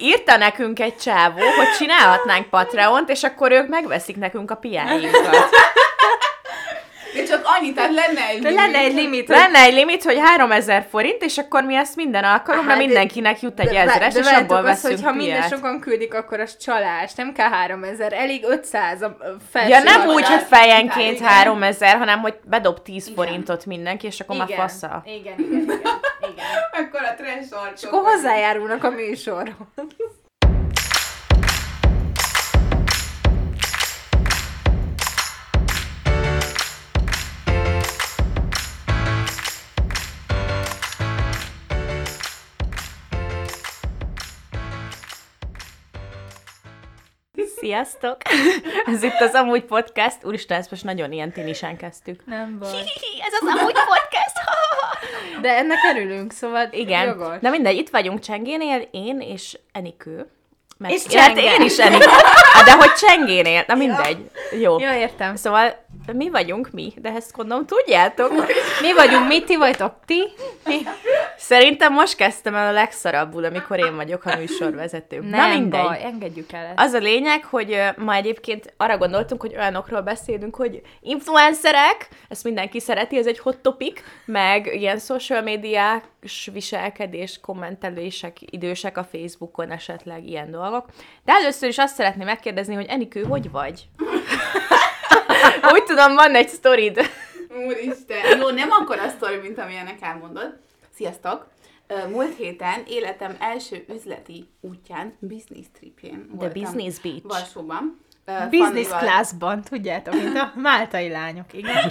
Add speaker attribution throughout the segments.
Speaker 1: írta nekünk egy csávó, hogy csinálhatnánk Patreont, és akkor ők megveszik nekünk a piáinkat.
Speaker 2: De csak annyit, tehát lenne egy
Speaker 3: De lenne egy limit. hogy-
Speaker 1: Lenne egy limit, hogy 3000 forint, és akkor mi ezt minden alkalomra
Speaker 3: Hát, de-
Speaker 1: mindenkinek jut egy
Speaker 3: De-
Speaker 1: ezres,
Speaker 3: de
Speaker 1: és
Speaker 3: várjátok
Speaker 1: abból
Speaker 3: azt,
Speaker 1: veszünk
Speaker 3: hogy ha minden sokan küldik, akkor az csalás. Nem kell 3000, elég 500 a felső
Speaker 1: Ja, nem úgy, hogy fejenként
Speaker 2: Igen.
Speaker 1: 3000, hanem hogy bedob 10
Speaker 2: Igen.
Speaker 1: forintot mindenki, és akkor már
Speaker 3: Igen.
Speaker 1: fasza.
Speaker 3: Igen, igen, igen. igen.
Speaker 2: Akkor a trash.
Speaker 3: És akkor hozzájárulnak a műsorhoz.
Speaker 1: Sziasztok! Ez itt az Amúgy Podcast. Úristen, ezt most nagyon ilyen tinisen kezdtük.
Speaker 3: Nem baj.
Speaker 1: Ez az Amúgy Podcast!
Speaker 3: De ennek örülünk, szóval
Speaker 1: Igen,
Speaker 3: jogos.
Speaker 1: de mindegy, itt vagyunk Csengénél, én és Enikő. Meg,
Speaker 3: És
Speaker 1: Ja, hát én is. Hát, De hogy Csengénél, na mindegy. Jó.
Speaker 3: Jó, értem.
Speaker 1: Szóval mi vagyunk mi, de ezt gondolom tudjátok.
Speaker 3: Mi vagyunk, mit ti vagytok ti? Mi?
Speaker 1: Szerintem most kezdtem el a legszarabbul, amikor én vagyok a műsorvezető.
Speaker 3: Nem
Speaker 1: na mindegy.
Speaker 3: baj, engedjük el ezt.
Speaker 1: Az a lényeg, hogy ma egyébként arra gondoltunk, hogy olyanokról beszélünk, hogy influencerek, ezt mindenki szereti, ez egy hot topic, meg ilyen social médiás viselkedés, kommentelések, idősek a Facebookon esetleg, ilyen dolgok. De először is azt szeretném megkérdezni, hogy Enikő, hogy vagy? Úgy tudom, van egy sztorid.
Speaker 2: Úristen. Jó, nem akkor a sztori, mint amilyenek elmondod. Sziasztok! Múlt héten életem első üzleti útján, business tripjén
Speaker 1: The
Speaker 2: voltam
Speaker 1: Business Beach.
Speaker 2: Varsóban.
Speaker 3: Business classban, tudjátok, mint a máltai lányok, igen.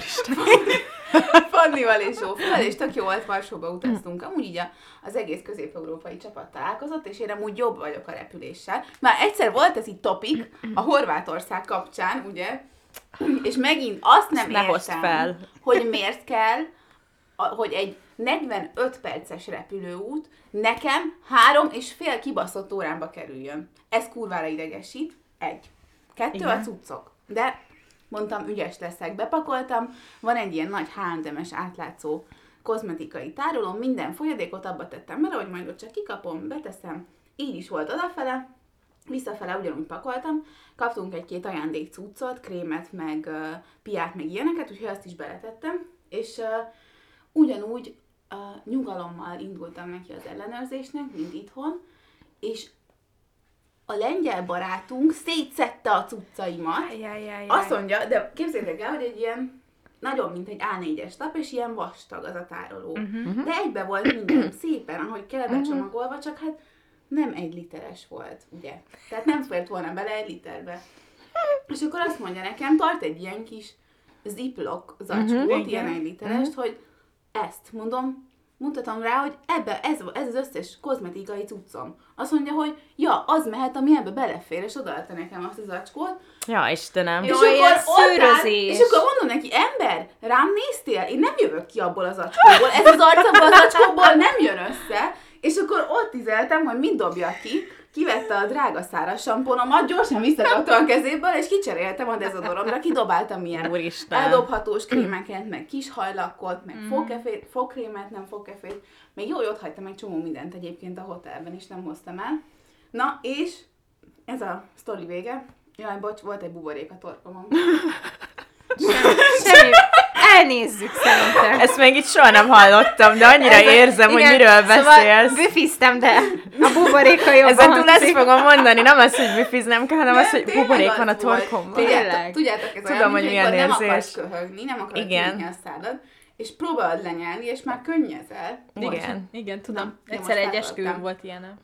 Speaker 2: Fannival és Zsófival, és tök jó volt, Varsóba utaztunk. Amúgy így a, az egész közép-európai csapat találkozott, és én amúgy jobb vagyok a repüléssel. Már egyszer volt ez itt topik a Horvátország kapcsán, ugye? És megint azt nem
Speaker 1: Ezt
Speaker 2: értem,
Speaker 1: fel.
Speaker 2: hogy miért kell, hogy egy 45 perces repülőút nekem három és fél kibaszott órámba kerüljön. Ez kurvára idegesít. Egy. Kettő
Speaker 3: Igen.
Speaker 2: a cuccok. De mondtam, ügyes leszek, bepakoltam. Van egy ilyen nagy H&M-es átlátszó kozmetikai tároló, minden folyadékot abba tettem bele, hogy majd ott csak kikapom, beteszem. Így is volt odafele, visszafele ugyanúgy pakoltam, kaptunk egy-két ajándék cuccot, krémet, meg uh, piát, meg ilyeneket, úgyhogy azt is beletettem, és uh, ugyanúgy uh, nyugalommal indultam neki az ellenőrzésnek, mint itthon, és a lengyel barátunk szétszette a cuccaimat,
Speaker 3: Ajajajaj.
Speaker 2: azt mondja, de képzeljétek el, hogy egy ilyen nagyon, mint egy A4-es lap, és ilyen vastag az a tároló. Uh-huh. De egybe volt minden szépen, ahogy kellett becsomagolva, csak hát nem egy literes volt, ugye? Tehát nem fért volna bele egy literbe. És akkor azt mondja nekem, tart egy ilyen kis ziplock zacskót, uh-huh, ilyen egy literest, hogy ezt, mondom, mutatom rá, hogy ebbe, ez, ez az összes kozmetikai cuccom. Azt mondja, hogy ja, az mehet, ami ebbe belefér, és odaadta nekem azt a zacskót,
Speaker 1: Ja, Istenem.
Speaker 2: És akkor ott áll, és akkor mondom neki, ember, rám néztél? Én nem jövök ki abból az acskóból, ez az arc abból az acskóból nem jön össze, és akkor ott izeltem, hogy mit dobja ki, kivette a drága száraz samponomat, gyorsan visszadobtam a kezéből, és kicseréltem a dezodoromra, kidobáltam ilyen
Speaker 1: Úristen.
Speaker 2: eldobhatós krémeket, meg kis hajlakot, meg
Speaker 3: Mm.
Speaker 2: fogkefét, fogkrémet, nem fogkefét, még jó, hogy ott hagytam egy csomó mindent egyébként a hotelben, és nem hoztam el. Na, és ez a sztori vége. Jaj, bocs, volt egy buborék a torkomon.
Speaker 3: Semmi. Elnézzük szerintem.
Speaker 1: Ezt még itt soha nem hallottam, de annyira
Speaker 3: Ez a-
Speaker 1: érzem, hogy
Speaker 3: igen,
Speaker 1: miről
Speaker 3: Szóval
Speaker 1: beszélsz.
Speaker 3: büfiztem, de a buboréka jobban
Speaker 1: Ezen túl ezt fogom mondani, nem az, hogy büfiznem kell, hanem az, hogy buborék van a torkomban.
Speaker 3: Tényleg.
Speaker 2: Tudjátok, ez
Speaker 1: Tudom,
Speaker 2: olyan,
Speaker 1: hogy milyen
Speaker 2: amikor nem
Speaker 1: érzés.
Speaker 2: akarsz köhögni, nem akarod
Speaker 1: Igen.
Speaker 2: a szádad, és próbálod lenyelni, és már könnyezel.
Speaker 1: Igen.
Speaker 3: Igen, tudom. Egyszer egy esküvőn volt ilyen.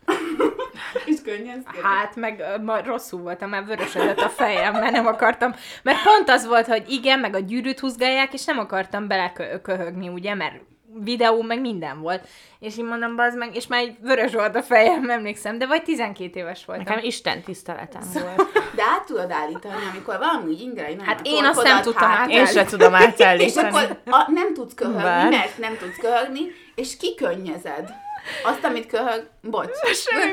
Speaker 2: És könnyeztél.
Speaker 3: Hát, meg ma rosszul voltam, már vörösödött a fejem, mert nem akartam, mert pont az volt, hogy igen, meg a gyűrűt húzgálják, és nem akartam beleköhögni, ugye, mert videó, meg minden volt. És így mondom, bazd meg, és már egy vörös volt a fejem, emlékszem, de vagy 12 éves voltam.
Speaker 1: Nekem Isten tiszteletem volt.
Speaker 2: De át tudod állítani, amikor valami úgy ingre, hogy
Speaker 3: Hát én azt nem tudtam
Speaker 2: át.
Speaker 1: Én se tudom
Speaker 2: És
Speaker 1: átállítani.
Speaker 2: akkor a, nem tudsz köhögni,
Speaker 1: Bár.
Speaker 2: mert nem tudsz köhögni, és kikönnyezed. Azt, amit köhög, bocs.
Speaker 1: Semmi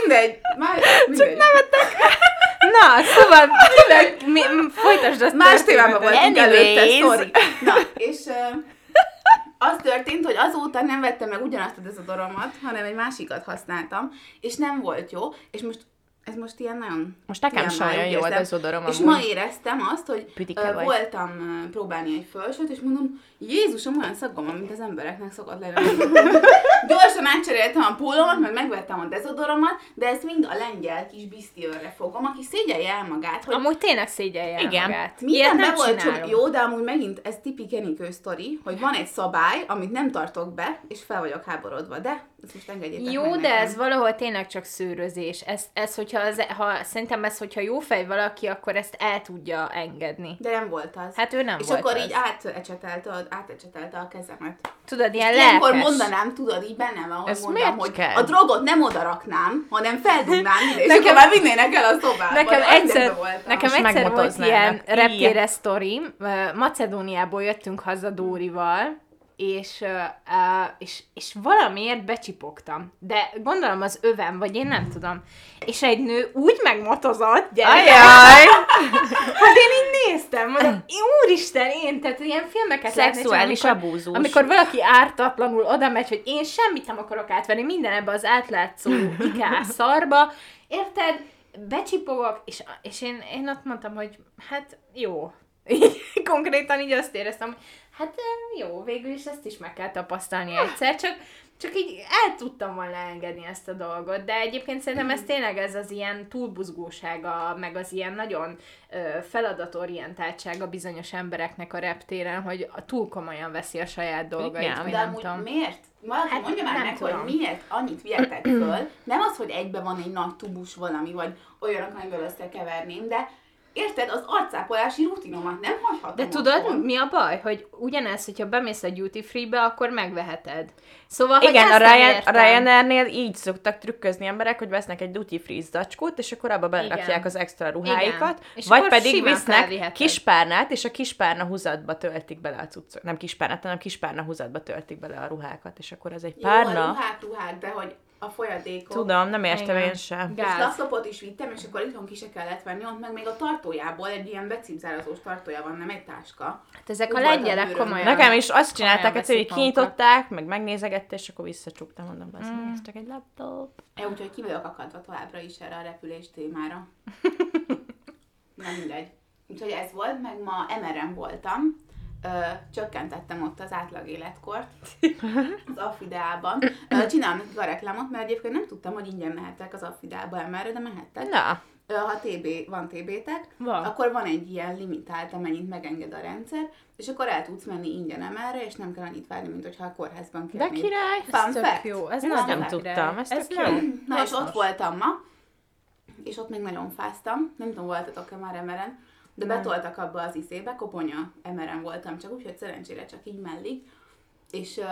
Speaker 2: Mindegy. Már, mindegy. Csak nevetek.
Speaker 3: Na, szóval, mi, m- folytasd azt.
Speaker 2: Más témában voltunk előtte, sorry. Na, és uh, az történt, hogy azóta nem vettem meg ugyanazt a dezodoromat, hanem egy másikat használtam, és nem volt jó, és most ez most ilyen nagyon...
Speaker 1: Most nekem
Speaker 2: úgy
Speaker 1: jó a dezodorom
Speaker 2: És ma éreztem azt, hogy ö,
Speaker 1: vagy.
Speaker 2: voltam ö, próbálni egy fölsőt, és mondom, Jézusom, olyan szagom van, mint az embereknek szokott lenni. Gyorsan átcseréltem a pólómat, meg megvettem a dezodoromat, de ezt mind a lengyel kis bisztiőrre fogom, aki szégyelje el magát, hogy
Speaker 3: Amúgy tényleg szégyelje el
Speaker 1: Igen.
Speaker 3: magát.
Speaker 2: Minden be
Speaker 3: nem
Speaker 2: volt jó, de amúgy megint ez tipik Enikő sztori, hogy van egy szabály, amit nem tartok be, és fel vagyok háborodva, de ezt most engedjétek
Speaker 3: Jó,
Speaker 2: meg
Speaker 3: de
Speaker 2: nekem.
Speaker 3: ez valahol tényleg csak szőrözés. Ez, ez hogyha az, ha, szerintem ez, hogyha jó fej valaki, akkor ezt el tudja engedni.
Speaker 2: De nem volt az.
Speaker 3: Hát ő nem
Speaker 2: és
Speaker 3: volt
Speaker 2: akkor
Speaker 3: az.
Speaker 2: így átecsetelte, a- átecsetelte a kezemet.
Speaker 3: Tudod, ilyen
Speaker 2: Ilyenkor
Speaker 3: lelkes.
Speaker 2: mondanám, tudod, így bennem van, hogy
Speaker 1: Ez
Speaker 2: mondom,
Speaker 1: miért
Speaker 2: hogy
Speaker 1: kell?
Speaker 2: a drogot nem odaraknám, hanem feldugnám és
Speaker 3: Nekem-
Speaker 2: már vinnének el a szobába.
Speaker 3: Nekem egyszer, nekem egyszer volt ilyen reptére sztorim. Macedóniából jöttünk haza Dórival, és, ö, és, és valamiért becsipogtam. De gondolom az övem, vagy én nem tudom. És egy nő úgy megmotozott, gyerek! Hát én így néztem, mondom, úristen, én, tehát ilyen filmeket látni,
Speaker 1: Szexuális
Speaker 3: amikor,
Speaker 1: abúzus.
Speaker 3: Amikor valaki ártatlanul oda megy, hogy én semmit nem akarok átvenni, minden ebbe az átlátszó IKEA szarba, érted? Becsipogok, és, és én, én ott mondtam, hogy hát jó. Konkrétan így azt éreztem, hogy hát jó, végül is ezt is meg kell tapasztalni egyszer, csak csak így el tudtam volna engedni ezt a dolgot, de egyébként szerintem ez tényleg ez az ilyen túlbuzgósága, meg az ilyen nagyon ö, feladatorientáltsága bizonyos embereknek a reptéren, hogy túl komolyan veszi a saját dolgait,
Speaker 1: Igen.
Speaker 3: vagy
Speaker 2: De
Speaker 3: nem
Speaker 2: amúgy
Speaker 3: tudom.
Speaker 2: miért? Valaki
Speaker 3: Hát
Speaker 2: mondja már meg,
Speaker 3: tudom.
Speaker 2: hogy miért annyit vihetek föl. Nem az, hogy egybe van egy nagy tubus valami, vagy olyanok, amiből összekeverném, de érted, az arcápolási rutinomat nem hagyhatom
Speaker 3: De tudod,
Speaker 2: otthon.
Speaker 3: mi a baj? Hogy ugyanez, hogyha bemész a duty free-be, akkor megveheted. Szóval, hogy
Speaker 1: Igen, a, Ryan. Ryanairnél így szoktak trükközni emberek, hogy vesznek egy duty free zacskót, és akkor abba berakják az extra ruháikat,
Speaker 3: Igen. És
Speaker 1: vagy pedig visznek kispárnát, és a kispárna húzatba töltik bele a cuccot. Nem kispárnát, hanem kispárna húzatba töltik bele a ruhákat, és akkor az egy
Speaker 2: Jó, a
Speaker 1: párna.
Speaker 2: ruhák, ruhák, de hogy a folyadékok.
Speaker 1: Tudom, nem értem
Speaker 3: Igen.
Speaker 1: én sem.
Speaker 3: Gáz.
Speaker 2: És laptopot is vittem, és akkor itthon ki se kellett venni, ott meg még a tartójából egy ilyen becipzározós tartója van, nem egy táska.
Speaker 3: Hát ezek
Speaker 2: Úgy
Speaker 3: a lengyelek komolyan.
Speaker 1: Nekem is azt csinálták, egyszer, hogy kinyitották, meg megnézegette, és akkor visszacsuktam, mondom, az
Speaker 3: Mm.
Speaker 1: ez csak egy laptop.
Speaker 2: Ja, úgyhogy ki vagyok akadva továbbra is erre a repülés témára. Na mindegy. Úgyhogy ez volt, meg ma MRM voltam. Ö, csökkentettem ott az átlag életkort az Affideában. Ö, csinálom nekik a reklámot, mert egyébként nem tudtam, hogy ingyen mehettek az Affideába MR-re, de mehettek.
Speaker 1: Na,
Speaker 2: Ö, ha TB, van TB-tek,
Speaker 3: Van.
Speaker 2: akkor van egy ilyen limitált, amennyit megenged a rendszer, és akkor el tudsz menni ingyen MR-re, és nem kell annyit várni, mint hogyha a kórházban
Speaker 1: de
Speaker 2: kérnéd.
Speaker 1: király!
Speaker 3: Ez
Speaker 2: Fun
Speaker 3: tök
Speaker 2: fact.
Speaker 3: jó. Ez
Speaker 2: nem
Speaker 3: király.
Speaker 1: tudtam, ez tök jó.
Speaker 3: nem-
Speaker 2: Na és ott voltam ma, és ott még nagyon fáztam, nem tudom, voltatok-e már emeren, de
Speaker 3: Nem.
Speaker 2: betoltak abba az izébe, koponya emeren voltam, csak úgy, hogy szerencsére csak így mellig, és ö,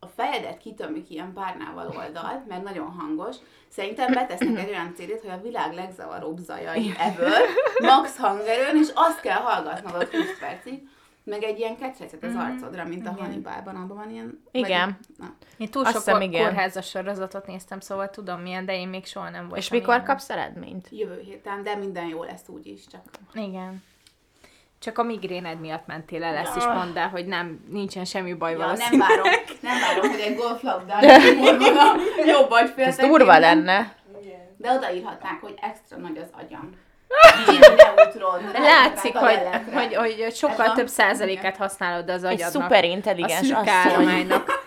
Speaker 2: a fejedet kitömik ilyen párnával oldalt, mert nagyon hangos. Szerintem betesznek egy olyan CD-t, hogy a világ legzavaróbb zajai ever, max hangerőn, és azt kell hallgatnod a 20 percig, meg egy ilyen ketrecet az arcodra, mint a Hannibalban, abban van ilyen...
Speaker 1: Igen.
Speaker 2: Vagy, na.
Speaker 3: Én túl
Speaker 1: Azt
Speaker 3: sok
Speaker 1: hiszem, igen.
Speaker 3: kórházas sorozatot néztem, szóval tudom milyen, de én még soha nem voltam
Speaker 1: És mikor
Speaker 3: ilyen.
Speaker 1: kapsz eredményt?
Speaker 2: Jövő héten, de minden jó lesz úgyis, csak
Speaker 3: Igen. Csak a migréned miatt mentél el, ezt is mondd el, hogy nem, nincsen semmi baj
Speaker 2: Ja,
Speaker 3: valószínűleg.
Speaker 2: nem várom, nem várom, hogy egy golflabdán van a jobb
Speaker 1: Ez durva lenne.
Speaker 2: De odaírhatnák, hogy extra nagy az agyam. Neutron.
Speaker 3: Látszik, hogy, hogy, hogy
Speaker 2: Ez
Speaker 3: sokkal több százaléket használod az
Speaker 1: Egy
Speaker 3: agyadnak.
Speaker 1: szuper
Speaker 3: a
Speaker 1: intelligens
Speaker 3: szűk
Speaker 1: asszony.
Speaker 3: állománynak.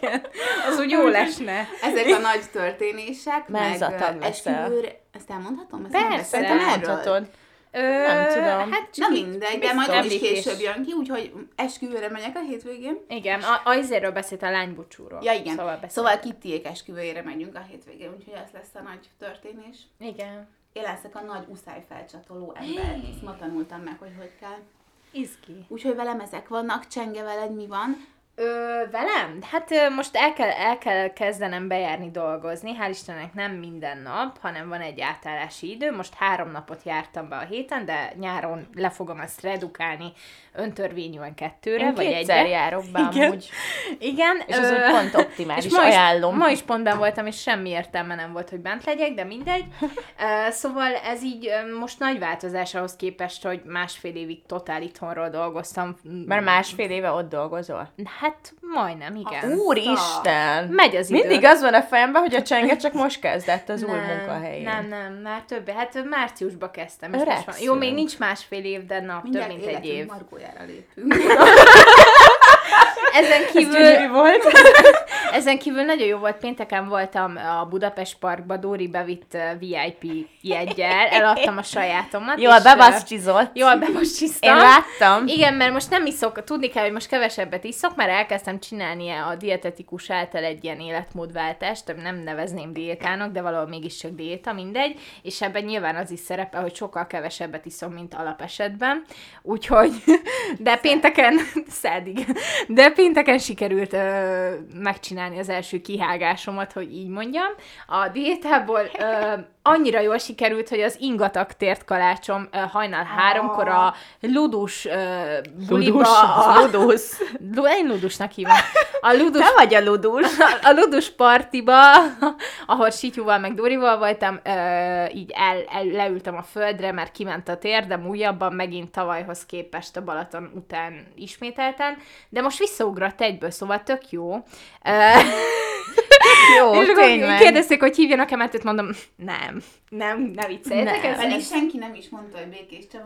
Speaker 3: Igen. Az úgy jó lesne.
Speaker 2: Ezek a nagy történések, meg
Speaker 1: Mezzatag
Speaker 2: ö,
Speaker 1: leszel.
Speaker 2: esküvőre... Ezt elmondhatom? Ezt
Speaker 3: Persze.
Speaker 2: nem?
Speaker 1: Elmondhatod.
Speaker 3: Ö,
Speaker 1: Nem tudom.
Speaker 3: Hát
Speaker 2: Na mindegy, de majd úgy is később jön ki, úgyhogy esküvőre megyek a hétvégén.
Speaker 3: Igen, a, a izéről beszélt a lánybúcsúról.
Speaker 2: Ja igen,
Speaker 3: Szóval,
Speaker 2: szóval,
Speaker 3: beszélt.
Speaker 2: szóval Kittiék esküvőjére megyünk a hétvégén, úgyhogy ez lesz a nagy történés.
Speaker 3: Igen.
Speaker 2: Én leszek a nagy uszály felcsatoló ember. Ezt ma tanultam meg, hogy hogy kell.
Speaker 3: Izgi.
Speaker 2: Úgyhogy velem ezek vannak, csenge veled mi van?
Speaker 3: Ö, velem? Hát ö, most el kell, el kell kezdenem bejárni dolgozni, hál' Istennek nem minden nap, hanem van egy átállási idő. Most három napot jártam be a héten, de nyáron le fogom ezt redukálni öntörvényűen kettőre,
Speaker 1: Én
Speaker 3: vagy egyre.
Speaker 1: járok be
Speaker 3: Igen.
Speaker 1: amúgy.
Speaker 3: Igen.
Speaker 1: És az
Speaker 3: ö,
Speaker 1: úgy pont optimális,
Speaker 3: és ma is,
Speaker 1: ajánlom.
Speaker 3: ma is pont benn voltam, és semmi értelme nem volt, hogy bent legyek, de mindegy. Szóval ez így most nagy változás ahhoz képest, hogy másfél évig totál itthonról dolgoztam.
Speaker 1: Mert másfél éve ott dolgozol.
Speaker 3: Hát Hát majdnem, igen.
Speaker 1: Úristen!
Speaker 3: Megy az idő.
Speaker 1: Mindig az van a fejemben, hogy a csenge csak most kezdett az új
Speaker 3: nem,
Speaker 1: munkahelyén.
Speaker 3: Nem, nem, már több. Hát márciusban kezdtem. És most van. Jó, még nincs másfél év, de na, több mint egy év.
Speaker 2: margójára lépünk.
Speaker 3: Ezen
Speaker 1: Ez
Speaker 3: kívül,
Speaker 1: gyönyörű volt.
Speaker 3: ezen kívül nagyon jó volt, pénteken voltam a Budapest Parkba, Dóri bevitt uh, VIP jeggyel, eladtam a sajátomat.
Speaker 1: Jól bebaszcsizott.
Speaker 3: Jól bebaszcsiztam.
Speaker 1: Én láttam.
Speaker 3: Igen, mert most nem iszok, tudni kell, hogy most kevesebbet iszok, mert elkezdtem csinálni a dietetikus által egy ilyen életmódváltást, nem nevezném diétának, de valahol mégiscsak diéta, mindegy, és ebben nyilván az is szerepel, hogy sokkal kevesebbet iszom, mint alapesetben, úgyhogy, de pénteken, szedig, de pénteken sikerült ö, megcsinálni az első kihágásomat, hogy így mondjam. A diétából ö, annyira jól sikerült, hogy az ingatag tért kalácsom hajnal háromkor a ludus ö, buliba,
Speaker 1: Ludus.
Speaker 3: a,
Speaker 1: Ludus.
Speaker 3: Lu- én ludusnak hívom. A ludus,
Speaker 1: Te vagy a ludus.
Speaker 3: a ludus partiba, ahol Sityúval meg Dorival voltam, ö, így el, el, leültem a földre, mert kiment a térdem újabban, megint tavalyhoz képest a Balaton után ismételten, de most visszaugrott egyből, szóval tök jó. Ö,
Speaker 1: Jó,
Speaker 3: és akkor
Speaker 1: tényleg.
Speaker 3: kérdezték, hogy hívjanak-e mentőt, mondom, nem, nem, ne vicceljetek,
Speaker 1: Nem.
Speaker 3: ez,
Speaker 2: Pedig senki nem is mondta, hogy Békés Csaba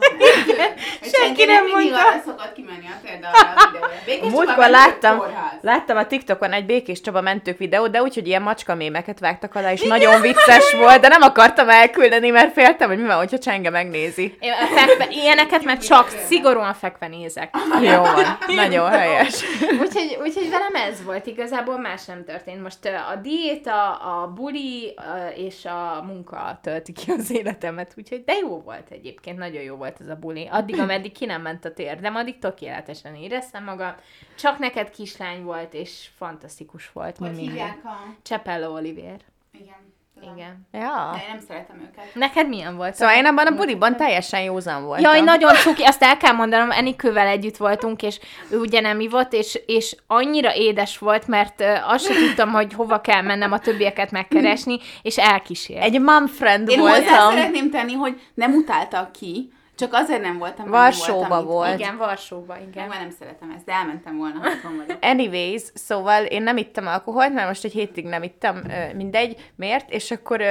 Speaker 2: nem.
Speaker 3: Senki nem
Speaker 2: mindig
Speaker 3: mondta.
Speaker 2: arra szokott kimenni a arra a
Speaker 1: Múltkor láttam, láttam a TikTokon egy Békés Csaba mentők videót, de úgy, hogy ilyen macska mémeket vágtak alá, és nagyon vicces volt, de nem akartam elküldeni, mert féltem, hogy mi van, hogyha Csenge megnézi.
Speaker 3: Én fekve, ilyeneket, mert csak szigorúan fekve nézek.
Speaker 1: Jó van, nagyon helyes.
Speaker 3: úgyhogy, úgyhogy velem ez volt, igazából más nem történt. Most a diéta, a buli ö, és a munka tölti ki az életemet, úgyhogy de jó volt egyébként, nagyon jó volt ez a buli. Addig, ameddig ki nem ment a térdem, addig tökéletesen éreztem magam. Csak neked kislány volt, és fantasztikus volt.
Speaker 2: Hogy hívják a...
Speaker 3: Csepello Oliver.
Speaker 2: Igen.
Speaker 3: Igen.
Speaker 1: Ja.
Speaker 2: De én nem szeretem őket.
Speaker 3: Neked milyen volt?
Speaker 1: Szóval én abban a buliban teljesen józan voltam.
Speaker 3: Jaj, nagyon cuki, azt el kell mondanom, Enikővel együtt voltunk, és ő ugye nem ivott, és, és annyira édes volt, mert azt sem tudtam, hogy hova kell mennem a többieket megkeresni, és elkísért.
Speaker 1: Egy mom friend
Speaker 2: Én
Speaker 1: voltam.
Speaker 2: szeretném tenni, hogy nem utáltak ki, csak azért nem voltam,
Speaker 1: Varsóba
Speaker 2: voltam itt.
Speaker 1: volt.
Speaker 3: Igen, Varsóba, igen.
Speaker 2: már nem szeretem ezt, de elmentem volna, ha.
Speaker 1: Anyways, szóval én nem ittam alkoholt, mert most egy hétig nem ittam, mindegy, miért, és akkor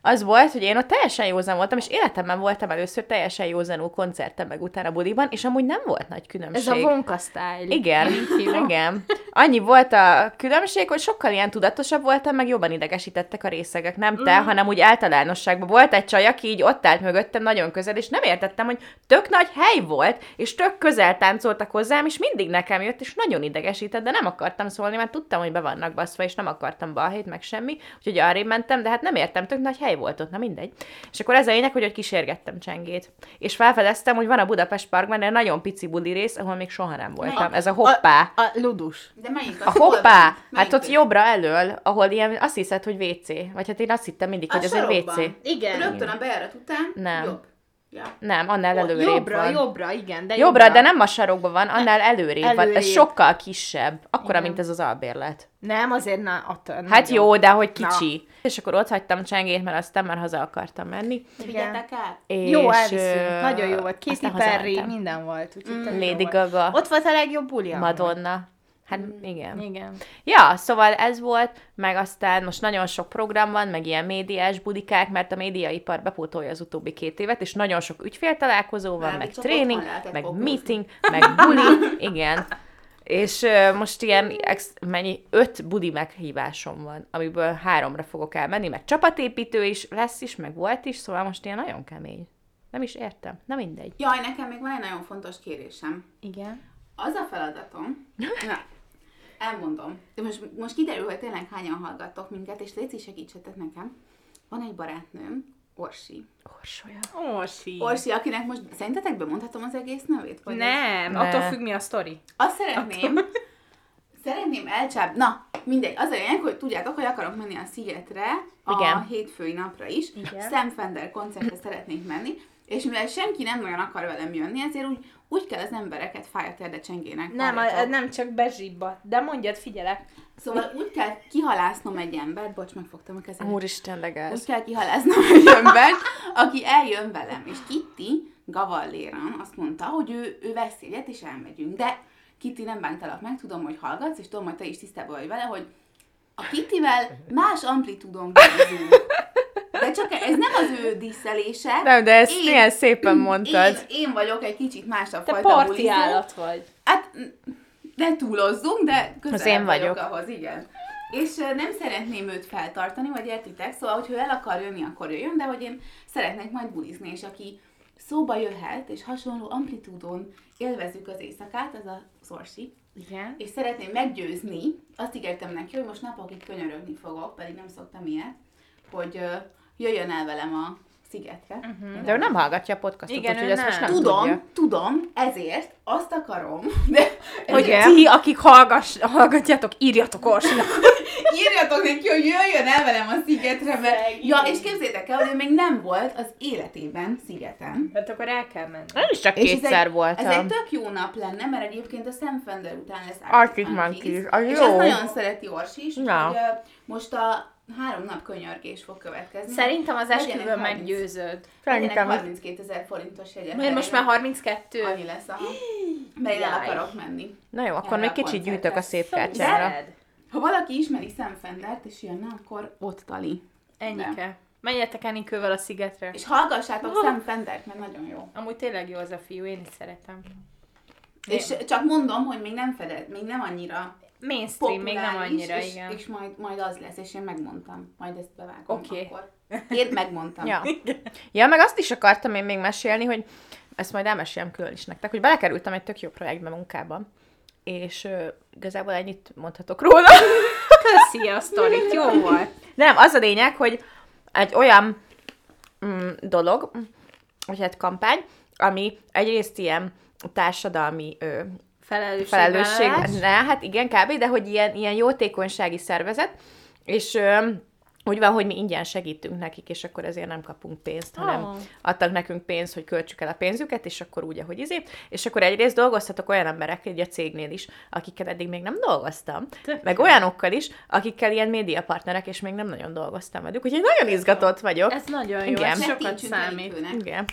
Speaker 1: az volt, hogy én ott teljesen józan voltam, és életemben voltam először teljesen józanul koncerten, meg utána buliban, és amúgy nem volt nagy különbség.
Speaker 3: Ez a Wonka style.
Speaker 1: Igen, igen. Annyi volt a különbség, hogy sokkal ilyen tudatosabb voltam, meg jobban idegesítettek a részegek. Nem te, mm. hanem úgy általánosságban. Volt egy csaj, aki így ott állt mögöttem nagyon közel, és nem értettem, hogy tök nagy hely volt, és tök közel táncoltak hozzám, és mindig nekem jött, és nagyon idegesített, de nem akartam szólni, mert tudtam, hogy be vannak baszva, és nem akartam balhét, meg semmi, úgyhogy arrébb mentem, de hát nem értem, tök nagy hely volt ott, na mindegy. És akkor ez a lényeg, hogy ott kísérgettem csengét. És felfedeztem, hogy van a Budapest Parkban egy nagyon pici buli rész, ahol még soha nem voltam. Ez a hoppá.
Speaker 3: A, a ludus.
Speaker 2: De melyik
Speaker 1: A
Speaker 2: az? Hol
Speaker 1: hoppá! Hát ott
Speaker 2: az?
Speaker 1: jobbra elől, ahol ilyen, azt hiszed, hogy WC. Vagy hát én azt hittem mindig, hogy
Speaker 2: A
Speaker 1: ez egy WC.
Speaker 3: Igen.
Speaker 2: Rögtön a bejárat után?
Speaker 1: Nem.
Speaker 2: Jobb. Ja.
Speaker 1: Nem, annál előrébb
Speaker 3: jobbra,
Speaker 1: van.
Speaker 3: jobbra, igen. De
Speaker 1: Jobbra, de nem a sarokban van, annál előrébb, van.
Speaker 3: előrébb.
Speaker 1: Ez sokkal kisebb. Akkora,
Speaker 3: Igen.
Speaker 1: mint ez az albérlet.
Speaker 3: Nem, azért na, attól
Speaker 1: Hát jó, de hogy kicsi. És akkor ott hagytam csengét, mert aztán már haza akartam menni.
Speaker 2: Vigyetek át?
Speaker 1: És,
Speaker 3: Jó, elviszünk. Nagyon jó volt. Katy Perry, minden volt. Tök jó
Speaker 1: Lady
Speaker 3: volt.
Speaker 1: Gaga,
Speaker 3: Ott volt a legjobb buli. amúgy.
Speaker 1: Madonna. Hát igen.
Speaker 3: Igen.
Speaker 1: Ja, szóval ez volt, meg aztán most nagyon sok program van, meg ilyen médiás budikák, mert a médiaipar bepótolja az utóbbi két évet, és nagyon sok ügyféltalálkozó van,
Speaker 2: Már
Speaker 1: meg tréning, meg
Speaker 2: fókuszni.
Speaker 1: meeting, meg buli, igen. És ö, most ilyen ex, mennyi, öt budi meghívásom van, amiből háromra fogok elmenni, meg csapatépítő is lesz is, meg volt is, szóval most ilyen nagyon kemény. Nem is értem, na mindegy.
Speaker 2: Jaj, nekem még van egy nagyon fontos kérésem.
Speaker 3: Igen.
Speaker 2: Az a feladatom, na, elmondom, de most, most kiderül, hogy tényleg hányan hallgattok minket, és Léci segítsetek nekem. Van egy barátnőm, Orsi.
Speaker 1: Orsolya.
Speaker 3: Orsi.
Speaker 2: Orsi, akinek most szerintetek bemondhatom az egész nevét? Vagy
Speaker 3: Nem,
Speaker 1: Ne.
Speaker 3: attól függ mi a sztori.
Speaker 2: Azt szeretném, szeretném elcsáp... Na, mindegy, az a lényeg, hogy tudjátok, hogy akarok menni a Szigetre a
Speaker 1: Igen.
Speaker 2: hétfői napra is.
Speaker 3: Igen.
Speaker 2: Sam Fender koncertre szeretnék menni, és mivel senki nem nagyon akar velem jönni, ezért úgy, úgy kell az embereket fájatérde csengének.
Speaker 3: Nem, a, nem csak bezsibba. De mondjad, figyelek.
Speaker 2: Szóval úgy kell kihalásznom egy embert, bocs, megfogtam a kezem.
Speaker 1: Úristen,
Speaker 2: Úgy
Speaker 1: legáz.
Speaker 2: kell kihalásznom egy embert, aki eljön velem, és Kitty Gavalléran azt mondta, hogy ő, ő vesz jegyet, és elmegyünk. De Kitty, nem bántalak meg, tudom, hogy hallgatsz, és tudom, hogy te is tisztában vagy vele, hogy a Kittivel más amplitúdon vagyunk. De csak ez nem az ő díszelése.
Speaker 1: Nem, de ezt milyen szépen mondtad.
Speaker 2: Én, én vagyok egy kicsit másabb
Speaker 3: Te
Speaker 2: fajta
Speaker 3: parti
Speaker 2: bulizó.
Speaker 3: állat vagy.
Speaker 2: Hát ne túlozzunk, de közel
Speaker 1: Az én vagyok.
Speaker 2: ahhoz, igen. És nem szeretném őt feltartani, vagy értitek, szóval, hogyha ő el akar jönni, akkor jöjjön, de hogy én szeretnék majd bulizni, és aki szóba jöhet, és hasonló amplitúdon élvezzük az éjszakát, az a Szorsi,
Speaker 3: Igen.
Speaker 2: és szeretném meggyőzni, azt ígértem neki, hogy most napokig könyörögni fogok, pedig nem szoktam ilyet, hogy jöjjön el velem a szigetre. Uh-huh.
Speaker 1: De ő nem hallgatja a podcastot,
Speaker 3: Igen,
Speaker 1: úgyhogy ezt most
Speaker 3: nem.
Speaker 1: nem
Speaker 2: Tudom,
Speaker 1: tudja.
Speaker 2: tudom, ezért azt akarom, de
Speaker 3: Hogy ti, akik hallgass, hallgatjátok, írjatok Orsinak.
Speaker 2: írjatok neki, hogy jöjjön el velem a szigetre, mert... Ja, és képzétek el, hogy még nem volt az életében szigeten.
Speaker 3: Hát akkor el kell menni.
Speaker 1: Én is csak
Speaker 2: És ez
Speaker 1: kétszer
Speaker 2: Ez
Speaker 1: voltam.
Speaker 2: egy tök jó nap lenne, mert egyébként a Sam Fender után lesz
Speaker 1: Arctic Monkeys, az
Speaker 2: És
Speaker 1: jó.
Speaker 2: ezt nagyon szereti Orsi is,
Speaker 1: Na.
Speaker 2: hogy most a három nap könyörgés fog következni.
Speaker 3: Szerintem az esküvőn
Speaker 2: 30
Speaker 3: meggyőződ.
Speaker 2: Legyenek
Speaker 1: Szerintem is.
Speaker 2: 32 ezer forintos jegyek.
Speaker 3: Mert most már 32.
Speaker 2: Annyi lesz, aha. Mert én el akarok menni.
Speaker 1: Na jó, akkor még kicsit gyűjtök a szép
Speaker 3: De?
Speaker 1: kártyára.
Speaker 2: Ha valaki ismeri Sam Fendert és jönne, akkor ott tali.
Speaker 3: Ennyike. Menjetek Enikővel a szigetre.
Speaker 2: És hallgassátok Sam Fendert, mert nagyon jó.
Speaker 3: Amúgy tényleg jó az a fiú, én is szeretem.
Speaker 2: És csak mondom, hogy még nem fedett, még nem annyira
Speaker 3: Mainstream, még nem annyira,
Speaker 2: és,
Speaker 3: igen.
Speaker 2: és majd, majd az lesz, és én megmondtam. Majd ezt bevágom
Speaker 3: Oké.
Speaker 2: akkor. Én megmondtam.
Speaker 1: Ja. ja, meg azt is akartam én még mesélni, hogy ezt majd elmesélem külön is nektek, hogy belekerültem egy tök jó projektbe munkában, és ö, igazából ennyit mondhatok róla.
Speaker 3: Köszi a sztorit, jó volt.
Speaker 1: Nem, az a lényeg, hogy egy olyan mm, dolog, vagy hát kampány, ami egyrészt ilyen társadalmi ö, felelősség, ne, hát igen, kb., de hogy ilyen, ilyen jótékonysági szervezet, és ö, úgy van, hogy mi ingyen segítünk nekik, és akkor ezért nem kapunk pénzt, hanem
Speaker 3: Oh.
Speaker 1: adtak nekünk pénzt, hogy költsük el a pénzüket, és akkor úgy, ahogy izé. És akkor egyrészt dolgozhatok olyan emberek, egy a cégnél is, akikkel eddig még nem dolgoztam,
Speaker 3: Tök
Speaker 1: meg olyanokkal is, akikkel ilyen médiapartnerek, és még nem nagyon dolgoztam velük, úgyhogy nagyon izgatott vagyok.
Speaker 3: Ez nagyon jó,
Speaker 1: Igen.
Speaker 3: ez sokat számít.
Speaker 1: Igen.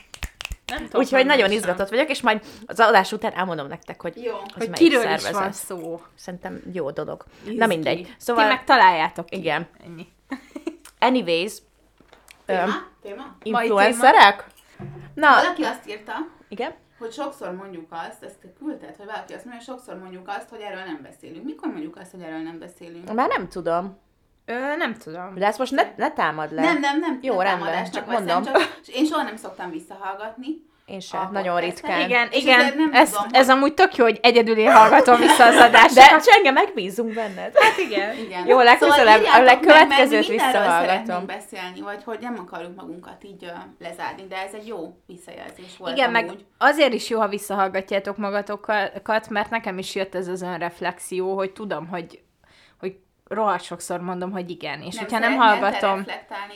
Speaker 3: Nem tudom,
Speaker 1: Úgyhogy nagyon
Speaker 3: pontosan.
Speaker 1: izgatott vagyok, és majd az adás után elmondom nektek, hogy
Speaker 2: Jó.
Speaker 1: az
Speaker 3: Hogy kiről
Speaker 1: szervezet.
Speaker 3: is van szó.
Speaker 1: Szerintem jó dolog.
Speaker 3: Izgi.
Speaker 1: Na mindegy.
Speaker 3: Szóval... Ti meg találjátok ki.
Speaker 1: igen.
Speaker 3: Ennyi.
Speaker 1: Anyways, öm,
Speaker 2: Téma? Téma?
Speaker 1: influencerek? Na,
Speaker 2: Valaki azt írta,
Speaker 1: igen.
Speaker 2: hogy sokszor mondjuk azt, ezt te küldted, hogy valaki azt mondja, hogy sokszor mondjuk azt, hogy erről nem beszélünk. Mikor mondjuk azt, hogy erről nem beszélünk?
Speaker 1: Már nem tudom.
Speaker 3: Ö, nem tudom.
Speaker 1: De ezt most ne, ne támad le.
Speaker 2: Nem, nem, nem.
Speaker 1: Jó,
Speaker 2: nem
Speaker 1: rendben,
Speaker 2: támadásnak
Speaker 1: csak mondom.
Speaker 2: Csak, én soha nem szoktam visszahallgatni.
Speaker 1: Én sem,
Speaker 2: A
Speaker 1: nagyon ritkán.
Speaker 3: Igen,
Speaker 2: És
Speaker 3: igen,
Speaker 2: nem
Speaker 3: ez,
Speaker 2: tudom,
Speaker 3: ez
Speaker 2: hogy-
Speaker 3: amúgy tök jó, hogy egyedül én hallgatom vissza az adást.
Speaker 1: De Csenge, megbízunk benned.
Speaker 3: hát igen.
Speaker 2: Igen.
Speaker 1: Jó, legközelebb-
Speaker 2: írjátok
Speaker 1: a
Speaker 2: meg,
Speaker 1: legkövetkezőt visszahallgatom.
Speaker 2: beszélni, vagy hogy nem akarjuk magunkat így ö, lezárni, de ez egy jó visszajelzés volt
Speaker 3: Igen, meg
Speaker 2: amúgy.
Speaker 3: azért is jó, ha visszahallgatjátok magatokat, mert nekem is jött ez az önreflexió, hogy tudom, hogy rohadt sokszor mondom, hogy igen. És hogyha nem
Speaker 2: szeretnél te
Speaker 3: hallgatom,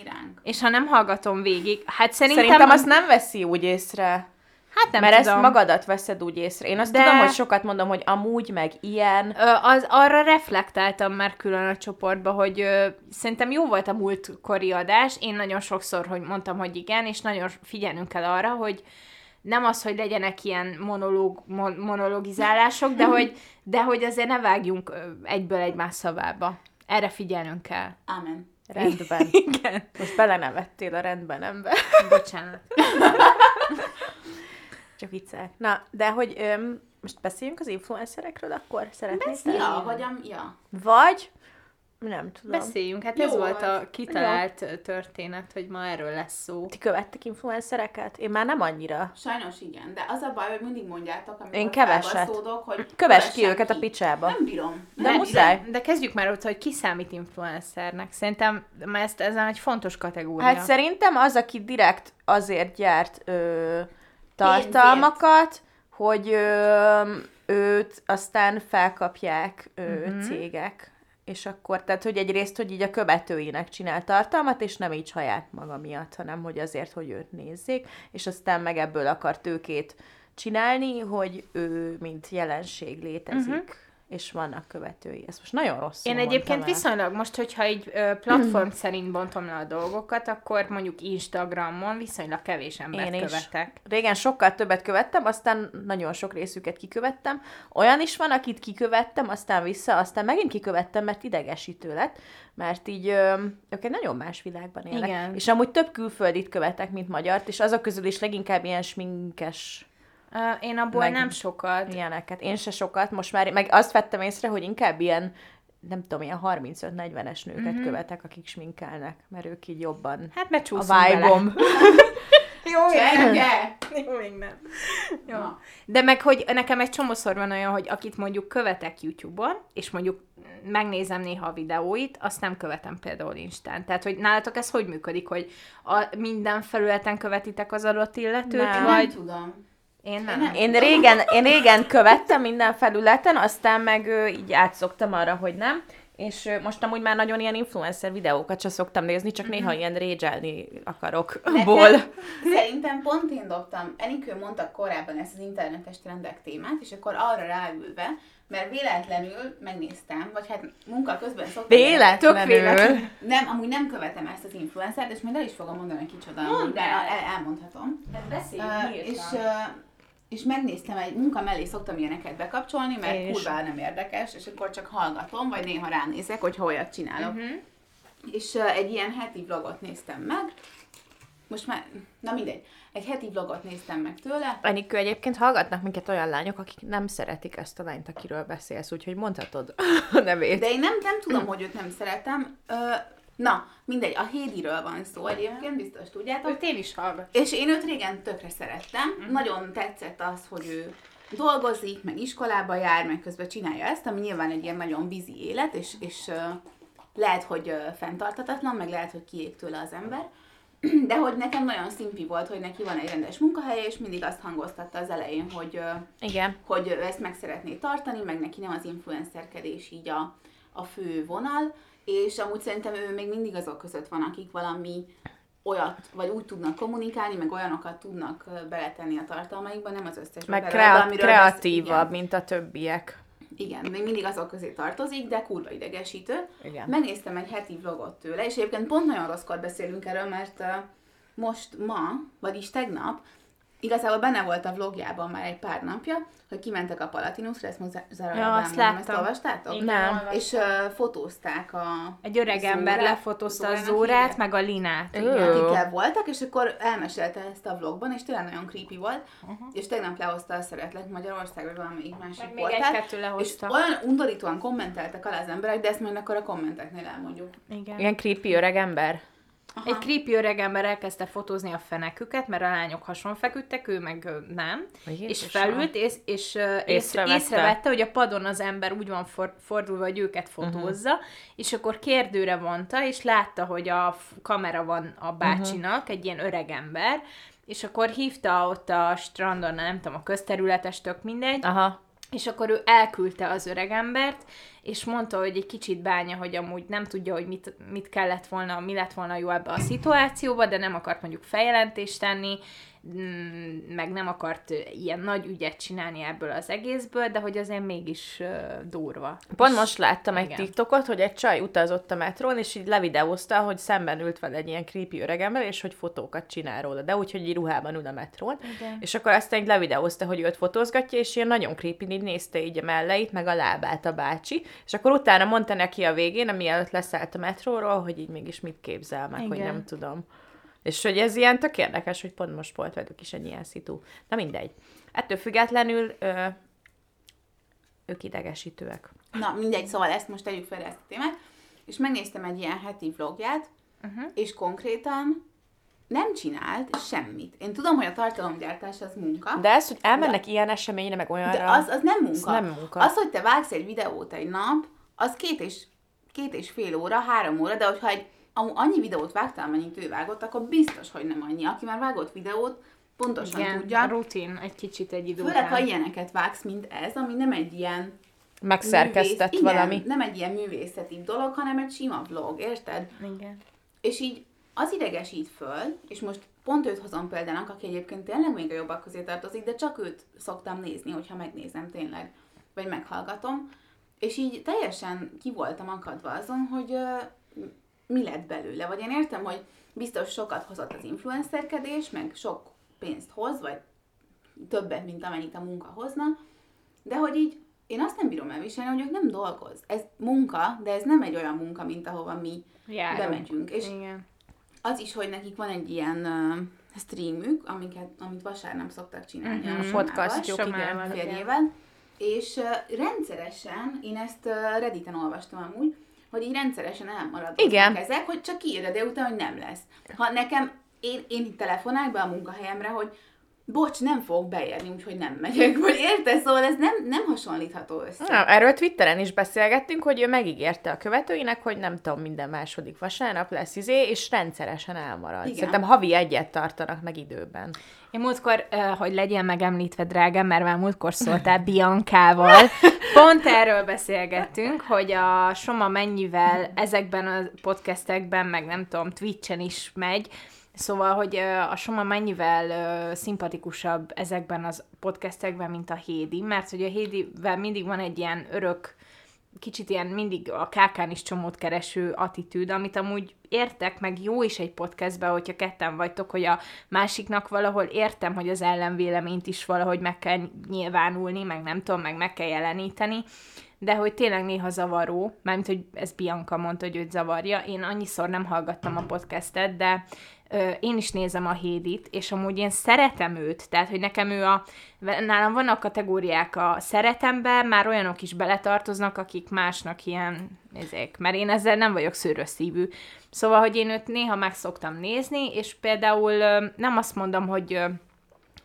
Speaker 2: ránk?
Speaker 3: és ha nem hallgatom végig, hát szerintem...
Speaker 1: Szerintem azt nem veszi úgy észre.
Speaker 3: hát nem
Speaker 1: mert
Speaker 3: tudom.
Speaker 1: ezt magadat veszed úgy észre. Én azt
Speaker 3: De-
Speaker 1: tudom, hogy sokat mondom, hogy amúgy, meg ilyen.
Speaker 3: Ö, az, arra reflektáltam már külön a csoportba, hogy ö, szerintem jó volt a múltkori adás, én nagyon sokszor hogy mondtam, hogy igen, és nagyon figyelnünk kell arra, hogy nem az, hogy legyenek ilyen monológ, mon, monologizálások, de hogy, de hogy azért ne vágjunk egyből egymás szavába. Erre figyelnünk kell.
Speaker 2: Amen.
Speaker 1: Rendben.
Speaker 3: Igen.
Speaker 1: Most belenevettél a rendben, ember.
Speaker 3: Bocsánat.
Speaker 1: Csak viccel. Na, de hogy öm, most beszéljünk az influencerekről, akkor szeretnél?
Speaker 2: Ja, vagy am, ja.
Speaker 1: Vagy, nem tudom.
Speaker 3: Beszéljünk, hát
Speaker 2: Jó
Speaker 3: ez volt a kitalált történet, hogy ma erről lesz szó.
Speaker 1: Ti követtek influencereket? Én már nem annyira.
Speaker 2: Sajnos igen, de az a baj, hogy mindig mondjátok, amikor
Speaker 1: Én keveset.
Speaker 2: hogy
Speaker 1: Kövess ki őket a picsába.
Speaker 2: Nem bírom.
Speaker 1: De
Speaker 2: nem
Speaker 1: muszáj.
Speaker 2: bírom.
Speaker 3: De kezdjük már ott, hogy ki számít influencernek. Szerintem mert ezt, ezen egy fontos kategória.
Speaker 1: Hát szerintem az, aki direkt azért gyárt ö, tartalmakat, hogy ö, őt aztán felkapják ö,
Speaker 3: Mhm.
Speaker 1: cégek. És akkor, tehát, hogy egyrészt, hogy így a követőinek csinál tartalmat, és nem így saját maga miatt, hanem hogy azért, hogy őt nézzék, és aztán meg ebből akar tőkét csinálni, hogy ő, mint jelenség létezik. Uh-huh. És vannak követői. Ez most nagyon rossz.
Speaker 3: Én egyébként viszonylag most, hogyha egy platform szerint bontom le a dolgokat, akkor mondjuk Instagramon viszonylag kevés embert
Speaker 1: Én is.
Speaker 3: követek.
Speaker 1: Régen sokkal többet követtem, aztán nagyon sok részüket kikövettem. Olyan is van, akit kikövettem, aztán vissza, aztán megint kikövettem, mert idegesítő lett, mert így ők egy nagyon más világban élnek.
Speaker 3: Igen.
Speaker 1: És amúgy több külföldit követek, mint magyart, és azok közül is leginkább ilyen sminkes
Speaker 3: én abból
Speaker 1: Meg-
Speaker 3: nem sokat.
Speaker 1: ilyeneket. Én se sokat, most már, meg azt vettem észre, hogy inkább ilyen nem tudom, ilyen 35-40-es nőket mm-hmm. követek, akik sminkelnek, mert ők így jobban
Speaker 3: Hát mert
Speaker 1: a vibe-om.
Speaker 3: Jó,
Speaker 2: Csenge!
Speaker 3: Jó, még nem. Jó.
Speaker 2: Na.
Speaker 3: De meg, hogy nekem egy csomószor van olyan, hogy akit mondjuk követek YouTube-on, és mondjuk megnézem néha a videóit, azt nem követem például Instán. Tehát, hogy nálatok ez hogy működik, hogy a, minden felületen követitek az adott illetőt,
Speaker 1: Nem.
Speaker 2: Én nem
Speaker 3: vagy
Speaker 2: tudom.
Speaker 3: Én
Speaker 2: nem.
Speaker 3: nem?
Speaker 1: Én régen, én régen követtem minden felületen, aztán meg ö, így átszoktam arra, hogy nem. És most amúgy már nagyon ilyen influencer videókat sem szoktam nézni, csak néha ilyen régyelni akarok ból.
Speaker 2: Nekem, szerintem pont én dobtam, Enikő mondta korábban ezt az internetes trendek témát, és akkor arra ráülve, mert véletlenül megnéztem, vagy hát munka közben szoktam...
Speaker 1: Véletlenül.
Speaker 3: véletlenül.
Speaker 2: Nem, amúgy nem követem ezt az influencert, és majd el is fogom mondani, hogy kicsoda, amúgy, de el, elmondhatom.
Speaker 3: Beszélj,
Speaker 2: Uh, és, uh, és megnéztem, egy munka mellé szoktam ilyeneket bekapcsolni, mert kurva nem érdekes, és akkor csak hallgatom, vagy néha ránézek, hogy olyat csinálok. Uh-huh. És uh, egy ilyen heti vlogot néztem meg, most már, na mindegy, egy heti vlogot néztem meg tőle,
Speaker 1: Enikő, egyébként hallgatnak minket olyan lányok, akik nem szeretik ezt a lányt, akiről beszélsz, úgyhogy mondhatod a nevét.
Speaker 2: de én nem, nem tudom, hogy őt nem szeretem. Uh, na, mindegy, a Hédiről van szó egyébként, biztos tudjátok.
Speaker 3: Őt én is hallgatom.
Speaker 2: És én őt régen tökre szerettem.
Speaker 3: Mhm.
Speaker 2: Nagyon tetszett az, hogy ő dolgozik, meg iskolába jár, meg közben csinálja ezt, ami nyilván egy ilyen nagyon vízi élet, és, és uh, lehet, hogy uh, fenntartatatlan, meg lehet, hogy kiég tőle az ember. De hogy nekem nagyon szimpi volt, hogy neki van egy rendes munkahelye, és mindig azt hangoztatta az elején, hogy, uh,
Speaker 1: Igen.
Speaker 2: hogy ezt meg szeretné tartani, meg neki nem az influencerkedés így a, a fő vonal, és amúgy szerintem ő még mindig azok között van, akik valami olyat, vagy úgy tudnak kommunikálni, meg olyanokat tudnak beletenni a tartalmaikba, nem az összes
Speaker 1: Meg kreat-
Speaker 2: amiről
Speaker 1: kreatívabb,
Speaker 2: Besz-
Speaker 1: mint a többiek.
Speaker 2: igen, még mindig azok közé tartozik, de kurva idegesítő.
Speaker 1: Igen.
Speaker 2: Megnéztem egy heti vlogot tőle, és egyébként pont nagyon rosszkor beszélünk erről, mert most ma, vagyis tegnap, igazából benne volt a vlogjában már egy pár napja, hogy kimentek a Palatinusra, ezt most Zara
Speaker 3: Ja, azt
Speaker 2: elmondom, ezt olvastátok?
Speaker 3: Igen,
Speaker 1: Nem.
Speaker 3: olvastam.
Speaker 2: És uh, fotózták a
Speaker 3: Egy öreg ember
Speaker 2: Zórát-
Speaker 3: lefotózta a Zórát, meg a Linát.
Speaker 2: Akikkel voltak, és akkor elmesélte ezt a vlogban, és tényleg nagyon creepy volt, uh-huh. és tegnap lehozta a Szeretlek Magyarországról valamelyik másik
Speaker 3: Meg még
Speaker 2: portál,
Speaker 3: egy-kettő
Speaker 2: és
Speaker 3: lehozta.
Speaker 2: olyan undorítóan kommenteltek alá az emberek, de ezt majd akkor a kommenteknél elmondjuk.
Speaker 3: Igen.
Speaker 1: Ilyen creepy öreg ember.
Speaker 2: Aha.
Speaker 3: Egy creepy öreg ember elkezdte fotózni a feneküket, mert a lányok hason feküdtek, ő meg nem.
Speaker 1: Jézusom.
Speaker 3: És felült, és, és észrevette.
Speaker 1: Észrevette.
Speaker 3: hogy a padon az ember úgy van for, fordulva, hogy őket fotózza, uh-huh. és akkor kérdőre vonta, és látta, hogy a kamera van a bácsinak, uh-huh. egy ilyen öreg ember, és akkor hívta ott a strandon, nem tudom, a közterületes, tök mindegy,
Speaker 1: Aha.
Speaker 3: És akkor ő elküldte az öregembert, és mondta, hogy egy kicsit bánja, hogy amúgy nem tudja, hogy mit, mit kellett volna, mi lett volna jó ebbe a szituációba, de nem akart mondjuk feljelentést tenni, meg nem akart ilyen nagy ügyet csinálni ebből az egészből, de hogy azért mégis durva.
Speaker 1: Pont most láttam egy
Speaker 3: Igen.
Speaker 1: TikTokot, hogy egy csaj utazott a metrón, és így levideózta, hogy szemben ült vele egy ilyen creepy öregember, és hogy fotókat csinál róla, de úgy, hogy így ruhában ül a metrón.
Speaker 3: Igen.
Speaker 1: És akkor aztán így levideózta, hogy őt fotózgatja, és ilyen nagyon creepy így nézte így a melleit, meg a lábát a bácsi, és akkor utána mondta neki a végén, mielőtt leszállt a metróról, hogy így mégis mit képzel meg, hogy
Speaker 3: Igen.
Speaker 1: nem tudom. És hogy ez ilyen tök érdekes, hogy pont most volt velük is egy ilyen szitu. Na mindegy. Ettől függetlenül ö, ők idegesítőek.
Speaker 2: Na, mindegy, szóval ezt most tegyük fel ezt a témát. És megnéztem egy ilyen heti vlogját, uh-huh. és konkrétan nem csinált semmit. Én tudom, hogy a tartalomgyártás az munka,
Speaker 1: De ez, hogy elmennek de, ilyen eseményre, meg olyanra...
Speaker 2: de az, az nem munka.
Speaker 1: nem munka.
Speaker 2: Az, hogy te vágsz egy videót egy nap, az két és, két és fél óra, három óra, de hogyha egy, annyi videót vágtál, mennyit ő vágott, akkor biztos, hogy nem annyi. Aki már vágott videót, pontosan
Speaker 3: Igen,
Speaker 2: tudja.
Speaker 3: rutin egy kicsit egy idő
Speaker 2: Főleg, ha ilyeneket vágsz, mint ez, ami nem egy ilyen
Speaker 1: Megszerkesztett
Speaker 2: művész-
Speaker 1: valami.
Speaker 2: Igen, nem egy ilyen művészeti dolog, hanem egy sima vlog, érted?
Speaker 3: Igen.
Speaker 2: És így az idegesít föl, és most pont őt hozom példának, aki egyébként tényleg még a jobbak közé tartozik, de csak őt szoktam nézni, hogyha megnézem tényleg, vagy meghallgatom, és így teljesen ki voltam akadva azon, hogy mi lett belőle. Vagy én értem, hogy biztos sokat hozott az influencerkedés, meg sok pénzt hoz, vagy többet, mint amennyit a munka hozna, de hogy így én azt nem bírom elviselni, hogy ők nem dolgoz. Ez munka, de ez nem egy olyan munka, mint ahova mi
Speaker 3: Járunk.
Speaker 2: bemegyünk. És
Speaker 3: Igen.
Speaker 2: az is, hogy nekik van egy ilyen uh, streamük, amiket, amit vasárnap szoktak csinálni
Speaker 3: Mhm.
Speaker 2: a
Speaker 1: A
Speaker 2: Somával,
Speaker 1: podcastjuk,
Speaker 2: férjével, és uh, rendszeresen, én ezt uh, Redditen olvastam amúgy, hogy így rendszeresen elmaradnak
Speaker 1: Igen.
Speaker 2: ezek, hogy csak kiírja délután, hogy nem lesz. Ha nekem, én, én telefonálok be a munkahelyemre, hogy bocs, nem fogok beérni, úgyhogy nem megyek, vagy érted? Szóval ez nem, nem hasonlítható össze.
Speaker 1: Na, erről Twitteren is beszélgettünk, hogy ő megígérte a követőinek, hogy nem tudom, minden második vasárnap lesz izé, és rendszeresen elmarad.
Speaker 2: Igen.
Speaker 1: Szerintem havi egyet tartanak meg időben.
Speaker 3: Én múltkor, hogy legyen megemlítve, drágám, mert már múltkor szóltál Biankával, pont erről beszélgettünk, hogy a Soma mennyivel ezekben a podcastekben, meg nem tudom, Twitchen is megy, Szóval, hogy a Soma mennyivel szimpatikusabb ezekben az podcastekben, mint a Hédi, mert hogy a Hédivel mindig van egy ilyen örök, kicsit ilyen mindig a kákán is csomót kereső attitűd, amit amúgy értek, meg jó is egy podcastben, hogyha ketten vagytok, hogy a másiknak valahol értem, hogy az ellenvéleményt is valahogy meg kell nyilvánulni, meg nem tudom, meg meg kell jeleníteni, de hogy tényleg néha zavaró, mármint, hogy ez Bianca mondta, hogy őt zavarja, én annyiszor nem hallgattam a podcastet, de én is nézem a Hédit, és amúgy én szeretem őt, tehát, hogy nekem ő a, nálam vannak kategóriák a szeretembe, már olyanok is beletartoznak, akik másnak ilyen, ezek, mert én ezzel nem vagyok szőrös szívű. Szóval, hogy én őt néha meg szoktam nézni, és például nem azt mondom, hogy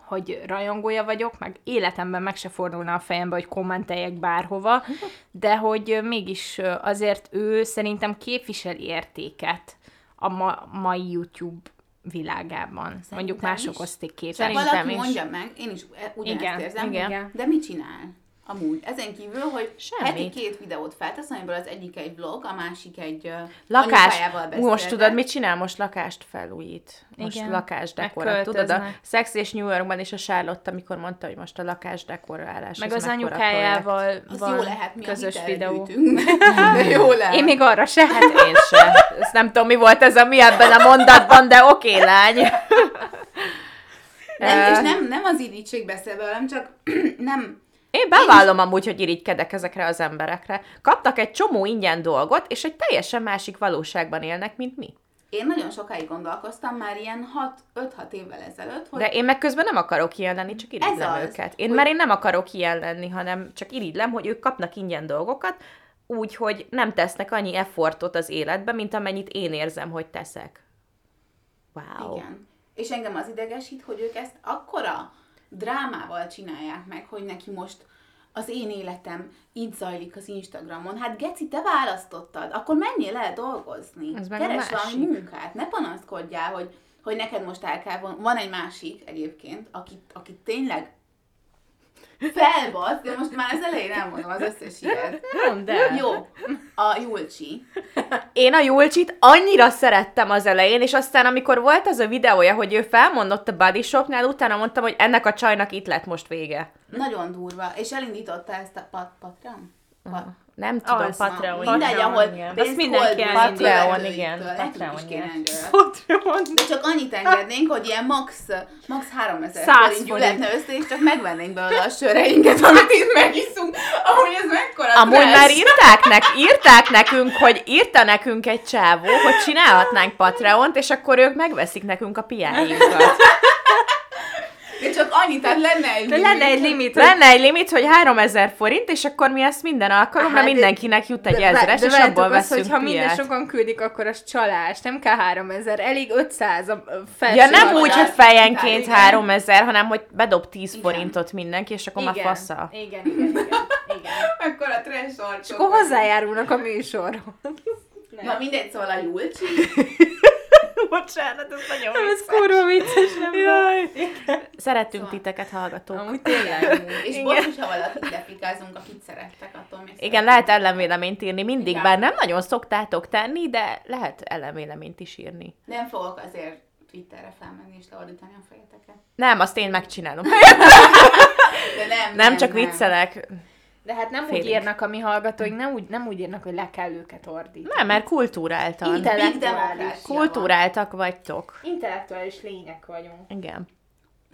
Speaker 3: hogy rajongója vagyok, meg életemben meg se fordulna a fejembe, hogy kommenteljek bárhova, de hogy mégis azért ő szerintem képvisel értéket a ma- mai YouTube világában. Mondjuk mások
Speaker 2: is.
Speaker 3: osztik képet.
Speaker 1: Szerintem
Speaker 2: Valaki
Speaker 1: is.
Speaker 2: mondja meg, én is ugyanezt
Speaker 3: Igen,
Speaker 2: érzem,
Speaker 1: igen.
Speaker 2: de mit csinál? Amúgy. Ezen kívül, hogy
Speaker 1: Semmit.
Speaker 2: heti két videót feltesz, amiből az egyik egy vlog, a másik egy
Speaker 1: Lakás. most tudod, mit csinál? Most lakást felújít. Most
Speaker 3: Igen.
Speaker 1: lakásdekorát. Tudod, a. Sex és New Yorkban is a Charlotte, amikor mondta, hogy most a lakásdekorálás.
Speaker 3: Meg az
Speaker 1: mekkora
Speaker 3: anyukájával
Speaker 2: Az
Speaker 3: van
Speaker 2: jó lehet, mi
Speaker 3: közös
Speaker 2: a
Speaker 3: videó.
Speaker 2: De jó lehet.
Speaker 3: Én még arra se. Hát.
Speaker 1: Én se. Ezt nem tudom, mi volt ez a mi ebben a mondatban, de oké, lány.
Speaker 2: nem, és nem, nem az irítség beszél velem, csak nem...
Speaker 1: Én bevallom amúgy, hogy irigykedek ezekre az emberekre. Kaptak egy csomó ingyen dolgot, és egy teljesen másik valóságban élnek, mint mi.
Speaker 2: Én nagyon sokáig gondolkoztam már ilyen 5-6 évvel ezelőtt, hogy
Speaker 1: De én meg közben nem akarok ilyen lenni, csak irigylem
Speaker 2: Ez az,
Speaker 1: őket. Én
Speaker 2: hogy-
Speaker 1: mert én nem akarok ilyen lenni, hanem csak irigylem, hogy ők kapnak ingyen dolgokat, úgy, hogy nem tesznek annyi effortot az életbe, mint amennyit én érzem, hogy teszek. Wow.
Speaker 2: Igen. És engem az idegesít, hogy ők ezt akkora drámával csinálják meg, hogy neki most az én életem így zajlik az Instagramon. Hát Geci, te választottad, akkor menjél el dolgozni.
Speaker 1: Ez
Speaker 2: Keres valami munkát, ne panaszkodjál, hogy, hogy neked most el kell von... Van egy másik egyébként, akit, akit tényleg felbasz, de most már az elején elmondom az összes ilyet.
Speaker 1: Mondd el.
Speaker 2: Jó, a Julcsi.
Speaker 1: Én a Julcsit annyira szerettem az elején, és aztán amikor volt az a videója, hogy ő felmondott a Body Shopnál, utána mondtam, hogy ennek a csajnak itt lett most vége.
Speaker 2: Nagyon durva, és elindította ezt a pat Patreon? Pa-
Speaker 1: Nem tudom,
Speaker 3: Az,
Speaker 1: Patreon.
Speaker 3: Patreon,
Speaker 2: Mindegy, ahol
Speaker 3: igen.
Speaker 2: pénzt
Speaker 3: Azt mindenki
Speaker 1: Patreon, igen, Patreon, igen.
Speaker 3: Patreon.
Speaker 2: De csak annyit engednénk, hogy ilyen max, max 3000
Speaker 3: Száz
Speaker 2: forint gyűletne össze, és csak megvennénk belőle a söreinket, amit itt megiszunk. Amúgy ez mekkora
Speaker 1: Amúgy már írták, nek, írták nekünk, hogy írta nekünk egy csávó, hogy csinálhatnánk Patreont, és akkor ők megveszik nekünk a piáinkat.
Speaker 2: De csak annyit, tehát lenne egy
Speaker 3: De lenne egy limit, hogy
Speaker 1: Lenne egy limit, hogy 3000 forint, és akkor mi ezt minden alkalomra
Speaker 3: Hát, de-
Speaker 1: mindenkinek jut egy
Speaker 3: De-
Speaker 1: ezres,
Speaker 3: de
Speaker 1: és abból veszünk
Speaker 3: hogy ha minden
Speaker 1: piát.
Speaker 3: sokan küldik, akkor az csalás. Nem kell 3000, elég 500 a felső
Speaker 1: Ja, nem úgy, hogy fejenként
Speaker 2: igen.
Speaker 1: 3000, hanem hogy bedob 10
Speaker 2: Igen.
Speaker 1: forintot mindenki, és akkor már
Speaker 3: igen.
Speaker 1: fasza.
Speaker 3: Igen, igen, igen. igen.
Speaker 2: Akkor a trash.
Speaker 3: És akkor hozzájárulnak a műsorhoz.
Speaker 2: Na mindegy, szóval a Julcsi,
Speaker 1: Bocsánat, ez nagyon
Speaker 3: Nem, ez kurva vicces, nem?
Speaker 1: Jaj. Szeretünk
Speaker 2: Szóval-
Speaker 1: titeket, hallgatók.
Speaker 3: Amúgy tényleg.
Speaker 2: és
Speaker 1: Igen.
Speaker 2: bocs, hogyha valakit lefikázunk, akit szerettek, attól még
Speaker 1: Igen, lehet ellenvéleményt írni mindig,
Speaker 2: Igen.
Speaker 1: bár nem nagyon szoktátok tenni, de lehet ellenvéleményt is írni.
Speaker 2: Nem fogok azért Twitterre felmenni és leordítani a fejeteket.
Speaker 1: Nem, azt én megcsinálom.
Speaker 2: De nem,
Speaker 1: Nem, csak viccelek.
Speaker 3: De hát nem úgy
Speaker 1: Félig.
Speaker 3: írnak a mi hallgatóink, nem úgy, nem úgy írnak, hogy le kell őket ordítani.
Speaker 1: Nem, mert kultúráltan.
Speaker 3: Intellektuális.
Speaker 1: Kultúráltak vagytok.
Speaker 3: Intellektuális lények vagyunk.
Speaker 1: Igen.
Speaker 2: van.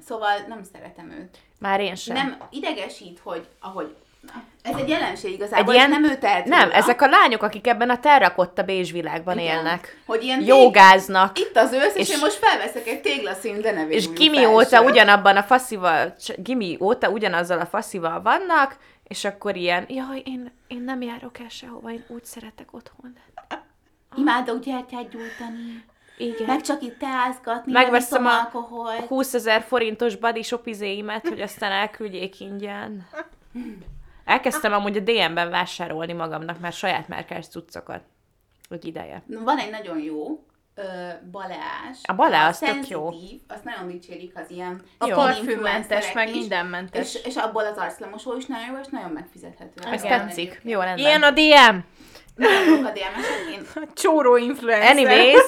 Speaker 2: Szóval nem szeretem őt.
Speaker 1: Már én sem.
Speaker 2: Nem idegesít, hogy ahogy... Ez egy jelenség igazából,
Speaker 1: Egy
Speaker 2: és
Speaker 1: ilyen-
Speaker 2: nem ő tehet
Speaker 1: Nem,
Speaker 2: róla,
Speaker 1: ezek a lányok, akik ebben a terrakotta bézs világban
Speaker 2: Igen.
Speaker 1: élnek.
Speaker 2: Hogy ilyen
Speaker 1: Jogáznak.
Speaker 2: Itt az ősz, és,
Speaker 1: És-
Speaker 2: én most felveszek egy téglaszín denevérújú
Speaker 1: És Gimi óta ugyanabban a faszival, Gimi óta ugyanazzal a faszival vannak, és akkor ilyen, jaj, én, én nem járok el sehova, én úgy szeretek otthon lenni.
Speaker 2: Imádok gyertyát gyújtani,
Speaker 1: Igen.
Speaker 2: meg csak itt teázgatni,
Speaker 1: Megveszem a
Speaker 2: alkoholt.
Speaker 1: 20 ezer forintos body shopizéimet, hogy aztán elküldjék ingyen. Elkezdtem amúgy a DM-ben vásárolni magamnak már saját márkás cuccokat. Hogy ideje.
Speaker 2: Van egy nagyon jó ö, baleás.
Speaker 1: A Balea az tök jó.
Speaker 2: Azt nagyon dicsérik az ilyen
Speaker 3: A parfümmentes, meg
Speaker 2: is,
Speaker 3: mindenmentes.
Speaker 2: És, és abból az arclemosó is nagyon jó, és nagyon megfizethető.
Speaker 1: Ez tetszik. Jó, rendben.
Speaker 3: Ilyen a DM!
Speaker 2: Nagyon a DM-esek, én
Speaker 3: Csóró influencer.
Speaker 1: Anyways,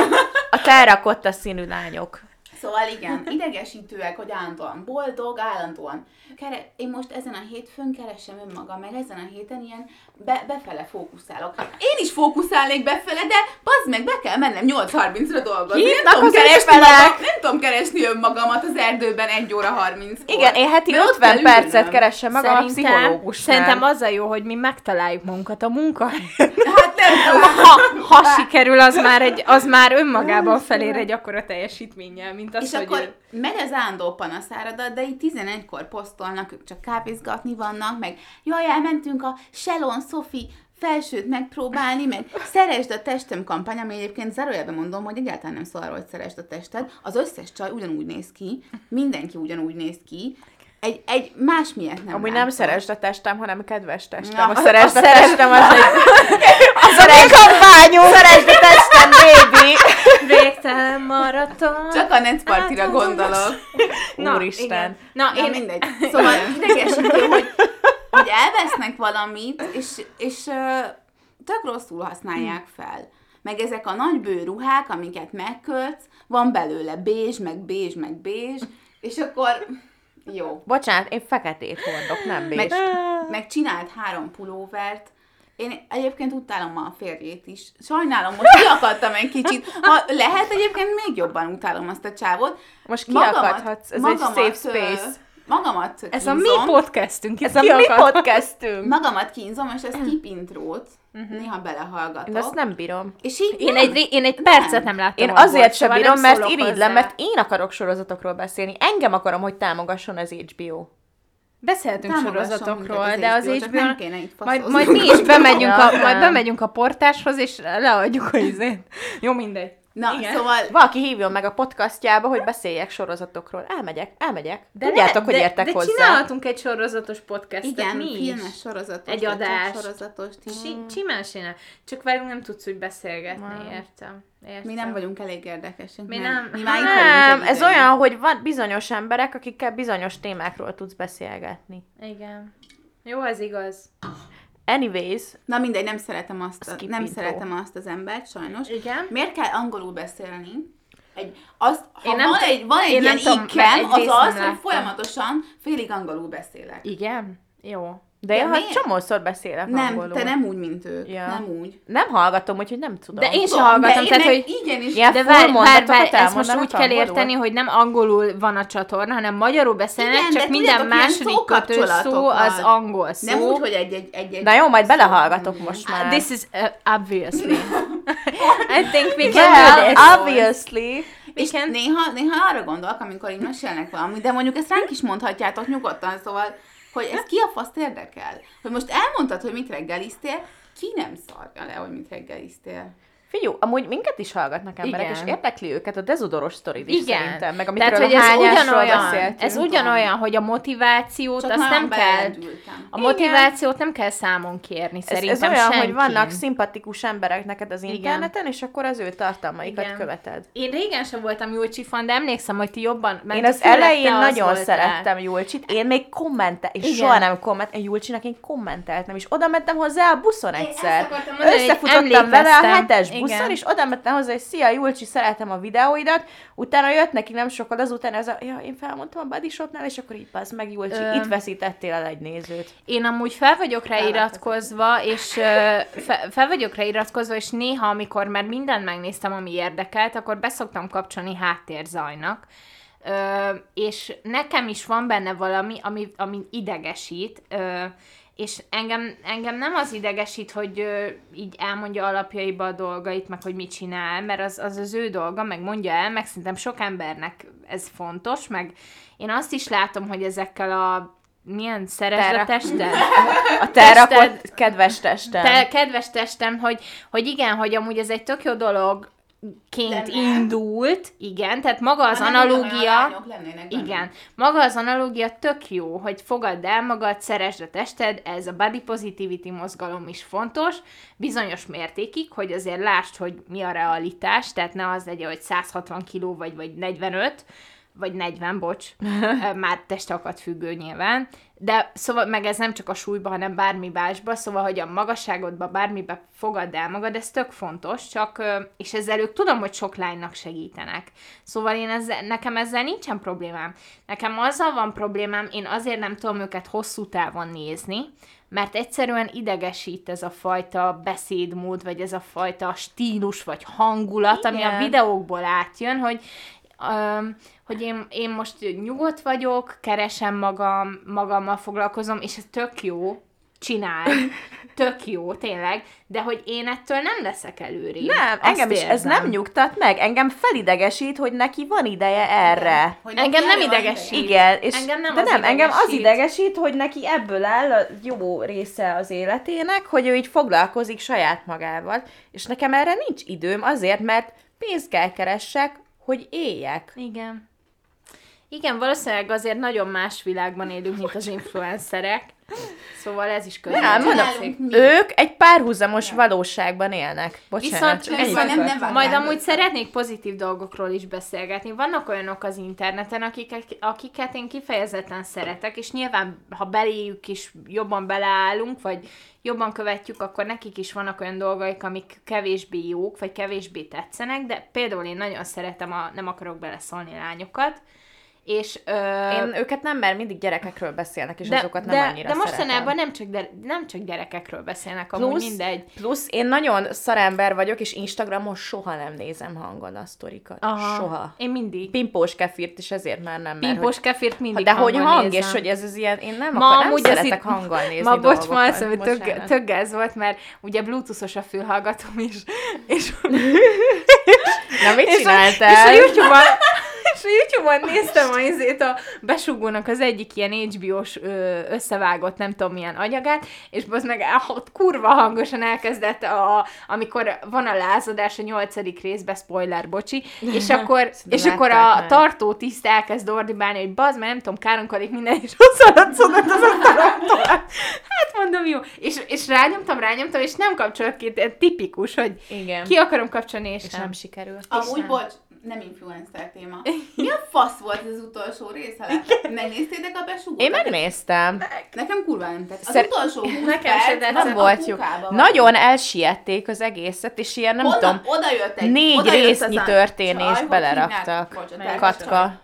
Speaker 1: a terrakotta színű lányok.
Speaker 2: Szóval igen, idegesítőek, hogy állandóan boldog, állandóan. Kere, én most ezen a hétfőn keresem önmagam, meg ezen a héten ilyen be, befele fókuszálok. Én is fókuszálnék befele, de bazd meg, be kell mennem 8.30-ra dolgozni.
Speaker 1: Hívnak
Speaker 2: nem, tudom keresni magam, nem tudom keresni önmagamat az erdőben 1 óra 30
Speaker 1: Igen, én heti
Speaker 2: De ott
Speaker 1: 50
Speaker 2: kell
Speaker 1: percet keresem magam a pszichológusnál.
Speaker 3: szerintem az a jó, hogy mi megtaláljuk magunkat a munkahelyen. Ha, ha sikerül, az már, egy, az már önmagában felér egy akkora teljesítménnyel, mint az,
Speaker 2: És
Speaker 3: hogy...
Speaker 2: akkor megy az ándó panaszáradat, de így 11-kor posztolnak, ők csak kávézgatni vannak, meg jaj, elmentünk a Shalon Sophie felsőt megpróbálni, meg szeresd a testem kampány, ami egyébként zárójelben mondom, hogy egyáltalán nem szól arról, hogy szeresd a tested. Az összes csaj ugyanúgy néz ki, mindenki ugyanúgy néz ki, egy, egy más miatt nem
Speaker 1: Amúgy nem
Speaker 2: látom.
Speaker 1: szeresd a testem, hanem kedves testem.
Speaker 2: Na,
Speaker 1: a szeresd a,
Speaker 3: a
Speaker 1: testem, az egy... Az a kampányunk! Szeresd a testem, baby!
Speaker 3: Végtelen maraton.
Speaker 2: Csak a netpartira gondolok.
Speaker 3: Na,
Speaker 1: Úristen.
Speaker 3: igen. Na,
Speaker 2: Na,
Speaker 3: én...
Speaker 2: mindegy. Szóval idegesítő, hogy, hogy elvesznek valamit, és, és ö, tök rosszul használják fel. Meg ezek a nagy bőruhák, amiket megköltsz, van belőle bézs, meg bézs, meg bézs, és akkor jó.
Speaker 1: Bocsánat, én feketét hordok, nem
Speaker 2: Meg,
Speaker 1: bézs.
Speaker 2: meg csinált három pulóvert, én egyébként utálom a férjét is. Sajnálom, most kiakadtam egy kicsit. Ha lehet, egyébként még jobban utálom azt a csávot.
Speaker 1: Most kiakadhatsz, ez egy
Speaker 2: magamat,
Speaker 1: safe
Speaker 2: ö,
Speaker 1: space.
Speaker 2: Magamat
Speaker 3: Ez a mi
Speaker 2: kínzom.
Speaker 3: podcastünk.
Speaker 1: Ez a mi podcastünk.
Speaker 2: Magamat kínzom, és a skip intrót néha belehallgatok.
Speaker 1: Én azt nem bírom.
Speaker 2: És így
Speaker 3: Én
Speaker 2: nem.
Speaker 3: egy, én egy percet nem láttam
Speaker 1: Én azért sem
Speaker 3: szóval
Speaker 1: bírom, mert irigylem, mert én akarok sorozatokról beszélni. Engem akarom, hogy támogasson az HBO.
Speaker 3: Beszélhetünk
Speaker 2: Támogasson
Speaker 3: sorozatokról,
Speaker 2: minket
Speaker 3: de az
Speaker 2: HBO,
Speaker 3: HBO...
Speaker 2: nem kéne itt
Speaker 3: Majd, majd mi is bemegyünk a, majd bemegyünk a portáshoz, és leadjuk a izét. Jó, mindegy.
Speaker 2: Na,
Speaker 3: Igen.
Speaker 2: szóval
Speaker 1: Valaki hívjon meg a podcastjába, hogy beszéljek sorozatokról. Elmegyek, elmegyek.
Speaker 3: De
Speaker 1: Tudjátok, hogy
Speaker 3: de,
Speaker 1: értek
Speaker 3: de
Speaker 1: hozzá.
Speaker 3: csinálhatunk egy sorozatos podcastet,
Speaker 2: igen,
Speaker 3: mi
Speaker 2: filmes sorozatos,
Speaker 3: Egy
Speaker 2: de csak
Speaker 3: adást.
Speaker 2: sorozatost is.
Speaker 3: Simán csinál. Csak velünk nem tudsz úgy beszélgetni, értem. értem.
Speaker 2: Mi nem vagyunk elég érdekesek.
Speaker 3: Mi
Speaker 2: nem. Mi már
Speaker 1: Nem, ez olyan, hogy van bizonyos emberek, akikkel bizonyos témákról tudsz beszélgetni.
Speaker 3: Igen. Jó, ez igaz.
Speaker 1: Anyways,
Speaker 2: Na mindegy, nem szeretem azt, a, nem
Speaker 1: intro.
Speaker 2: szeretem azt az embert, sajnos.
Speaker 3: Igen.
Speaker 2: Miért kell angolul beszélni? Egy, azt, ha
Speaker 3: Én nem
Speaker 2: van
Speaker 3: t-
Speaker 2: egy, van egy
Speaker 3: én
Speaker 2: ilyen ikkem, az az, hogy folyamatosan félig angolul beszélek.
Speaker 3: Igen? Jó.
Speaker 1: De én ha
Speaker 2: miért?
Speaker 1: csomószor beszélek
Speaker 2: Nem,
Speaker 1: angolul.
Speaker 2: te nem úgy, mint ő.
Speaker 1: Ja.
Speaker 2: Nem úgy.
Speaker 1: Nem hallgatom, úgyhogy nem tudom.
Speaker 3: De én sem hallgatom,
Speaker 2: de
Speaker 3: tehát, hogy...
Speaker 2: igenis.
Speaker 1: Ilyen
Speaker 3: De várj, várj, várj, ezt most úgy kell
Speaker 1: angolul?
Speaker 3: érteni, hogy nem angolul van a csatorna, hanem magyarul beszélnek,
Speaker 2: Igen,
Speaker 3: csak
Speaker 2: de
Speaker 3: minden
Speaker 2: tudjátok,
Speaker 3: második kötőszó
Speaker 2: szókapcsolatokkal.
Speaker 3: az angol szó.
Speaker 2: Nem úgy, hogy egy, egy,
Speaker 1: Na jó, majd belehallgatok most már.
Speaker 3: This is uh, obviously. I think we can
Speaker 1: well,
Speaker 3: this.
Speaker 1: obviously.
Speaker 2: És
Speaker 3: Igen.
Speaker 2: néha, néha arra gondolok, amikor így mesélnek valamit, de mondjuk ezt ránk is mondhatjátok nyugodtan, szóval, hogy ez ki a faszt érdekel? Hogy most elmondtad, hogy mit reggeliztél, ki nem szarja le, hogy mit reggeliztél?
Speaker 1: Figyú, amúgy minket is hallgatnak emberek,
Speaker 3: Igen.
Speaker 1: és érdekli őket a dezudoros sztorid is
Speaker 3: Igen.
Speaker 1: szerintem, meg
Speaker 3: Tehát, hogy ez ugyanolyan, ez ugyanolyan, hogy a motivációt
Speaker 2: Csak
Speaker 3: azt nem kell, a motivációt nem kell számon kérni,
Speaker 1: Ez,
Speaker 3: szerintem
Speaker 1: ez olyan,
Speaker 3: senki.
Speaker 1: hogy vannak szimpatikus emberek neked az
Speaker 3: Igen.
Speaker 1: interneten, és akkor az ő tartalmaikat
Speaker 3: Igen.
Speaker 1: követed.
Speaker 3: Én régen sem voltam Julcsi fan, de emlékszem, hogy ti jobban... mert
Speaker 1: Én az elején
Speaker 3: az
Speaker 1: nagyon
Speaker 3: voltál.
Speaker 1: szerettem Julcsit, én még kommentel, és
Speaker 3: Igen.
Speaker 1: soha nem komment, én Julcsinak én kommenteltem, és oda mentem hozzá a buszon egyszer. Összefutottam vele a
Speaker 3: emlékeztem.
Speaker 1: Buszon, és oda mentem hozzá, hogy szia, Julcsi, szeretem a videóidat, utána jött neki nem sokkal azután ez a, ja, én felmondtam a Body Shopnál, és akkor így az meg Julcsi,
Speaker 3: Ö.
Speaker 1: itt veszítettél el egy nézőt.
Speaker 3: Én amúgy fel vagyok rá iratkozva, és fe, fel vagyok rá iratkozva, és néha, amikor már mindent megnéztem, ami érdekelt, akkor beszoktam kapcsolni háttérzajnak. Ö, és nekem is van benne valami, ami, ami idegesít, ö, és engem, engem nem az idegesít, hogy ö, így elmondja alapjaiba a dolgait, meg hogy mit csinál, mert az, az az ő dolga, meg mondja el, meg szerintem sok embernek ez fontos, meg én azt is látom, hogy ezekkel a milyen szeresd a
Speaker 1: Terra-? A te rakott kedves testem.
Speaker 3: Te, kedves testem, hogy, hogy igen, hogy amúgy ez egy tök jó dolog, ként
Speaker 2: nem.
Speaker 3: indult, igen, tehát maga az
Speaker 2: Ha nem ugyanolyan
Speaker 3: analógia, igen, maga az analógia tök jó, hogy fogadd el magad, szeresd a tested, ez a body positivity mozgalom is fontos, bizonyos mértékig, hogy azért lásd, hogy mi a realitás, tehát ne az legyen, hogy 160 kiló vagy, vagy 45, vagy 40, bocs, már testakad függő nyilván, de szóval meg ez nem csak a súlyba, hanem bármi másba, szóval, hogy a magasságodba, bármibe fogadd el magad, ez tök fontos, csak, és ezzel ők tudom, hogy sok lánynak segítenek. Szóval én ezzel, nekem ezzel nincsen problémám. Nekem azzal van problémám, én azért nem tudom őket hosszú távon nézni, mert egyszerűen idegesít ez a fajta beszédmód, vagy ez a fajta stílus, vagy hangulat, ami a
Speaker 1: Igen.
Speaker 3: videókból átjön, hogy hogy én, én most nyugodt vagyok, keresem magam, magammal foglalkozom, és ez tök jó, csinál, tök jó, tényleg, de hogy én ettől nem leszek előrébb.
Speaker 1: Nem,
Speaker 3: Azt
Speaker 1: engem is ez
Speaker 3: érzem.
Speaker 1: nem nyugtat meg. Engem felidegesít, hogy neki van ideje erre.
Speaker 2: Hogy
Speaker 3: Engem nem idegesít.
Speaker 1: Igen, és
Speaker 3: Engem nem
Speaker 1: de
Speaker 3: az
Speaker 1: nem, engem az
Speaker 3: idegesít.
Speaker 1: idegesít, hogy neki ebből áll a jó része az életének, hogy ő így foglalkozik saját magával, és nekem erre nincs időm azért, mert pénzt kell keressek, hogy éljek.
Speaker 3: Igen. Igen, valószínűleg azért nagyon más világban élünk, mint az influencerek. Szóval ez is könnyen.
Speaker 1: Nem, mondom, ők egy párhuzamos valóságban élnek. Bocsánat,
Speaker 3: Viszont,
Speaker 2: van, nem- nem
Speaker 3: Majd
Speaker 2: vágnád
Speaker 3: amúgy
Speaker 2: össze.
Speaker 3: szeretnék pozitív dolgokról is beszélgetni. Vannak olyanok az interneten, akiket, akiket én kifejezetten szeretek, és nyilván, ha beléjük is jobban beleállunk, vagy jobban követjük, akkor nekik is vannak olyan dolgaik, amik kevésbé jók, vagy kevésbé tetszenek, de például én nagyon szeretem a nem akarok beleszólni lányokat, és ö,
Speaker 1: Én őket nem, mert mindig gyerekekről beszélnek, és
Speaker 3: de,
Speaker 1: azokat nem
Speaker 3: de,
Speaker 1: annyira
Speaker 3: de mostanában nem csak, de, nem csak gyerekekről beszélnek, amúgy
Speaker 1: Plusz,
Speaker 3: mindegy.
Speaker 1: plusz én nagyon szarember vagyok, és Instagramon soha nem nézem hangon a sztorikat.
Speaker 3: Aha.
Speaker 1: Soha.
Speaker 3: Én mindig.
Speaker 1: Pimpós kefirt is ezért már nem, mert
Speaker 3: Pimpos kefirt mindig
Speaker 1: de hogy hang,
Speaker 3: nézem.
Speaker 1: és hogy ez az ilyen, én nem,
Speaker 3: Ma
Speaker 1: akar, nem
Speaker 3: az
Speaker 1: szeretek
Speaker 3: itt-
Speaker 1: hanggal nézni
Speaker 3: Ma bocs, ma mondom, hogy tök, tök gáz volt, mert ugye bluetoothos a fülhallgatom is, és,
Speaker 1: Na, mit
Speaker 3: és, a, és a
Speaker 1: csináltál?
Speaker 3: YouTube-on, és a YouTube-on néztem a, izét a besugónak az egyik ilyen HBO-s összevágott, nem tudom milyen anyagát, és az meg ott kurva hangosan elkezdett, a, amikor van a lázadás a nyolcadik részben, spoiler, bocsi, és akkor, és akkor a tartó tiszt elkezd ordibálni, hogy bazd, mert nem tudom, káromkodik minden, és hozzalatszott az asztalomtól. Hát mondom, jó. És, és rányomtam, rányomtam, és nem kapcsolok ki, tipikus, hogy
Speaker 1: Igen.
Speaker 3: ki akarom kapcsolni, és,
Speaker 1: És
Speaker 3: nem.
Speaker 1: nem sikerült.
Speaker 2: Amúgy,
Speaker 3: nem.
Speaker 2: bocs, nem influencer téma. Mi a fasz volt ez az utolsó rész? ha láttátok? Megnéztétek a besugót?
Speaker 1: Én megnéztem.
Speaker 2: Nekem kurva nem tetszett. Az
Speaker 1: Szer-
Speaker 2: utolsó 20
Speaker 3: Nekem se
Speaker 2: perc,
Speaker 3: tetszett.
Speaker 1: Nem volt jó. Nagyon elsiették az egészet, és ilyen nem
Speaker 2: oda,
Speaker 1: tudom,
Speaker 2: oda jött egy,
Speaker 1: négy
Speaker 2: oda jött
Speaker 1: résznyi
Speaker 2: az a
Speaker 1: történést
Speaker 2: csaj,
Speaker 1: beleraktak.
Speaker 2: hívják? Bocs, a
Speaker 3: Melyik
Speaker 2: terhes
Speaker 1: Katka.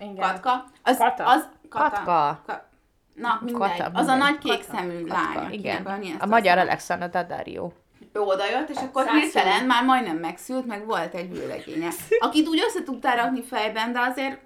Speaker 3: Igen.
Speaker 2: Katka. Az,
Speaker 3: Kata.
Speaker 2: az, Kata.
Speaker 1: Katka.
Speaker 2: Ka- Na, mindegy.
Speaker 1: Kata,
Speaker 2: az a
Speaker 1: mindegy.
Speaker 2: nagy kék
Speaker 3: Kata.
Speaker 2: szemű lány.
Speaker 1: Igen. A magyar. Alexandra Daddario.
Speaker 2: Ő oda jött, és akkor
Speaker 3: Százszor.
Speaker 2: hirtelen már majdnem megszült, meg volt egy vőlegénye. Akit úgy össze tudtál rakni fejben, de azért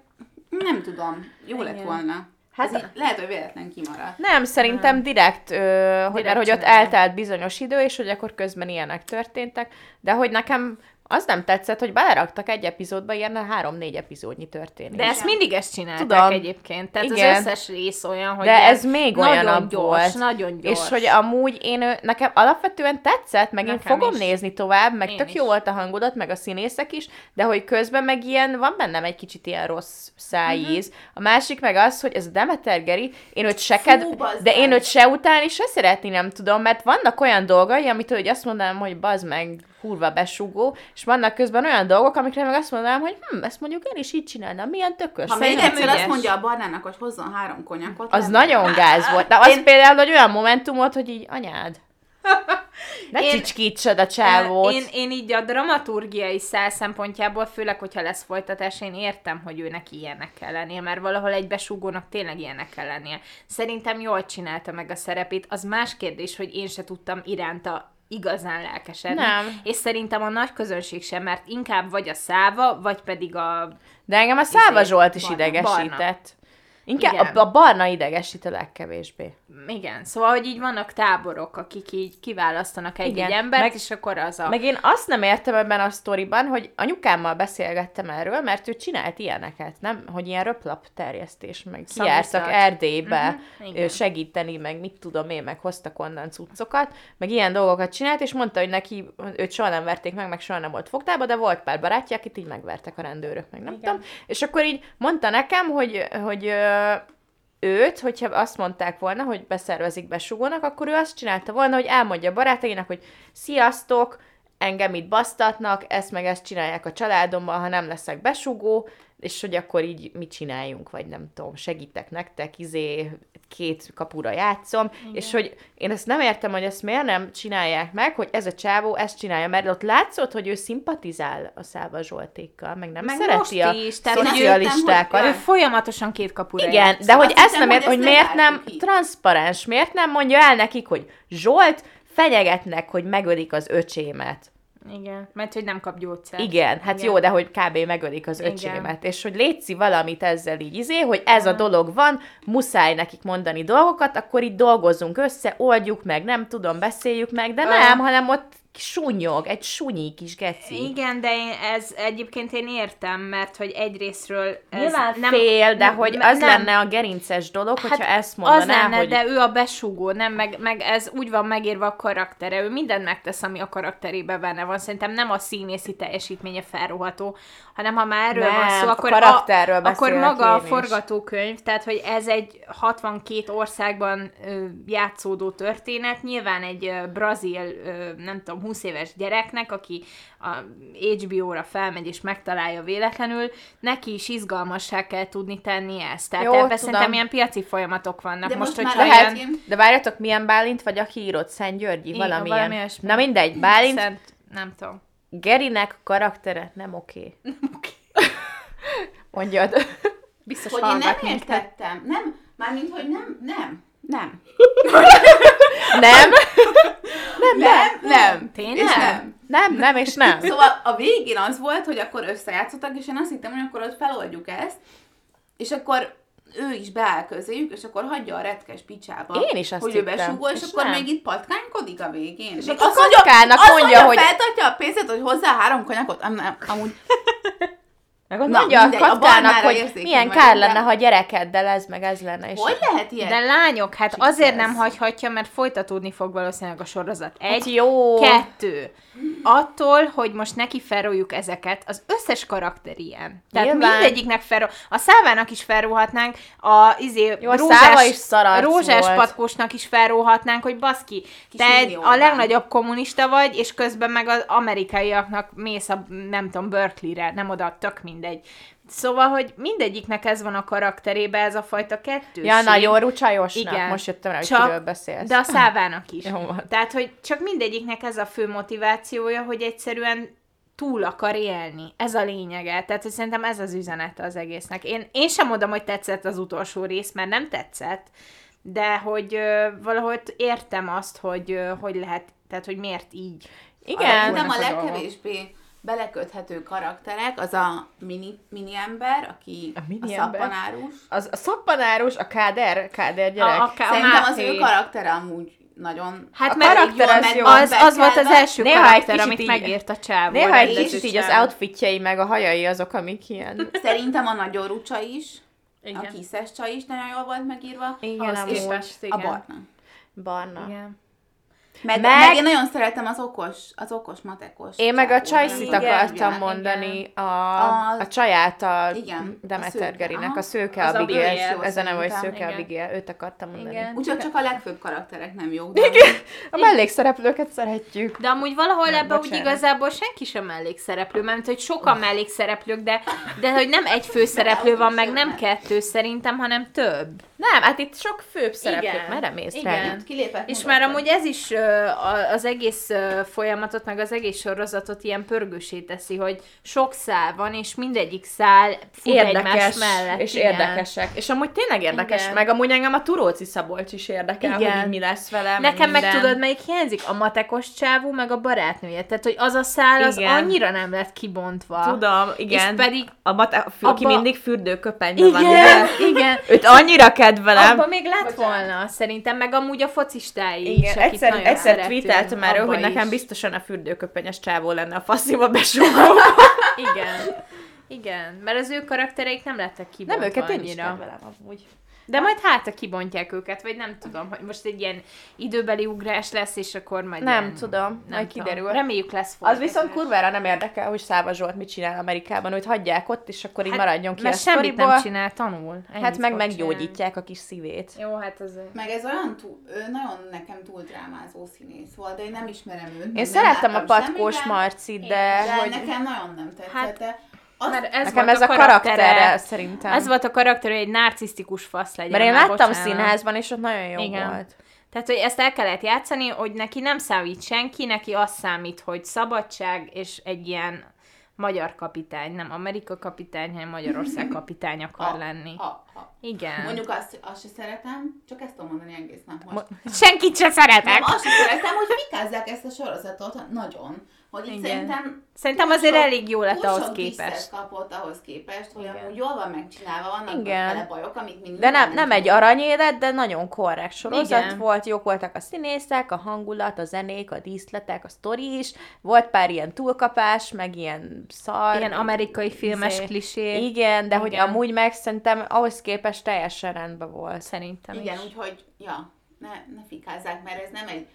Speaker 2: nem tudom, jó lett
Speaker 3: Igen.
Speaker 2: volna.
Speaker 1: Hát-
Speaker 2: Hát így, lehet, hogy véletlen kimaradt.
Speaker 1: Nem, szerintem direkt, ö, hogy,
Speaker 3: Direkt
Speaker 1: mert hogy ott eltelt bizonyos idő, és hogy akkor közben ilyenek történtek, de hogy nekem az nem tetszett, hogy beleraktak egy epizódba ilyen három-négy epizódnyi történés.
Speaker 3: De ezt mindig ezt csinálták
Speaker 1: Tudom.
Speaker 3: egyébként. Tehát
Speaker 1: Igen.
Speaker 3: az összes rész olyan, hogy
Speaker 1: De ez még
Speaker 3: nagyon
Speaker 1: olyanabb
Speaker 3: gyors,
Speaker 1: volt.
Speaker 3: Nagyon gyors.
Speaker 1: És hogy amúgy én, nekem alapvetően tetszett, meg én
Speaker 3: Nekem
Speaker 1: fogom
Speaker 3: is.
Speaker 1: nézni tovább, meg
Speaker 3: Én
Speaker 1: tök
Speaker 3: is.
Speaker 1: jó volt a hangodat, meg a színészek is, de hogy közben meg ilyen, van bennem egy kicsit ilyen rossz szájíz.
Speaker 3: Mhm.
Speaker 1: A másik meg az, hogy ez a Demeter Geri, én őt se ked... de én őt se utálni, se szeretni nem tudom, mert vannak olyan dolgai, amit hogy azt mondanám, hogy bazd meg, kurva besugó, és vannak közben olyan dolgok, amikre meg azt mondanám, hogy hm, ezt mondjuk én is így csinálnám, milyen tökös.
Speaker 2: Ha még egyszer azt mondja a barnának, hogy hozzon három konyakot,
Speaker 1: Az
Speaker 2: nem-
Speaker 1: nagyon gáz volt. De az
Speaker 2: Én-
Speaker 1: például, hogy olyan momentum volt, hogy így anyád. Ne
Speaker 3: Én-
Speaker 1: csicskítsad a csávót.
Speaker 3: Én, én így a dramaturgiai szál szempontjából, főleg, hogyha lesz folytatás, én értem, hogy őnek ilyennek kell lennie, mert valahol egy besúgónak tényleg ilyennek kell lennie. Szerintem jól csinálta meg a szerepét. Az más kérdés, hogy én se tudtam iránta igazán lelkesedni.
Speaker 1: Nem.
Speaker 3: És szerintem a nagy közönség sem, mert inkább vagy a száva, vagy pedig a...
Speaker 1: De engem a Száva
Speaker 3: Izé,
Speaker 1: Zsolt is
Speaker 3: barna,
Speaker 1: idegesített. Inkább
Speaker 3: Igen.
Speaker 1: a, a barna idegesít a legkevésbé.
Speaker 3: Igen, szóval, hogy így vannak táborok, akik így kiválasztanak egy,
Speaker 1: Igen,
Speaker 3: egy embert,
Speaker 1: meg-
Speaker 3: és akkor az a...
Speaker 1: Meg én azt nem értem ebben a sztoriban, hogy anyukámmal beszélgettem erről, mert ő csinált ilyeneket, nem? Hogy ilyen röplap terjesztés, meg kijártak
Speaker 3: Szamizdat.
Speaker 1: Erdélybe ö, segíteni, meg mit tudom én, meg hoztak onnan cuccokat, meg ilyen dolgokat csinált, és mondta, hogy neki, őt soha nem verték meg, meg soha nem volt fogdába, de volt pár barátja, akit így megvertek a rendőrök, meg nem
Speaker 3: Igen.
Speaker 1: tudom. És akkor így mondta nekem, hogy, hogy őt, hogyha azt mondták volna, hogy beszervezik besugónak, akkor ő azt csinálta volna, hogy elmondja a barátainak, hogy sziasztok, engem itt basztatnak, ezt meg ezt csinálják a családomban, ha nem leszek besugó, és hogy akkor így mit csináljunk, vagy nem tudom, segítek nektek, izé, két kapura játszom, Igen. és hogy én ezt nem értem, hogy ezt miért nem csinálják meg, hogy ez a csávó ezt csinálja, mert ott látszott, hogy ő szimpatizál a Száva Zsoltékkal, meg nem
Speaker 3: Meg
Speaker 1: szereti a
Speaker 3: is,
Speaker 1: szocialistákat.
Speaker 3: Ő folyamatosan két kapura
Speaker 1: Igen,
Speaker 3: játszik.
Speaker 1: de hogy
Speaker 2: Azt
Speaker 1: ezt nem ért, hogy miért nem
Speaker 2: így.
Speaker 1: transzparens, miért nem mondja el nekik, hogy Zsolt, fenyegetnek, hogy megölik az öcsémet.
Speaker 3: Igen, mert hogy nem kap gyógyszert.
Speaker 1: Igen, hát
Speaker 3: Igen.
Speaker 1: jó, de hogy kb. megölik az öcsémet. És hogy létszi valamit ezzel így izé, hogy ez a dolog van, muszáj nekik mondani dolgokat, akkor így dolgozzunk össze, oldjuk meg, nem tudom, beszéljük meg, de nem, hanem ott sunyog, egy sunyi kis geci.
Speaker 3: Igen, de én, ez egyébként én értem, mert hogy egyrésztről ez
Speaker 1: Nyilván
Speaker 3: nem,
Speaker 1: fél, de hogy az
Speaker 3: nem.
Speaker 1: lenne a gerinces dolog, hogyha ezt mondaná,
Speaker 3: az lenne,
Speaker 1: hogy...
Speaker 3: de ő a besugó, nem, meg, meg ez úgy van megírva a karaktere, ő mindent megtesz, ami a karakterébe benne van. Szerintem nem a színészi teljesítménye felroható, hanem ha már erről
Speaker 1: Nem,
Speaker 3: van szó,
Speaker 1: a
Speaker 3: akkor,
Speaker 1: karakterről
Speaker 3: akkor
Speaker 1: beszélek
Speaker 3: maga a forgatókönyv, tehát hogy ez egy 62 országban ö, játszódó történet, nyilván egy ö, brazil, ö, nem tudom, 20 éves gyereknek, aki a HBO-ra felmegy és megtalálja véletlenül, neki is izgalmassá kell tudni tenni ezt. Tehát
Speaker 1: Jó,
Speaker 3: ebben szerintem ilyen piaci folyamatok vannak.
Speaker 2: De
Speaker 3: most,
Speaker 2: most már
Speaker 1: Lehet,
Speaker 3: ilyen-
Speaker 2: ilyen-
Speaker 1: de várjatok, milyen Bálint vagy aki írott? Szent Györgyi?
Speaker 3: Igen,
Speaker 1: Valamilyen.
Speaker 3: valami.
Speaker 1: Na mindegy, Bálint,
Speaker 3: Szent, nem tudom.
Speaker 1: Gerinek karaktere nem oké. Mondjad.
Speaker 3: Biztos
Speaker 2: Hogy én nem
Speaker 3: minket.
Speaker 2: értettem. Nem, mármint, hogy nem, nem, nem.
Speaker 1: Nem?
Speaker 2: Nem, nem.
Speaker 3: Tényleg?
Speaker 2: És nem.
Speaker 1: Nem, nem és nem.
Speaker 2: Szóval a végén az volt, hogy akkor összejátszottak, és én azt hittem, hogy akkor ott feloldjuk ezt, és akkor ő is beáll közéjük, és akkor hagyja a retkes picsába.
Speaker 1: Én is azt
Speaker 2: hogy
Speaker 1: hittem,
Speaker 2: ő besugó, és,
Speaker 1: és
Speaker 2: akkor
Speaker 1: nem.
Speaker 2: még itt patkánykodik a végén. És
Speaker 1: akkor kockának
Speaker 2: azt
Speaker 1: mondja, hogy-
Speaker 2: feltartja a pénzet, hogy hozzá három konyakot, am, nem, amúgy
Speaker 1: Meg ott
Speaker 2: Na,
Speaker 1: mondja a
Speaker 2: mindegy, a
Speaker 1: katkának,
Speaker 2: barnára
Speaker 1: hogy milyen kár lenne, ha gyerekeddel ez meg ez lenne. És
Speaker 2: hogy lehet ilyen?
Speaker 3: De lányok, hát
Speaker 2: Jesus.
Speaker 3: azért nem hagyhatja, mert folytatódni fog valószínűleg a sorozat. Egy,
Speaker 1: Hát jó.
Speaker 3: kettő. Attól, hogy most neki felróljuk ezeket, az összes karakter ilyen. Tehát
Speaker 1: Nyilván.
Speaker 3: mindegyiknek felró... A szávának is felróhatnánk, a izé,
Speaker 1: Jó, a Száva is
Speaker 3: rózsás
Speaker 1: volt.
Speaker 3: patkósnak is felróhatnánk, hogy baszki,
Speaker 2: Kis
Speaker 3: te egy, a legnagyobb kommunista vagy, és közben meg az amerikaiaknak mész a, nem tudom, Berkeley-re, nem oda, tök mindegy. Szóval, hogy mindegyiknek ez van a karakterébe, ez a fajta kettőség.
Speaker 1: Ja, nagyon rucsajosnak.
Speaker 3: Igen.
Speaker 1: Most jöttem rá, hogy
Speaker 3: Csak-
Speaker 1: kiről beszélsz.
Speaker 3: De a szávának is.
Speaker 1: Jó van.
Speaker 3: Tehát, hogy csak mindegyiknek ez a fő motivációja, hogy egyszerűen túl akar élni. Ez a lényege. Tehát, hogy szerintem ez az üzenete az egésznek. Én, én sem mondom, hogy tetszett az utolsó rész, mert nem tetszett, de hogy ö, valahogy értem azt, hogy ö, hogy lehet, tehát, hogy miért így.
Speaker 1: Igen.
Speaker 2: A
Speaker 3: Vannak a
Speaker 2: legkevésbé beleköthető karakterek az a mini, mini ember, aki
Speaker 1: A
Speaker 2: a,
Speaker 1: mini
Speaker 2: a
Speaker 1: ember?
Speaker 2: szappanárus.
Speaker 1: Az a szappanárus, a káder, káder gyerek.
Speaker 3: A, a, a
Speaker 2: Szerintem az ő karaktere amúgy nagyon...
Speaker 3: Hát
Speaker 1: A karakter az jó.
Speaker 3: az, az volt az első
Speaker 1: Néha
Speaker 3: karakter, amit
Speaker 1: így-
Speaker 3: megírt a csávó.
Speaker 1: Néha egy kicsit így az outfitjei meg a hajai azok, amik ilyen...
Speaker 2: Szerintem a nagyon rucsa is,
Speaker 3: Igen.
Speaker 2: a kiszes csaj is nagyon jól volt megírva.
Speaker 1: Igen, amúgy.
Speaker 3: képest,
Speaker 2: A barna.
Speaker 1: Barna.
Speaker 3: Igen.
Speaker 2: Meg,
Speaker 1: Meg-
Speaker 2: meg, én nagyon szeretem az okos, az okos matekos.
Speaker 1: Én meg a csajszit
Speaker 3: Igen,
Speaker 1: akartam
Speaker 2: igen,
Speaker 1: mondani, a,
Speaker 2: Az-
Speaker 1: a csaját a
Speaker 2: Igen, a
Speaker 1: Demeter Gerinek, a szőke
Speaker 3: Az
Speaker 1: Abigail, ez a neve, hogy szőke
Speaker 3: igen.
Speaker 1: Abigail, őt akartam mondani.
Speaker 3: Igen.
Speaker 2: Úgyhogy csak a legfőbb karakterek nem jók. De
Speaker 1: A mellékszereplőket szeretjük.
Speaker 3: De amúgy valahol
Speaker 1: Nem,
Speaker 3: ebben úgy igazából senki sem mellékszereplő, mert hogy sokan mellékszereplők, de, de hogy nem egy főszereplő van, meg nem kettő szerintem, hanem több.
Speaker 1: Nem, hát itt sok főbb szereplő.
Speaker 3: Igen.
Speaker 1: Merre mész
Speaker 3: Igen.
Speaker 2: Kilépett
Speaker 3: És már amúgy ez is ö, a- az egész folyamatot, meg az egész sorozatot ilyen pörgősé teszi, hogy sok szál van, és mindegyik szál fut egymás
Speaker 1: Érdekes,
Speaker 3: mellett.
Speaker 1: és
Speaker 3: igen.
Speaker 1: érdekesek. És amúgy tényleg érdekes,
Speaker 3: Igen.
Speaker 1: meg amúgy engem a Turóci Szabolcs is érdekel,
Speaker 3: Igen.
Speaker 1: hogy mi lesz vele,
Speaker 3: Nekem meg
Speaker 1: minden.
Speaker 3: tudod, melyik hiányzik? A matekos csávú, meg a barátnője. Tehát, hogy az a szál, az
Speaker 1: Igen.
Speaker 3: annyira nem lett kibontva.
Speaker 1: Tudom, igen.
Speaker 3: És pedig
Speaker 1: A mate, a fül, aki
Speaker 3: abba-
Speaker 1: mindig fürdőköpenyben van.
Speaker 3: igen, igen.
Speaker 1: Őt annyira kedvelem.
Speaker 3: Abban még lett volna, szerintem, meg amúgy a focistái is,
Speaker 1: Igen,
Speaker 3: akit
Speaker 1: egyszer, egyszer tweeteltem erről,
Speaker 3: abba
Speaker 1: hogy nekem
Speaker 3: is.
Speaker 1: biztosan a fürdőköpenyes csávó lenne a fasziba besúgó.
Speaker 3: Igen. Igen, mert az ő karaktereik nem lettek kibontva
Speaker 1: Nem, őket én is
Speaker 3: annyira.
Speaker 1: kedvelem amúgy.
Speaker 3: De majd hát, kibontják őket, vagy nem tudom, hogy most egy ilyen időbeli ugrás lesz, és akkor majd
Speaker 1: Nem
Speaker 3: ilyen,
Speaker 1: tudom, majd
Speaker 3: tudom.
Speaker 1: kiderül.
Speaker 3: Reméljük lesz
Speaker 1: Az
Speaker 3: folytatás.
Speaker 1: viszont kurvára nem érdekel, hogy Száva Zsolt mit csinál Amerikában, hogy hagyják ott, és akkor így
Speaker 3: Hát,
Speaker 1: maradjon ki
Speaker 3: mert
Speaker 1: a
Speaker 3: semmit
Speaker 1: sztoriból.
Speaker 3: nem csinál, tanul.
Speaker 1: Hát
Speaker 3: Ennyit
Speaker 1: meg
Speaker 3: fog
Speaker 1: meggyógyítják a kis szívét.
Speaker 3: Jó, hát az...
Speaker 2: Meg ez olyan túl, ő nagyon nekem túl drámázó színész volt, de én nem ismerem őt. meg
Speaker 1: Én
Speaker 2: nem
Speaker 1: szerettem a Patkós Marcit, de,
Speaker 2: De
Speaker 1: hogy
Speaker 2: nekem nagyon nem tetszett.
Speaker 3: Hát,
Speaker 2: azt,
Speaker 3: Mert ez
Speaker 1: nekem ez a karaktere szerintem.
Speaker 3: Ez volt a karakter, hogy egy narcisztikus fasz legyen.
Speaker 1: Mert én
Speaker 3: már,
Speaker 1: láttam
Speaker 3: bocsánat.
Speaker 1: színházban, és ott nagyon jó
Speaker 3: Igen.
Speaker 1: volt.
Speaker 3: Tehát, hogy ezt el kellett játszani, hogy neki nem számít senki, neki az számít, hogy szabadság és egy ilyen magyar kapitány, nem Amerika kapitány, hanem Magyarország kapitány akar
Speaker 2: a,
Speaker 3: lenni.
Speaker 2: A, a.
Speaker 3: Igen.
Speaker 2: Mondjuk azt, azt se szeretem, csak ezt tudom mondani egész nap most.
Speaker 3: Senkit se szeretek.
Speaker 2: Nem, azt sem szeretem, hogy fikázzák ezt a sorozatot, nagyon. Hogy itt
Speaker 3: Igen.
Speaker 2: szerintem
Speaker 3: Szerintem azért
Speaker 2: sok-
Speaker 3: elég jó lett ahhoz képest.
Speaker 2: kapott ahhoz képest, hogy
Speaker 3: Igen.
Speaker 2: amúgy jól van megcsinálva, vannak
Speaker 1: Igen.
Speaker 2: vele bajok, amik mindig
Speaker 1: De nem, nem egy aranyélet, de nagyon korrekt sorozat
Speaker 3: Igen.
Speaker 1: volt, jók voltak a színészek, a hangulat, a zenék, a díszletek, a sztori is. Volt pár ilyen túlkapás, meg ilyen szar.
Speaker 3: Ilyen amerikai filmes
Speaker 1: izé.
Speaker 3: klisé.
Speaker 1: Igen, de hogy
Speaker 3: Igen.
Speaker 1: amúgy meg szerintem ahhoz képest teljesen rendben volt.
Speaker 3: Szerintem
Speaker 2: Igen,
Speaker 3: is.
Speaker 2: úgyhogy, ja, ne, ne fikázzák, mert ez nem egy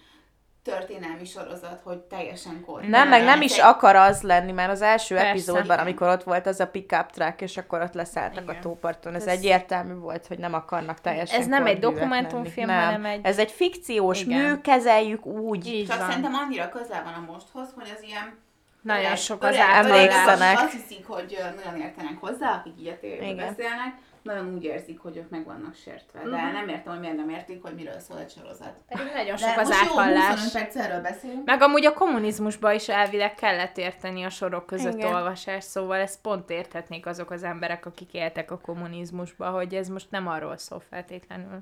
Speaker 2: történelmi sorozat, hogy teljesen korrekt.
Speaker 1: Nem, meg nem is akar az lenni, mert az első
Speaker 3: Persze.
Speaker 1: epizódban, amikor ott volt az a pick-up truck, és akkor ott leszálltak
Speaker 3: Igen.
Speaker 1: a tóparton, ez,
Speaker 3: Ez-
Speaker 1: egyértelmű volt, hogy nem akarnak teljesen
Speaker 3: Ez nem egy dokumentumfilm,
Speaker 1: lenni.
Speaker 3: hanem egy-
Speaker 1: Ez egy fikciós
Speaker 3: Igen.
Speaker 1: mű, kezeljük úgy.
Speaker 3: Így
Speaker 2: Csak
Speaker 3: van.
Speaker 2: szerintem annyira közel van a mosthoz, hogy az ilyen
Speaker 3: Nagyon sok az.
Speaker 1: Emlékszenek.
Speaker 2: Azt hiszik, hogy nagyon értenek hozzá, akik
Speaker 1: Igen.
Speaker 2: beszélnek, nagyon úgy érzik, hogy ők meg vannak sértve. De nem értem, hogy miért nem értik, hogy miről szól egy sorozat.
Speaker 3: Pedig nagyon
Speaker 2: De
Speaker 3: sok az
Speaker 2: most jó,
Speaker 3: áthallás.
Speaker 2: 25 perc erről beszélünk.
Speaker 3: Meg amúgy a kommunizmusba is elvileg kellett érteni a sorok között
Speaker 1: Igen.
Speaker 3: olvasás, szóval ezt pont érthetnék azok az emberek, akik éltek a kommunizmusba, hogy ez most nem arról szól feltétlenül.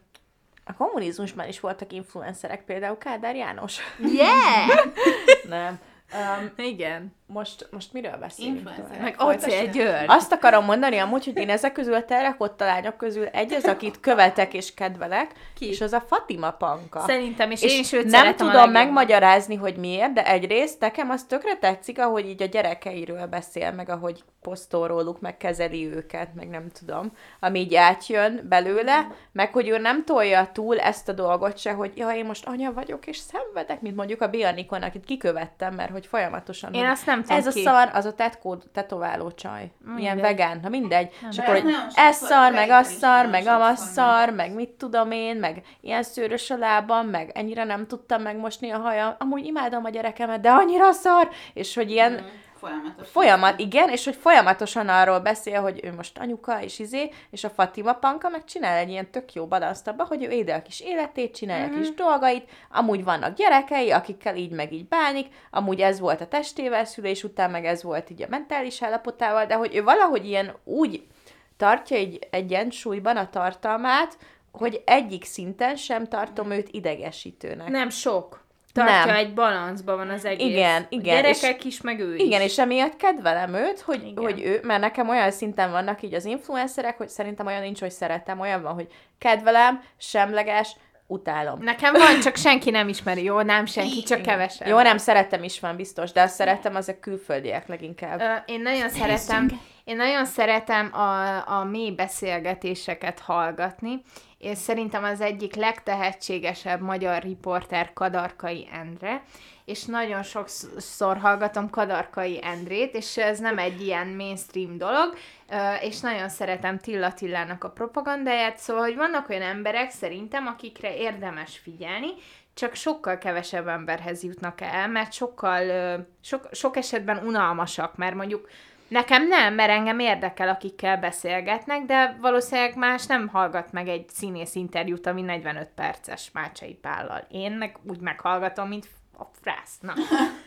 Speaker 1: A kommunizmusban is voltak influencerek, például Kádár János.
Speaker 3: Yeah!
Speaker 1: nem. Um,
Speaker 3: Igen.
Speaker 1: Most, most miről beszélünk?
Speaker 3: Meg. Océl György.
Speaker 1: Azt akarom mondani amúgy, hogy én ezek közül a terrakotta lányok közül egy az, akit követek és kedvelek,
Speaker 3: Ki?
Speaker 1: és az a Fatima Panka.
Speaker 3: Szerintem, és,
Speaker 1: és
Speaker 3: én is őt
Speaker 1: nem tudom megmagyarázni, hogy miért, de egyrészt nekem az tökre tetszik, ahogy így a gyerekeiről beszél, meg ahogy posztol róluk, meg kezeli őket, meg nem tudom, ami így átjön belőle, meg hogy ő nem tolja túl ezt a dolgot se, hogy ja, én most anya vagyok, és szenvedek, mint mondjuk a Bianikon, akit kikövettem, mert hogy folyamatosan...
Speaker 3: Én
Speaker 1: hogy
Speaker 3: azt nem tudom
Speaker 1: Ez a
Speaker 3: ki.
Speaker 1: szar, az a tetkó, tetováló csaj. Ilyen
Speaker 3: Mindegy.
Speaker 1: vegán, na mindegy. És
Speaker 2: De
Speaker 1: akkor, hogy ez szar, meg az szar, meg amaz szar, meg mit tudom én, meg ilyen szőrös a lábam, meg ennyire nem tudtam megmosni a hajam. Amúgy imádom a gyerekemet, de annyira szar, és hogy ilyen
Speaker 2: Mm, Folyamatos.
Speaker 1: folyamat, igen, és hogy folyamatosan arról beszél, hogy ő most anyuka, és izé, és a Fatima Panka meg csinál egy ilyen tök jó badanszt abba, hogy ő éde a kis életét, csinálja a kis dolgait, amúgy vannak gyerekei, akikkel így meg így bánik, amúgy ez volt a testével szülés után, meg ez volt így a mentális állapotával, de hogy ő valahogy ilyen úgy tartja egy egyensúlyban a tartalmát, hogy egyik szinten sem tartom őt idegesítőnek.
Speaker 3: Nem sok. Tartja
Speaker 1: Nem.
Speaker 3: egy balanszban van az egész.
Speaker 1: Igen,
Speaker 3: A
Speaker 1: igen,
Speaker 3: gyerekek is, meg ő is.
Speaker 1: Igen, és emiatt kedvelem őt, hogy,
Speaker 3: Igen.
Speaker 1: hogy ő, mert nekem olyan szinten vannak így az influencerek, hogy szerintem olyan nincs, hogy szeretem, olyan van, hogy kedvelem, semleges, utálom.
Speaker 3: Nekem van, csak senki nem ismeri. Jó, nem senki, csak kevesen.
Speaker 1: Jó, nem szeretem is van biztos, de azt szeretem, azok külföldiek leginkább.
Speaker 3: Ö, Én nagyon szeretem, én nagyon szeretem a, a mély beszélgetéseket hallgatni, és szerintem az egyik legtehetségesebb magyar riporter Kadarkai Endre, és nagyon sokszor hallgatom Kadarkai Endrét, és ez nem egy ilyen mainstream dolog, és nagyon szeretem Tilla Tillának a propagandáját, szóval, hogy vannak olyan emberek szerintem, akikre érdemes figyelni, csak sokkal kevesebb emberhez jutnak el, mert sokkal, sok, sok esetben unalmasak, mert mondjuk Nekem nem, mert engem érdekel, akikkel beszélgetnek, de valószínűleg más nem hallgat meg egy színész interjút, ami 45 perces Mácsai Pállal. Én meg úgy meghallgatom, mint a frász. Na,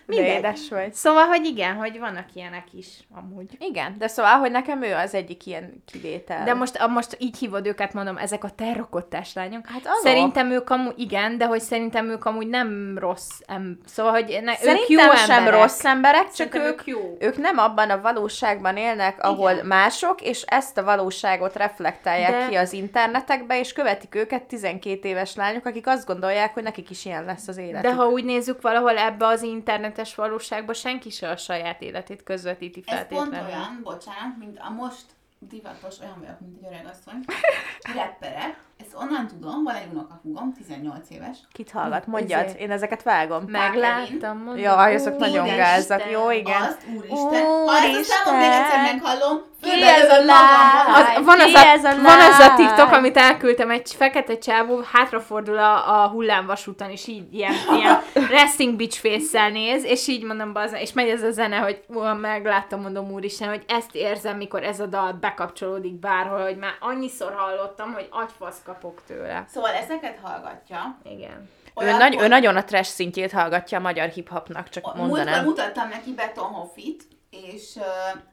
Speaker 1: De
Speaker 3: mindegy.
Speaker 1: édes vagy.
Speaker 3: Szóval, hogy igen, hogy vannak ilyenek is, amúgy.
Speaker 1: Igen, de szóval, hogy nekem ő az egyik ilyen kivétel.
Speaker 3: De most, a, most így hívod őket, mondom, ezek a terrakottás lányok.
Speaker 1: Hát azok.
Speaker 3: Szerintem ők amúgy, igen, de hogy szerintem ők amúgy nem rossz, em, szóval, hogy ne,
Speaker 1: Szerintem
Speaker 3: ők jó
Speaker 1: sem
Speaker 3: emberek.
Speaker 1: rossz emberek, csak
Speaker 3: Szerintem
Speaker 1: ők,
Speaker 3: ők jó.
Speaker 1: ők nem abban a valóságban élnek, ahol
Speaker 2: Igen.
Speaker 1: mások, és ezt a valóságot reflektálják
Speaker 3: De-
Speaker 1: ki az internetekbe, és követik őket 12 éves lányok, akik azt gondolják, hogy nekik is ilyen lesz az életük.
Speaker 3: De ha úgy nézzük, valahol ebbe az internetes valóságban senki se a saját életét közvetíti
Speaker 2: Ez pont
Speaker 3: feltétlenül.
Speaker 2: olyan, bocsánat, mint a most divatos, olyan vagyok, mint egy öreg asszony, repperek. Ezt onnan tudom, van egy unokahúgom, 18 éves.
Speaker 1: Kit hallgat? Mondjad,
Speaker 3: Ezért.
Speaker 1: én ezeket vágom.
Speaker 3: Megláttam, mondom.
Speaker 1: Jaj, azok nagyon
Speaker 3: Isten.
Speaker 1: gázak. Jó, igen.
Speaker 2: Azt, úristen. Ha ezt a
Speaker 1: Úristen.
Speaker 2: számot még egyszer meghallom,
Speaker 1: Ki ez a lány?
Speaker 3: Az, van, az a,
Speaker 1: ez a
Speaker 3: van az a? TikTok, amit elküldtem, egy fekete csávó hátrafordul a, a hullámvasúton, és így ilyen, ilyen resting bitch face néz, és így mondom, bazen, és megy ez a zene, hogy ú, megláttam, mondom úristen, hogy ezt érzem, mikor ez a dal bekapcsolódik bárhol, hogy már annyiszor hallottam, hogy agyfasz kapok tőle.
Speaker 2: Szóval ezeket hallgatja.
Speaker 3: Igen.
Speaker 1: Ő,
Speaker 2: Olyan
Speaker 1: nagy, ő nagyon a trash szintjét hallgatja a magyar hip-hopnak, csak
Speaker 2: Múltkor
Speaker 1: mondanám.
Speaker 2: mutattam neki Beton Hoffit, és uh,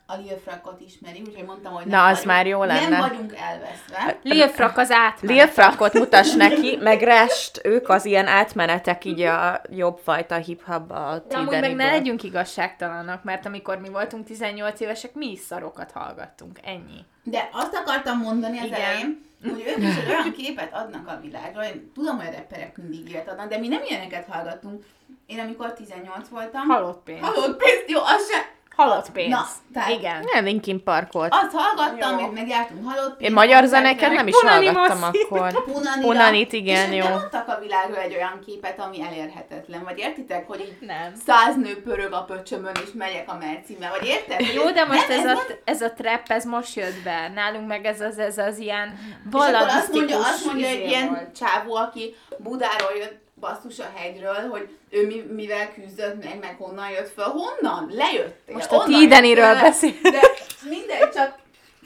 Speaker 2: a Lil Frakot ismeri, úgyhogy mondtam, hogy
Speaker 1: Na,
Speaker 2: nem
Speaker 1: az
Speaker 2: vagyunk,
Speaker 1: már jó lenne.
Speaker 2: Nem vagyunk elveszve.
Speaker 3: Lil Frak az átmenet.
Speaker 1: Lil Frakot mutass neki, meg Rest, ők az ilyen átmenetek így a jobb fajta hip-hopba a
Speaker 3: De amúgy meg ne legyünk igazságtalanak, mert amikor mi voltunk 18 évesek, mi is szarokat hallgattunk. Ennyi.
Speaker 2: De azt akartam mondani az
Speaker 3: Igen.
Speaker 2: elején, hogy ők is egy olyan képet adnak a világra, én tudom, hogy a rapperek mindig ilyet adnak, de mi nem ilyeneket hallgattunk. Én amikor 18 voltam,
Speaker 3: Halott pénz.
Speaker 2: halott pénzt, jó, az se,
Speaker 3: Halott pénz.
Speaker 2: Na, tehát-
Speaker 3: Igen.
Speaker 1: Nem, Linkin Park volt.
Speaker 2: azt hallgattam,
Speaker 3: Jó.
Speaker 2: én megjártunk halott pénzt.
Speaker 1: Én magyar zenéket nem is
Speaker 3: Punani
Speaker 1: hallgattam
Speaker 3: Masszi.
Speaker 1: akkor.
Speaker 2: Punanira,
Speaker 1: Punanit, igen,
Speaker 2: és
Speaker 1: jó.
Speaker 2: nem adtak a világra egy olyan képet, ami elérhetetlen. Vagy értitek, hogy így
Speaker 3: Nem.
Speaker 2: száz nő pörög a pöcsömön, és megyek a mercimmel. Vagy érted?
Speaker 3: Jó, de most
Speaker 2: nem,
Speaker 3: ez,
Speaker 2: nem-
Speaker 3: a, ez a trap, ez most jött be. Nálunk meg ez az, ez az ilyen
Speaker 2: És akkor azt mondja, azt mondja egy
Speaker 3: izé
Speaker 2: ilyen
Speaker 3: volt.
Speaker 2: csávó, aki Budáról jött basszus a hegyről, hogy ő mi, mivel küzdött meg, meg honnan jött föl. Honnan? Lejöttél.
Speaker 1: Most a Tideniről beszél.
Speaker 2: De mindegy, csak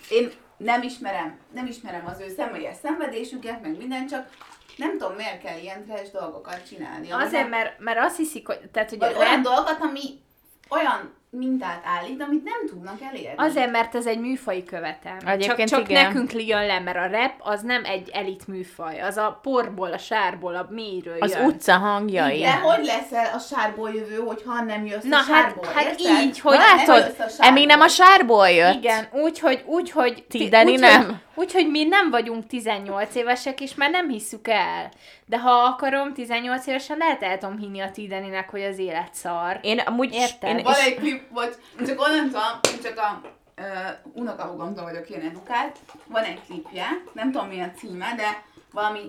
Speaker 2: én nem ismerem, nem ismerem az ő személyes szenvedésüket, meg minden, csak nem tudom, miért kell ilyen trash dolgokat csinálni.
Speaker 3: Azért, mert, mert azt hiszik, hogy, tehát, hogy
Speaker 2: olyan
Speaker 3: rap,
Speaker 2: dolgokat, ami olyan mintát állít, amit nem tudnak elérni.
Speaker 3: azért, mert ez egy műfai követelmény. Csak,
Speaker 1: Egyébként
Speaker 3: csak
Speaker 1: igen.
Speaker 3: nekünk jön le, mert a rap az nem egy elit műfaj. Az a porból, a sárból, a mélyről
Speaker 1: Az
Speaker 3: jön.
Speaker 1: utca hangjai.
Speaker 2: De hogy leszel a sárból jövő, hogyha nem jössz
Speaker 3: Na
Speaker 2: a
Speaker 3: hát,
Speaker 2: sárból,
Speaker 3: hát
Speaker 2: érted?
Speaker 3: így, hogy
Speaker 2: Nem
Speaker 1: Látod,
Speaker 2: sárból.
Speaker 1: Eminem a sárból jött.
Speaker 3: Igen, úgy, hogy, úgy, hogy
Speaker 1: Ti, Dani,
Speaker 3: úgy,
Speaker 1: nem.
Speaker 3: Hogy, úgy, hogy mi nem vagyunk 18 évesek, és már nem hisszük el. De ha akarom, 18 évesen lehet el tudom hinni a Tideninek, hogy az élet szar.
Speaker 1: Én amúgy...
Speaker 3: Érted?
Speaker 1: Én,
Speaker 2: Van
Speaker 1: és,
Speaker 2: egy klip, vagy csak onnan tudom, én csak a uh, unokahúgomtól vagyok ilyen edukált. Van egy klipje, nem tudom mi a címe, de valami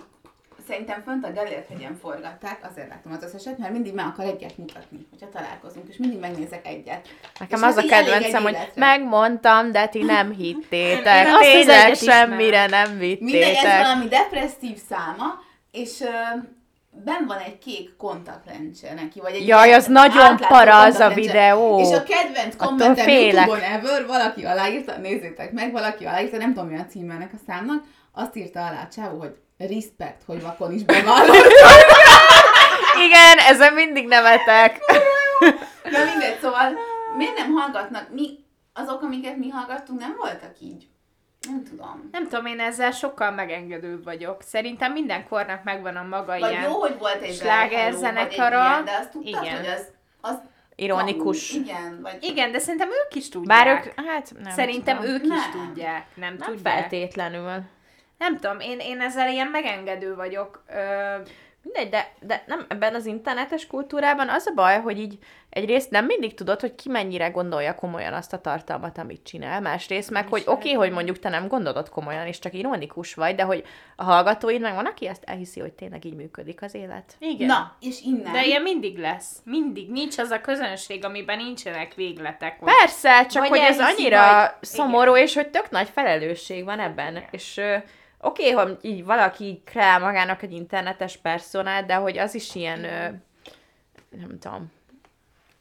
Speaker 2: Szerintem fönt a Gellért hegyen forgatták, azért láttam az összeset, mert mindig meg akar egyet mutatni, hogyha találkozunk, és mindig megnézek egyet.
Speaker 1: nekem
Speaker 2: És
Speaker 1: az a kedvencem, hogy megmondtam, de ti nem hittétek.
Speaker 3: Én azt az
Speaker 1: Tényleg semmire nem
Speaker 2: Mindegy, ez
Speaker 1: vittétek.
Speaker 2: valami depresszív száma, és uh, ben van egy kék kontaktlencse neki, vagy egy
Speaker 1: Jaj, az nagyon para az a videó.
Speaker 2: És a kedvenc kommentem. YouTube-on ever, valaki aláírta, nézzétek meg, valaki aláírta, nem tudom mi a címe ennek a számnak, azt írta alá csávó, hogy respect, hogy vakon is bevallott.
Speaker 1: Igen, ezen mindig nevetek.
Speaker 2: De mindegy, szóval miért nem hallgatnak? Mi, azok, amiket mi hallgattunk, nem voltak így. Nem tudom.
Speaker 3: Nem tudom, én ezzel sokkal megengedőbb vagyok. Szerintem minden kornak megvan a maga
Speaker 2: Vagy
Speaker 3: ilyen...
Speaker 2: jó, hogy volt egy
Speaker 3: sláger
Speaker 2: Well Hello, vagy egy
Speaker 3: zenekara.
Speaker 2: ilyen, De azt tudtad,
Speaker 3: Igen.
Speaker 2: hogy az, az
Speaker 1: Ironikus.
Speaker 2: tabu. Igen, vagy
Speaker 3: Igen, de szerintem ők is tudják.
Speaker 1: Bár ők, hát nem
Speaker 3: Szerintem
Speaker 1: tudom.
Speaker 3: ők is
Speaker 2: Nem.
Speaker 3: tudják. Nem,
Speaker 1: Nem
Speaker 3: tudják.
Speaker 1: feltétlenül.
Speaker 3: Nem tudom, én, én ezzel ilyen megengedő vagyok. Ö,
Speaker 1: Mindegy, de, de nem ebben az internetes kultúrában az a baj, hogy így egyrészt nem mindig tudod, hogy ki mennyire gondolja komolyan azt a tartalmat, amit csinál. Másrészt meg, hogy oké, okay, hogy mondjuk te nem gondolod komolyan, és csak ironikus vagy, de hogy a hallgatóid meg van, aki ezt elhiszi, hogy tényleg így működik az élet.
Speaker 3: igen.
Speaker 2: Na, és innen.
Speaker 3: De ilyen mindig lesz. Mindig. Nincs az a közönség, amiben nincsenek végletek. Hogy...
Speaker 1: Persze, csak
Speaker 3: Vagy
Speaker 1: hogy ez annyira
Speaker 3: vagy-
Speaker 1: szomorú, és hogy tök nagy felelősség van ebben. És ö, oké, okay, hogy így valaki így kreál magának egy internetes personát, de hogy az is ilyen, ö, nem tudom,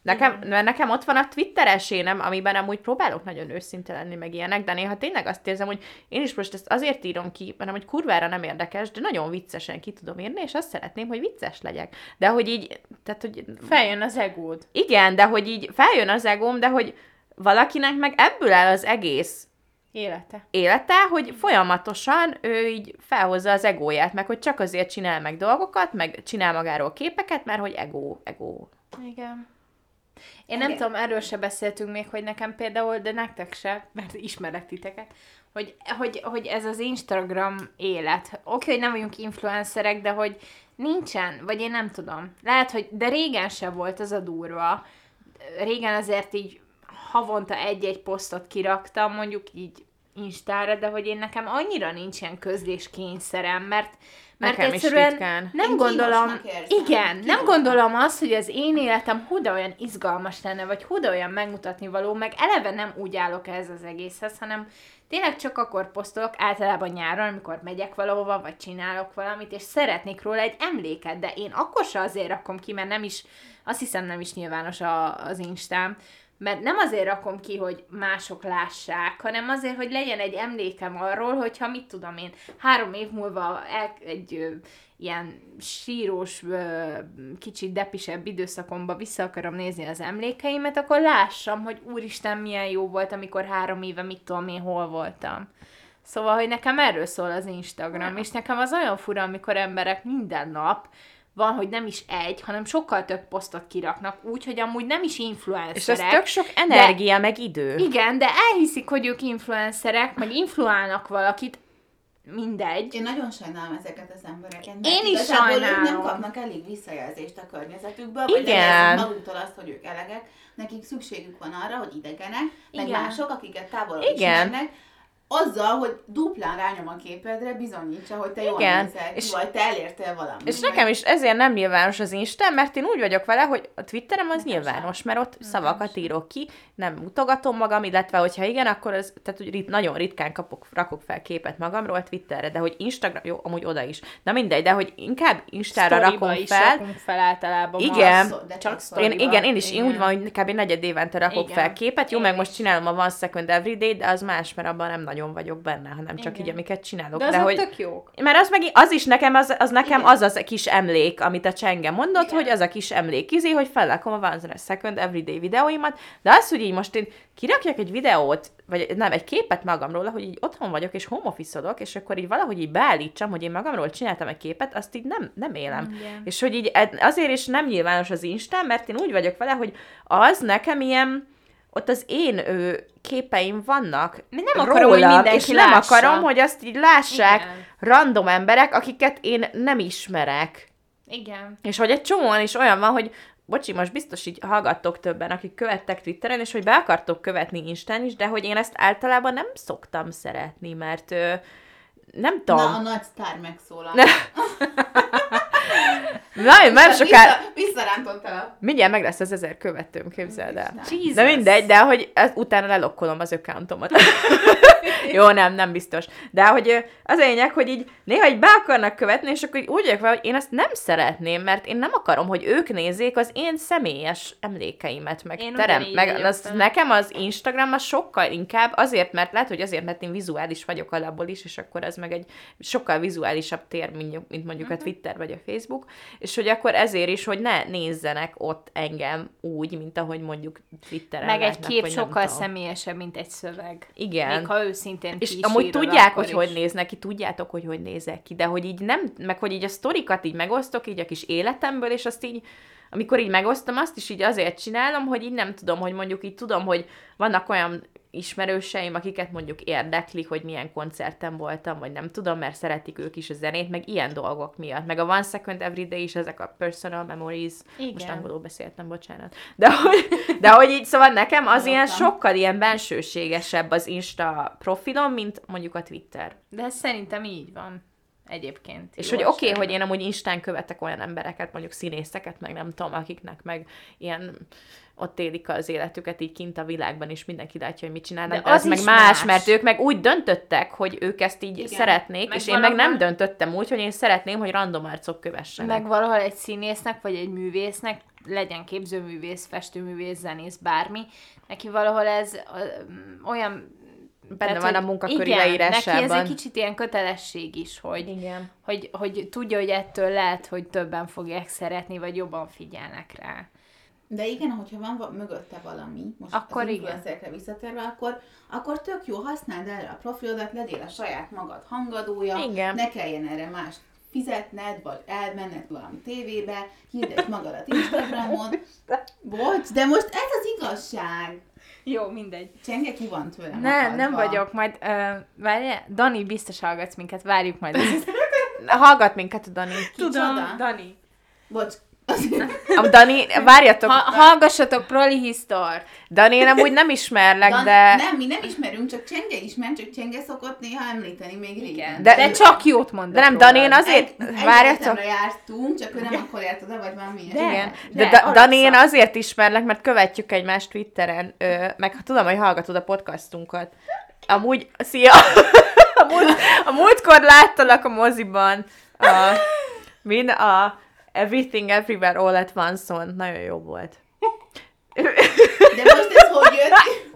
Speaker 1: Nekem, mert nekem ott van a Twitteres énem, amiben amúgy próbálok nagyon őszinte lenni, meg ilyenek, de néha tényleg azt érzem, hogy én is most ezt azért írom ki, mert hogy kurvára nem érdekes, de nagyon viccesen ki tudom írni, és azt szeretném, hogy vicces legyek. De hogy így, tehát hogy
Speaker 3: Feljön az egód.
Speaker 1: igen, de hogy így feljön az egóm, de hogy valakinek meg ebből áll az egész
Speaker 3: Élete.
Speaker 1: élete, hogy folyamatosan ő így felhozza az egóját, meg hogy csak azért csinál meg dolgokat, meg csinál magáról képeket, mert hogy ego, ego.
Speaker 3: Igen. Én nem
Speaker 2: Igen.
Speaker 3: tudom, erről se beszéltünk még, hogy nekem például, de nektek se, mert ismerek titeket, hogy, hogy, hogy ez az Instagram élet. Oké, hogy nem vagyunk influencerek, de hogy nincsen, vagy én nem tudom. Lehet, hogy, de régen se volt az a durva. Régen azért így havonta egy-egy posztot kiraktam, mondjuk így Instára, de hogy én nekem annyira nincs ilyen közlés kényszerem, mert, mert
Speaker 1: Nekem is
Speaker 3: egyszerűen
Speaker 1: ritkán.
Speaker 3: nem
Speaker 2: Én
Speaker 3: gondolom, igen, nem gondolom azt, hogy az én életem huda olyan izgalmas lenne, vagy huda olyan megmutatni való, meg eleve nem úgy állok ehhez az egészhez, hanem tényleg csak akkor posztolok, általában nyáron, amikor megyek valahova, vagy csinálok valamit, és szeretnék róla egy emléket, de én akkor se azért rakom ki, mert nem is, azt hiszem nem is nyilvános a, az Instám, mert nem azért rakom ki, hogy mások lássák, hanem azért, hogy legyen egy emlékem arról, hogyha mit tudom én, három év múlva el, egy ö, ilyen sírós, ö, kicsit depisebb időszakomba vissza akarom nézni az emlékeimet, akkor lássam, hogy úristen, milyen jó volt, amikor három éve mit tudom én hol voltam. Szóval, hogy nekem erről szól az Instagram, és nekem az olyan fura, amikor emberek minden nap van, hogy nem is egy, hanem sokkal több posztot kiraknak, úgy, hogy amúgy nem is
Speaker 1: És
Speaker 3: influencerek.
Speaker 1: ez tök sok energia, meg idő.
Speaker 3: Igen, de elhiszik, hogy ők influencerek, meg influálnak valakit, mindegy.
Speaker 2: Én nagyon sajnálom ezeket az embereket. mert
Speaker 3: Én is sajnálom.
Speaker 2: Ők nem kapnak elég visszajelzést a környezetükből, vagy
Speaker 1: Igen.
Speaker 2: maguktól azt, hogy ők elegek. Nekik szükségük van arra, hogy idegenek, meg
Speaker 3: Igen.
Speaker 2: mások, akiket távolról
Speaker 1: Igen.
Speaker 2: ismernek, azzal, hogy duplán rányom a képedre, bizonyítsa, hogy te jól
Speaker 1: Igen,
Speaker 2: nézel
Speaker 1: és-
Speaker 2: vagy te elértél valamit.
Speaker 1: És nekem is ezért nem nyilvános az Insta, mert én úgy vagyok vele, hogy a Twitterem az nyilvános, mert ott szavakat írok ki, nem mutogatom magam, illetve hogyha igen, akkor az, tehát úgy rit, nagyon ritkán kapok, rakok fel képet magamról Twitterre, de hogy Instagram, jó, amúgy oda is, de mindegy, de hogy inkább Instára rakom
Speaker 3: is
Speaker 1: fel,
Speaker 3: rakunk fel általában.
Speaker 1: Igen.
Speaker 3: ma.
Speaker 2: De
Speaker 3: csak
Speaker 1: Én, igen, én is én
Speaker 3: Igen.
Speaker 1: úgy van, hogy kb. negyed évente rakok
Speaker 3: Igen.
Speaker 1: fel képet. Jó,
Speaker 3: Én
Speaker 1: meg
Speaker 3: is.
Speaker 1: most csinálom a One Second Everyday, de az más, mert abban nem nagyon vagyok benne, hanem csak
Speaker 3: Igen.
Speaker 1: így, amiket csinálok.
Speaker 3: De
Speaker 1: De, hogy,
Speaker 3: tök jók.
Speaker 1: mert az meg az is nekem, az, az nekem
Speaker 2: Igen.
Speaker 1: az az a kis emlék, amit a Csenge mondott,
Speaker 2: Igen.
Speaker 1: hogy az a kis emlék izé, hogy felrakom a One Second Everyday videóimat, de az, hogy így most én kirakjak egy videót, vagy nem, egy képet magamról, hogy így otthon vagyok, és home office és akkor így valahogy így beállítsam, hogy én magamról csináltam egy képet, azt így nem, nem élem.
Speaker 3: Igen.
Speaker 1: És hogy így ed- azért is nem nyilvános az Instán, mert én úgy vagyok vele, hogy az nekem ilyen, ott az én ő, képeim vannak
Speaker 3: De nem akarom, hogy mindenki
Speaker 1: és nem
Speaker 3: lássa.
Speaker 1: akarom, hogy azt így lássák
Speaker 3: Igen.
Speaker 1: random emberek, akiket én nem ismerek.
Speaker 3: Igen.
Speaker 1: És hogy egy csomóan is olyan van, hogy bocsi, most biztos így hallgattok többen, akik követtek Twitteren, és hogy be akartok követni Instán is, de hogy én ezt általában nem szoktam szeretni, mert ö, nem tudom.
Speaker 2: Na, a nagy sztár megszólal.
Speaker 1: Nagyon, nem sokára,
Speaker 2: Vissza, visszarántottál
Speaker 1: mindjárt meg lesz az ezer követőm, képzeld el.
Speaker 3: Jesus.
Speaker 1: De mindegy, de hogy utána lelokkolom az accountomat. Jó, nem, nem biztos. De hogy az a lényeg, hogy így néha így be akarnak követni, és akkor úgy vagyok vele, hogy én ezt nem szeretném, mert én nem akarom, hogy ők nézzék az én személyes emlékeimet, meg
Speaker 3: Én
Speaker 1: terem. Meg az, nekem az Instagram az sokkal inkább azért, mert lehet, hogy azért, mert én vizuális vagyok alapból is, és akkor ez meg egy sokkal vizuálisabb tér, mint, mondjuk
Speaker 3: Mhm.
Speaker 1: a Twitter vagy a Facebook, és hogy akkor ezért is, hogy ne nézzenek ott engem úgy, mint ahogy mondjuk Twitteren
Speaker 3: Meg egy kép sokkal
Speaker 1: tudom.
Speaker 3: személyesebb, mint egy szöveg.
Speaker 1: Igen.
Speaker 3: Még ha őszintén
Speaker 1: És amúgy tudják, hogy hogy
Speaker 3: is.
Speaker 1: néznek ki, tudjátok, hogy hogy nézek ki, de hogy így nem, meg hogy így a sztorikat így megosztok, így a kis életemből, és azt így, amikor így megosztom, azt is így azért csinálom, hogy így nem tudom, hogy mondjuk így tudom, hogy vannak olyan ismerőseim, akiket mondjuk érdekli, hogy milyen koncerten voltam, vagy nem tudom, mert szeretik ők is a zenét, meg ilyen dolgok miatt. Meg a One Second Everyday is, ezek a personal memories.
Speaker 3: Igen.
Speaker 1: Most angolul beszéltem, bocsánat. De hogy, de hogy így, szóval nekem az ilyen sokkal ilyen bensőségesebb az Insta profilom, mint mondjuk a Twitter.
Speaker 3: De ez szerintem így van. Egyébként.
Speaker 1: És hogy oké, okay, hogy én amúgy Instán követek olyan embereket, mondjuk színészeket, meg nem tudom, akiknek meg ilyen ott élik az életüket így kint a világban, és mindenki látja, hogy mit csinálnak,
Speaker 3: De
Speaker 1: de, az,
Speaker 3: az
Speaker 1: meg
Speaker 3: is
Speaker 1: más,
Speaker 3: más.
Speaker 1: mert ők meg úgy döntöttek, hogy ők ezt így
Speaker 2: Igen.
Speaker 1: szeretnék,
Speaker 3: Meg
Speaker 1: és én meg nem
Speaker 3: valahol-
Speaker 1: döntöttem úgy, hogy én szeretném, hogy random arcok kövessenek.
Speaker 3: Meg valahol egy színésznek, vagy egy művésznek legyen képzőművész, festőművész, zenész, bármi, neki valahol ez olyan
Speaker 1: Benne van
Speaker 3: hogy
Speaker 1: a munkaköri
Speaker 3: igen,
Speaker 1: leírásában.
Speaker 3: Neki ez egy kicsit ilyen kötelesség is, hogy,
Speaker 1: Igen.
Speaker 3: hogy, hogy tudja, hogy ettől lehet, hogy többen fogják szeretni, vagy jobban figyelnek rá.
Speaker 2: De igen, hogyha van va- mögötte valami, most
Speaker 3: Akkor
Speaker 2: az influencerekre visszatérve, akkor, akkor tök jó, használd el a profilodat, legyél a saját magad hangadója,
Speaker 1: Igen.
Speaker 2: ne kelljen erre más fizetned, vagy elmenned valami tévébe, hirdesd magadat Instagramon. Bocs, de most ez az igazság.
Speaker 3: Jó, mindegy.
Speaker 2: Csenge ki van tőlem
Speaker 3: Ne,
Speaker 2: akadva.
Speaker 3: nem vagyok, majd, uh, várjál, Dani, biztos hallgatsz minket, várjuk majd.
Speaker 1: Hallgat minket, Dani.
Speaker 2: Kicsoda?
Speaker 3: Dani.
Speaker 2: Bocs.
Speaker 1: A Dani, várjatok,
Speaker 3: Ha, hallgassatok Proli Hisztort.
Speaker 1: Dani, én amúgy nem ismerlek,
Speaker 2: Dan-
Speaker 1: de...
Speaker 2: Nem, mi nem ismerünk, csak Csenge ismer, csak Csenge szokott néha említeni még régen.
Speaker 3: Igen.
Speaker 1: De-
Speaker 3: De, csak jót mondok
Speaker 1: De nem. Dani, én azért...
Speaker 2: Egy, egy
Speaker 1: Várjatok.
Speaker 2: egyetemre jártunk, csak ő nem akkor járt oda, vagy valami.
Speaker 3: De.
Speaker 1: Igen. De,
Speaker 3: De,
Speaker 1: Dani, én azért ismerlek, mert követjük egymást Twitteren, ö, meg tudom, hogy hallgatod a podcastunkat. Amúgy, szia! A, múlt, a múltkor láttalak a moziban a, mind a Everything Everywhere All at Once-on. Nagyon jó volt.
Speaker 2: De most ez hogy jött?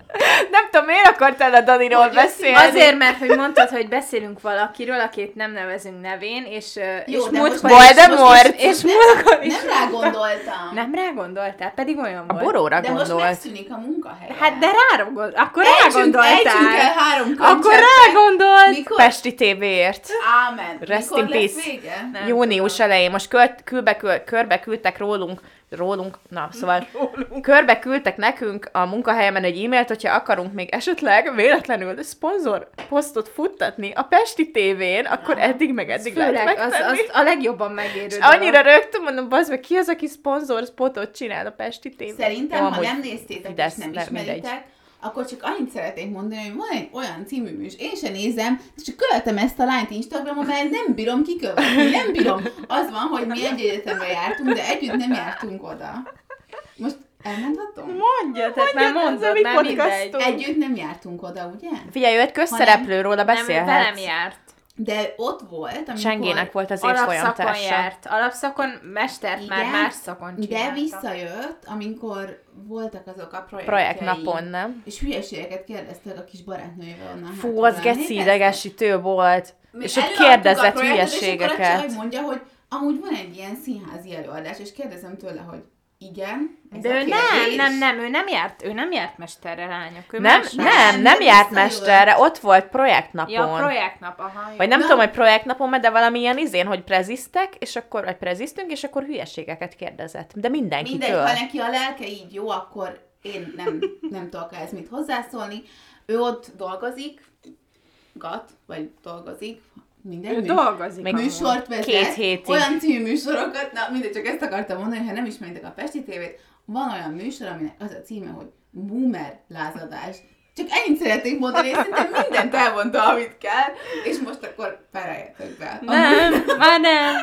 Speaker 1: Nem tudom, miért akartál a Daniról
Speaker 2: Hogy
Speaker 1: beszélni?
Speaker 3: Azért, mert hogy mondtad, hogy beszélünk valakiről, akit nem nevezünk nevén, és,
Speaker 2: Jó,
Speaker 3: és
Speaker 2: de
Speaker 3: múltkor
Speaker 2: most-
Speaker 1: Voldemort!
Speaker 3: És, és múltkor is.
Speaker 2: Nem rá gondoltam.
Speaker 3: Nem rá gondoltál, pedig olyan
Speaker 1: A
Speaker 3: volt.
Speaker 1: boróra
Speaker 2: De most
Speaker 1: gondolt.
Speaker 2: megszűnik a munkahely.
Speaker 3: Hát de rá gondolt, akkor rá
Speaker 2: Ejtsünk,
Speaker 3: gondoltál.
Speaker 2: el három
Speaker 3: Akkor rá gondolt.
Speaker 2: Mikor?
Speaker 1: Pesti TV-ért.
Speaker 2: Ámen.
Speaker 1: Rest
Speaker 2: Mikor
Speaker 1: in
Speaker 2: lesz
Speaker 1: peace.
Speaker 2: vége?
Speaker 3: Nem
Speaker 1: Június
Speaker 3: tudom.
Speaker 1: elején. Most költ, külbe, kül, körbe küldtek rólunk, rólunk, na, szóval körbe küldtek nekünk a munkahelyemen egy e-mailt, hogyha akarunk még esetleg véletlenül szponzor posztot futtatni a Pesti tévén, akkor eddig meg eddig lehet
Speaker 3: Főleg, az,
Speaker 1: megtenni.
Speaker 3: az a legjobban megérő
Speaker 1: És annyira rögtön mondom, bazd meg, ki az, aki szponzor spotot csinál a Pesti tévén?
Speaker 2: Szerintem,
Speaker 1: Jó,
Speaker 2: ha nem néztétek
Speaker 1: Fidesz,
Speaker 2: és nem
Speaker 1: ne,
Speaker 2: ismeritek,
Speaker 1: mindegy.
Speaker 2: Akkor csak annyit szeretnék mondani, hogy van egy olyan című műsor, én sem nézem, csak követem ezt a lányt Instagramon, mert nem bírom kikövetni, nem bírom. Az van, hogy mi egy egyetemre jártunk, de együtt nem jártunk oda. Most elmondhatom?
Speaker 3: Mondja, tehát már
Speaker 1: Mondjad, ez a
Speaker 3: mondod,
Speaker 1: mi
Speaker 3: már mindegy.
Speaker 2: Együtt nem jártunk oda, ugye?
Speaker 1: Figyelj, ő egy közszereplő, róla
Speaker 3: Nem, velem
Speaker 1: beszélhetsz.
Speaker 3: járt.
Speaker 2: De ott volt, amikor...
Speaker 1: Csengének volt az
Speaker 3: Alapszakon
Speaker 1: évfolyamtársa.
Speaker 3: járt. Alapszakon, mestert már
Speaker 2: Igen,
Speaker 3: más szakon
Speaker 2: De
Speaker 3: csináltak.
Speaker 2: visszajött, amikor voltak azok a projektjei.
Speaker 1: Projektnapon, nem?
Speaker 2: És hülyeségeket kérdeztek a kis barátnőjével onnan.
Speaker 1: Fú,
Speaker 2: hátulról.
Speaker 1: az geci idegesítő volt.
Speaker 2: Mi
Speaker 1: És ott kérdezett
Speaker 2: projektet, És akkor a
Speaker 1: hülyeségeket.
Speaker 2: csaj mondja, hogy amúgy van egy ilyen színházi előadás, és kérdezem tőle, hogy igen, ez
Speaker 3: De
Speaker 2: a
Speaker 3: ő nem, nem, nem, ő nem járt, ő nem járt mesterre, lányok. Ő
Speaker 1: Nem, nem,
Speaker 2: nem,
Speaker 1: nem járt mesterre, ott volt projektnapon.
Speaker 3: Ja, projektnap, aha. jó.
Speaker 1: Vagy nem
Speaker 2: Na.
Speaker 1: tudom, hogy projektnapon, de valamilyen izén, hogy preziztek, és akkor, vagy prezisztünk, és akkor hülyeségeket kérdezett. De
Speaker 2: Mindegy,
Speaker 1: mindenkitől.
Speaker 2: ha neki a lelke így jó, akkor én nem, nem tudok ehhez mit hozzászólni. Ő ott dolgozik, gat, vagy dolgozik, mindegy.
Speaker 3: Ő
Speaker 2: műs-
Speaker 3: dolgozik. Amúgy.
Speaker 2: műsort vezet.
Speaker 1: Két hétig.
Speaker 2: Olyan című műsorokat, na mindegy, csak ezt akartam mondani, hogy ha nem ismeritek a Pesti tévét, van olyan műsor, aminek az a címe, hogy Boomer lázadás. Csak ennyit szeretnék mondani, és szerintem mindent elmondta, amit kell, és most akkor pereljetek be.
Speaker 3: Nem, már nem.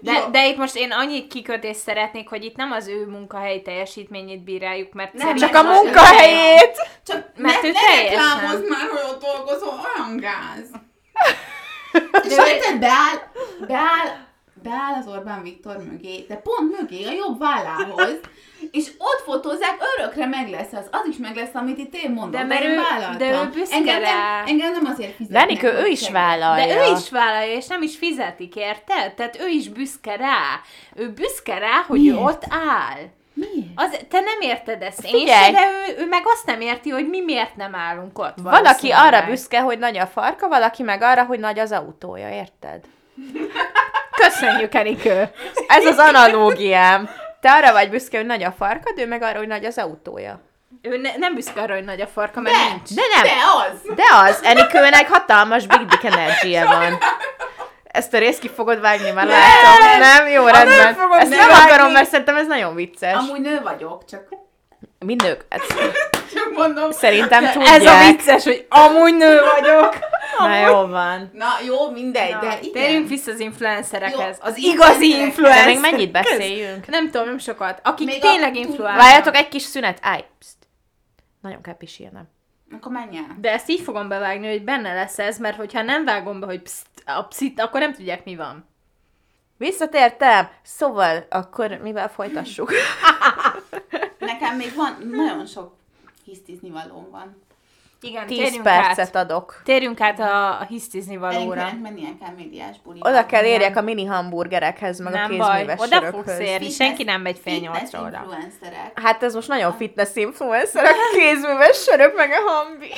Speaker 3: De,
Speaker 2: Jó.
Speaker 3: de itt most én annyi kikötést szeretnék, hogy itt nem az ő munkahelyi teljesítményét bíráljuk, mert
Speaker 2: Nem,
Speaker 1: Csak a munkahelyét!
Speaker 2: Csak
Speaker 3: Mert
Speaker 2: ne,
Speaker 3: ő
Speaker 2: ne
Speaker 3: teljesen-
Speaker 2: már, hogy ott dolgozol, olyan gáz. És érted, beáll, beáll, beáll az Orbán Viktor mögé, de pont mögé, a jobb vállához, és ott fotózzák, örökre meg lesz az. Az is meg lesz, amit itt én mondom.
Speaker 3: De mert ő-
Speaker 2: vállaltam.
Speaker 3: de ő büszke
Speaker 2: engem
Speaker 3: rá.
Speaker 2: nem, engem nem azért fizetnek.
Speaker 1: Lenikő, ő is vállalja.
Speaker 3: De ő is vállalja, és nem is fizetik, érted? Tehát ő is büszke rá. Ő büszke rá, hogy ő ott áll.
Speaker 2: Miért?
Speaker 3: Az, te nem érted ezt, én
Speaker 1: Figyelj!
Speaker 3: sem, de ő, ő meg azt nem érti, hogy mi miért nem állunk ott.
Speaker 1: Valaki arra büszke, hogy nagy a farka, valaki meg arra, hogy nagy az autója, érted?
Speaker 3: Köszönjük, Enikő!
Speaker 1: Ez az analógiám. Te arra vagy büszke, hogy nagy a farkad, ő meg arra, hogy nagy az autója.
Speaker 3: Ő ne, nem büszke arra, hogy nagy a farka, mert
Speaker 2: De,
Speaker 3: nincs.
Speaker 1: De nem.
Speaker 2: de az.
Speaker 1: De az, Enikőnek hatalmas big dick energy van. Ezt a részt ki fogod vágni, már látom. Nem? Jó, rendben.
Speaker 3: fogom
Speaker 1: Ezt nem
Speaker 2: kivágni.
Speaker 1: akarom, mert szerintem ez nagyon vicces.
Speaker 2: Amúgy nő vagyok, csak,
Speaker 1: Mind nők. ezt
Speaker 2: csak mondom.
Speaker 1: Szerintem tudják.
Speaker 3: Ez a vicces, hogy amúgy nő vagyok.
Speaker 1: Na jó van.
Speaker 2: Na jó, mindegy,
Speaker 3: Na,
Speaker 2: de igen.
Speaker 3: Térjünk vissza az influencerekhez.
Speaker 2: Jó,
Speaker 3: az
Speaker 2: az
Speaker 3: igazi
Speaker 2: influencerek.
Speaker 3: influencer.
Speaker 1: De még mennyit beszéljünk?
Speaker 3: Nem tudom, nem sokat. Akik
Speaker 2: Még a-
Speaker 3: tényleg
Speaker 2: tud-
Speaker 3: influencerek.
Speaker 1: Várjatok egy kis szünet. Állj. Pszt. Nagyon kell pisilnem.
Speaker 2: Akkor menj el.
Speaker 3: De ezt így fogom bevágni, hogy benne lesz ez, mert hogyha nem vágom be, hogy pszt, a pszit, akkor nem tudják, mi van.
Speaker 1: Visszatértem! Szóval, akkor mivel folytassuk?
Speaker 2: Nekem még van, nagyon sok hisztizni valóm van.
Speaker 3: Igen,
Speaker 1: 10
Speaker 3: térjünk
Speaker 1: percet
Speaker 3: át.
Speaker 1: adok.
Speaker 3: Térjünk át a, a hisztizni valóra.
Speaker 2: Mennie kell médiás buliba.
Speaker 1: Oda kell érjek a mini hamburgerekhez, meg a
Speaker 3: Nem baj,
Speaker 1: kézműves
Speaker 3: oda fogsz érni.
Speaker 2: Fitness-
Speaker 3: senki nem megy fél nyolcra oda.
Speaker 1: Hát ez most nagyon fitness influencerek, kézműves sörök, meg a hambi.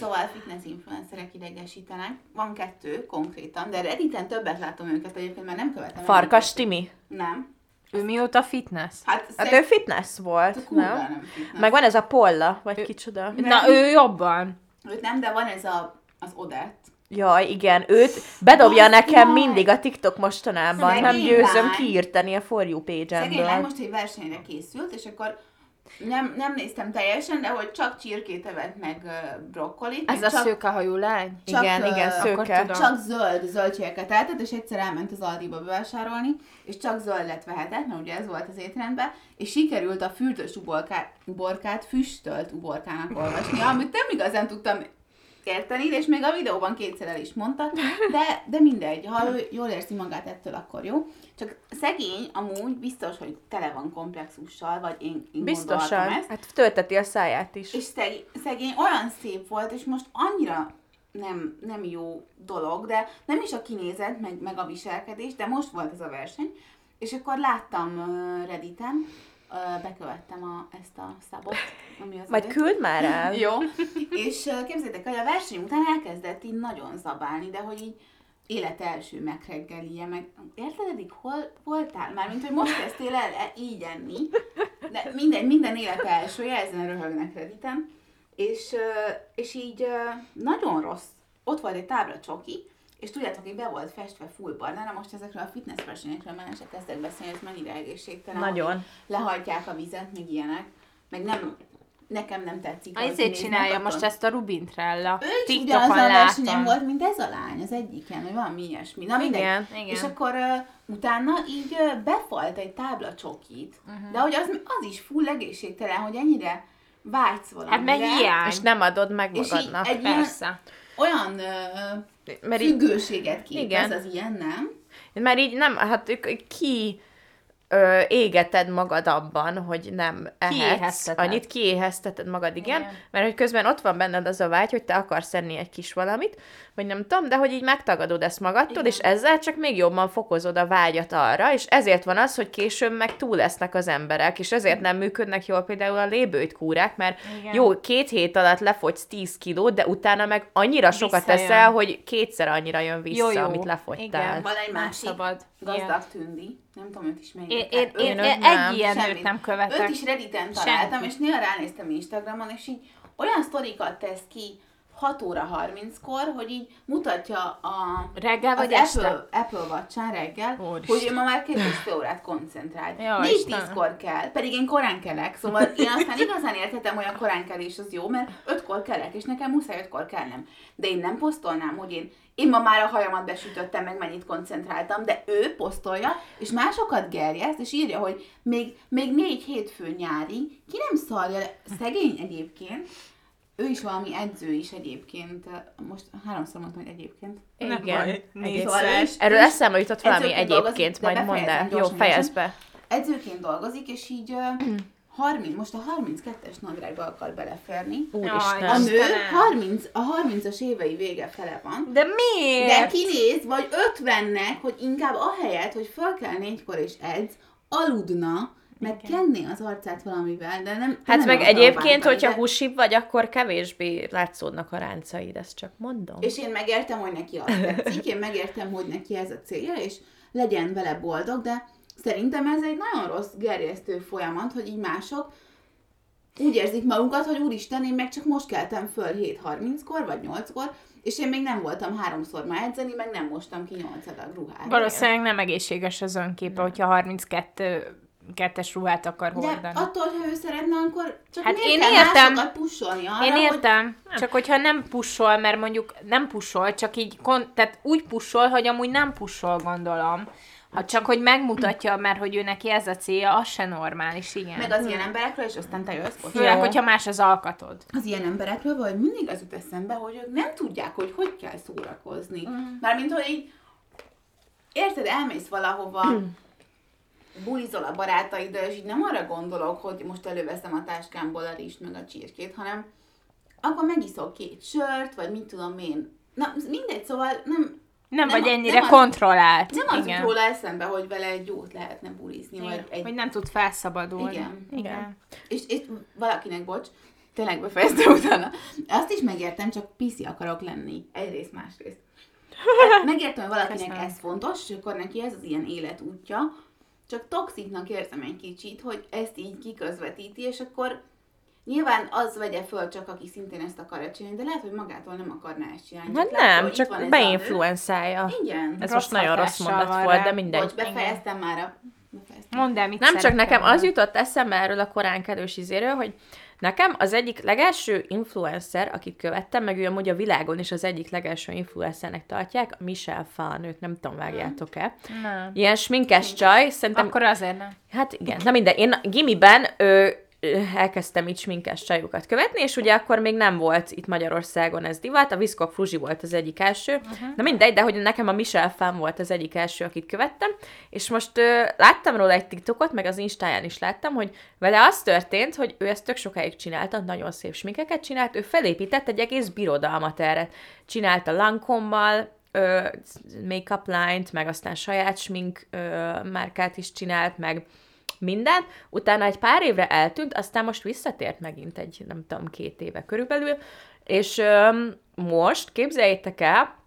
Speaker 2: Szóval fitness influencerek idegesítenek. Van kettő konkrétan, de Redditen többet látom őket egyébként, mert nem követem.
Speaker 1: Farkas. Timi.
Speaker 2: Nem.
Speaker 3: Ő mióta fitness?
Speaker 2: Hát,
Speaker 1: Hát ő fitness volt, nem?
Speaker 2: nem fitness.
Speaker 1: Meg van ez a Polla, vagy kicsoda.
Speaker 3: Na, ő jobban.
Speaker 2: Őt nem, de van ez a, az Odett.
Speaker 1: Jaj, igen, őt bedobja
Speaker 2: Az
Speaker 1: nekem
Speaker 2: jaj.
Speaker 1: mindig a TikTok mostanában,
Speaker 2: Szegény
Speaker 1: nem győzöm
Speaker 2: lány.
Speaker 1: kiírtani a For You
Speaker 2: Szegény lány
Speaker 1: page-emből.
Speaker 2: most egy versenyre készült, és akkor nem, nem néztem teljesen, de hogy csak csirkét evett meg uh, brokkolit.
Speaker 3: Ez a
Speaker 2: csak,
Speaker 3: szőkehajú lány?
Speaker 2: csak,
Speaker 1: Igen, igen, szőke.
Speaker 2: Csak zöld zöldségeket etett, és egyszer elment az Aldiba bevásárolni, és csak zöldet vehetett, mert ugye ez volt az étrendben, és sikerült a fürdős uborkát, uborkát füstölt uborkának olvasni, amit nem igazán tudtam érteni, és még a videóban kétszer el is mondta, de, de mindegy, ha ő jól érzi magát ettől, akkor jó. Csak szegény amúgy biztos, hogy tele van komplexussal, vagy én, én
Speaker 1: Biztosan.
Speaker 2: ezt,
Speaker 1: Hát tölteti a száját is.
Speaker 2: és szegény, szegény olyan szép volt, és most annyira nem, nem jó dolog, de nem is a kinézet, meg, meg a viselkedés, de most volt ez a verseny, és akkor láttam Redditen, bekövettem a, ezt a szabot, ami az
Speaker 1: Majd
Speaker 2: előtt.
Speaker 1: küld már el.
Speaker 2: Jó. És képzeljétek, hogy a verseny után elkezdett így nagyon zabálni, de hogy így élet első megreggelije, meg érted eddig hol voltál? Mármint, hogy most kezdtél el e- így enni, de minden, minden élet elsője, ezen röhögnek Redditen, és, és így nagyon rossz. Ott volt egy tábla csoki, és tudjátok, hogy be volt festve full barna, na most ezekről a fitness versenyekről már se kezdek beszélni, ez mennyire egészségtelen.
Speaker 1: Nagyon.
Speaker 2: hogy Lehajtják a vizet, meg ilyenek, meg nem, nekem nem tetszik. ahogy
Speaker 3: Ezért csinálja
Speaker 2: attól.
Speaker 3: most ezt a Rubin Trella.
Speaker 2: Ő is ugyanazon a versenyen volt, mint ez a lány, az egyiken, vagy valami ilyesmi. Na mindegy.
Speaker 1: Igen,
Speaker 3: igen.
Speaker 2: És akkor uh, utána így uh, befalt egy tábla csokit, uh-huh. de hogy az, az is full egészségtelen, hogy ennyire vágysz valamire.
Speaker 3: Hát meg hiány.
Speaker 1: És nem adod meg
Speaker 2: És így
Speaker 1: magadnak.
Speaker 2: egy ilyen
Speaker 3: Persze.
Speaker 2: olyan uh,
Speaker 1: Mert
Speaker 2: függőséget képez
Speaker 1: Igen.
Speaker 2: az ilyen, nem?
Speaker 1: mert így nem, hát ők- ki ö, égeted magad abban, hogy nem ehetsz. Annyit kiéhezteted magad, igen,
Speaker 3: Igen.
Speaker 1: mert hogy közben ott van benned az a vágy, hogy te akarsz enni egy kis valamit, vagy nem tudom, de hogy így megtagadod ezt magadtól,
Speaker 2: Igen.
Speaker 1: és ezzel csak még jobban fokozod a vágyat arra, és ezért van az, hogy később meg túl lesznek az emberek, és ezért nem működnek jól például a lébőjt kúrák, mert
Speaker 3: Igen.
Speaker 1: jó, két hét alatt lefogysz 10 kilót, de utána meg annyira sokat
Speaker 3: Visszajön.
Speaker 1: teszel, hogy kétszer annyira jön vissza,
Speaker 3: Jó, jó.
Speaker 1: amit lefogytál.
Speaker 3: Igen.
Speaker 2: Van egy másik
Speaker 3: szabad.
Speaker 2: gazdag tündi, nem tudom, őt is
Speaker 3: Én, én, én, egy ilyen
Speaker 2: Semmit.
Speaker 3: őt nem követek.
Speaker 2: Őt is Redditen találtam,
Speaker 3: Senki.
Speaker 2: és néha ránéztem Instagramon, és így olyan sztorikat tesz ki 6 óra 30-kor, hogy így mutatja a...
Speaker 3: Reggel vagy
Speaker 2: az
Speaker 3: este?
Speaker 2: Apple, Apple watch reggel,
Speaker 3: Úristen.
Speaker 2: hogy ő ma már két órát
Speaker 3: Istenem.
Speaker 2: tízkor kell, pedig én korán kelek, szóval én aztán igazán érthetem, hogy a korán kelés az jó, mert ötkor kelek, és nekem muszáj ötkor kelnem. De én nem posztolnám, hogy én, én ma már a hajamat besütöttem, meg mennyit koncentráltam, de ő posztolja, és másokat gerjeszt, és írja, hogy még, még négy hétfő nyári, ki nem szarja szegény egyébként, ő is valami edző is egyébként, most háromszor mondtam, hogy egyébként.
Speaker 3: Nem
Speaker 1: Igen.
Speaker 3: baj,
Speaker 2: Szóval
Speaker 1: Erről eszembe jutott valami egyébként,
Speaker 2: dolgozik,
Speaker 1: majd mondd el. Jó, fejezd be.
Speaker 2: Edzőként dolgozik, és így uh, 30, most a 32-es nadrágba akar beleférni. A
Speaker 1: Úristen.
Speaker 2: nő
Speaker 3: Istenem.
Speaker 2: 30, a 30-as évei vége fele van.
Speaker 3: De miért?
Speaker 2: De kinéz, vagy 50-nek, hogy inkább ahelyett, hogy fel kell négykor és edz, aludna, meg kenné az arcát valamivel, de nem
Speaker 1: Hát
Speaker 2: nem
Speaker 1: meg egyébként,
Speaker 2: bántani,
Speaker 1: hogyha
Speaker 2: de-
Speaker 1: husibb vagy, akkor kevésbé látszódnak a ráncaid, ezt csak mondom.
Speaker 2: És én megértem, hogy neki azt tetszik, én megértem, hogy neki ez a célja, és legyen vele boldog, de szerintem ez egy nagyon rossz gerjesztő folyamat, hogy így mások úgy érzik magukat, hogy úristen, én meg csak most keltem föl 7.30-kor, vagy 8-kor, és én még nem voltam háromszor már edzeni, meg nem mostam ki 8 adag ruhát.
Speaker 3: Valószínűleg nem egészséges az önképe, hogyha 32 kettes ruhát akar
Speaker 2: De
Speaker 3: hordani.
Speaker 2: attól, ha ő szeretne, akkor csak
Speaker 3: Hát
Speaker 2: miért
Speaker 3: én
Speaker 2: kell
Speaker 3: értem.
Speaker 2: pusolni arra,
Speaker 3: Én
Speaker 2: hogy
Speaker 3: értem, csak hogyha nem pussol, mert mondjuk nem pussol, csak így, kon- tehát úgy pussol, hogy amúgy nem pussol, gondolom. Ha csak, hogy megmutatja, mert hogy ő neki ez a célja, az se normális, igen.
Speaker 2: meg az ilyen emberekről, és aztán te jössz.
Speaker 3: Főleg, hogyha más az alkatod.
Speaker 2: az ilyen emberekről, vagy mindig az jut eszembe, hogy ők nem tudják, hogy hogy kell szórakozni. Mm. Mármint, hogy így érted, elmész valahova, bulizol a barátaiddal, és így nem arra gondolok, hogy most előveszem a táskámból a rizst meg a csirkét, hanem akkor megiszol két sört, vagy mit tudom én. Na, mindegy, szóval nem,
Speaker 3: Nem,
Speaker 2: Nem
Speaker 3: vagy ennyire
Speaker 2: nem az-
Speaker 3: kontrollált.
Speaker 2: nem az
Speaker 3: Igen.
Speaker 2: róla eszembe, hogy vele egy jót lehetne bulizni,
Speaker 3: Igen.
Speaker 2: vagy egy
Speaker 3: Hogy nem tud felszabadulni.
Speaker 2: Igen.
Speaker 3: Igen.
Speaker 2: És, és valakinek, bocs, tényleg befejezte utána, azt is megértem, csak piszi akarok lenni. Egyrészt, másrészt. Hát megértem, hogy valakinek
Speaker 3: Köszönöm.
Speaker 2: ez fontos, és akkor neki ez az ilyen életútja, csak toxiknak érzem egy kicsit, hogy ezt így kiközvetíti, és akkor nyilván az vegye föl csak, aki szintén ezt akarja csinálni, de lehet, hogy magától nem akarná ezt csinálni.
Speaker 1: Hát nem,
Speaker 2: hogy itt van
Speaker 1: csak
Speaker 2: ez a
Speaker 1: beinfluenzálja.
Speaker 2: nő. Igen.
Speaker 1: Ez
Speaker 3: Rossz
Speaker 1: most nagyon rossz mondat volt, de mindegy.
Speaker 2: Bocs, befejeztem már a... Befejeztem.
Speaker 3: Mondd el, mit
Speaker 1: Nem csak nekem, az jutott eszembe erről a koránkelős izéről, hogy nekem az egyik legelső influencer, akit követtem, meg ő amúgy a világon is az egyik legelső influencernek tartják, a Michelle Fan, őt nem tudom, vágjátok-e.
Speaker 3: Nem.
Speaker 1: Ilyen sminkes csaj, szerintem
Speaker 3: Akkor azért nem.
Speaker 1: Hát igen, na minden, én gimiben ö, elkezdtem így sminkes csajokat követni, és ugye akkor még nem volt itt Magyarországon ez divat, a Viszkok Fruzsi volt az egyik első, uh-huh. na mindegy, de hogy nekem a Michelle Fan volt az egyik első, akit követtem, és most ö, láttam róla egy TikTokot, meg az Instáján is láttam, hogy vele az történt, hogy ő ezt tök sokáig csinálta, nagyon szép sminkeket csinált, ő felépített egy egész birodalmat erre. Csinálta Lankommal, ö, make-up line-t, meg aztán saját smink ö, márkát is csinált, meg minden. Utána egy pár évre eltűnt, aztán most visszatért megint egy, nem tudom, két éve körülbelül, és ö, most képzeljétek el,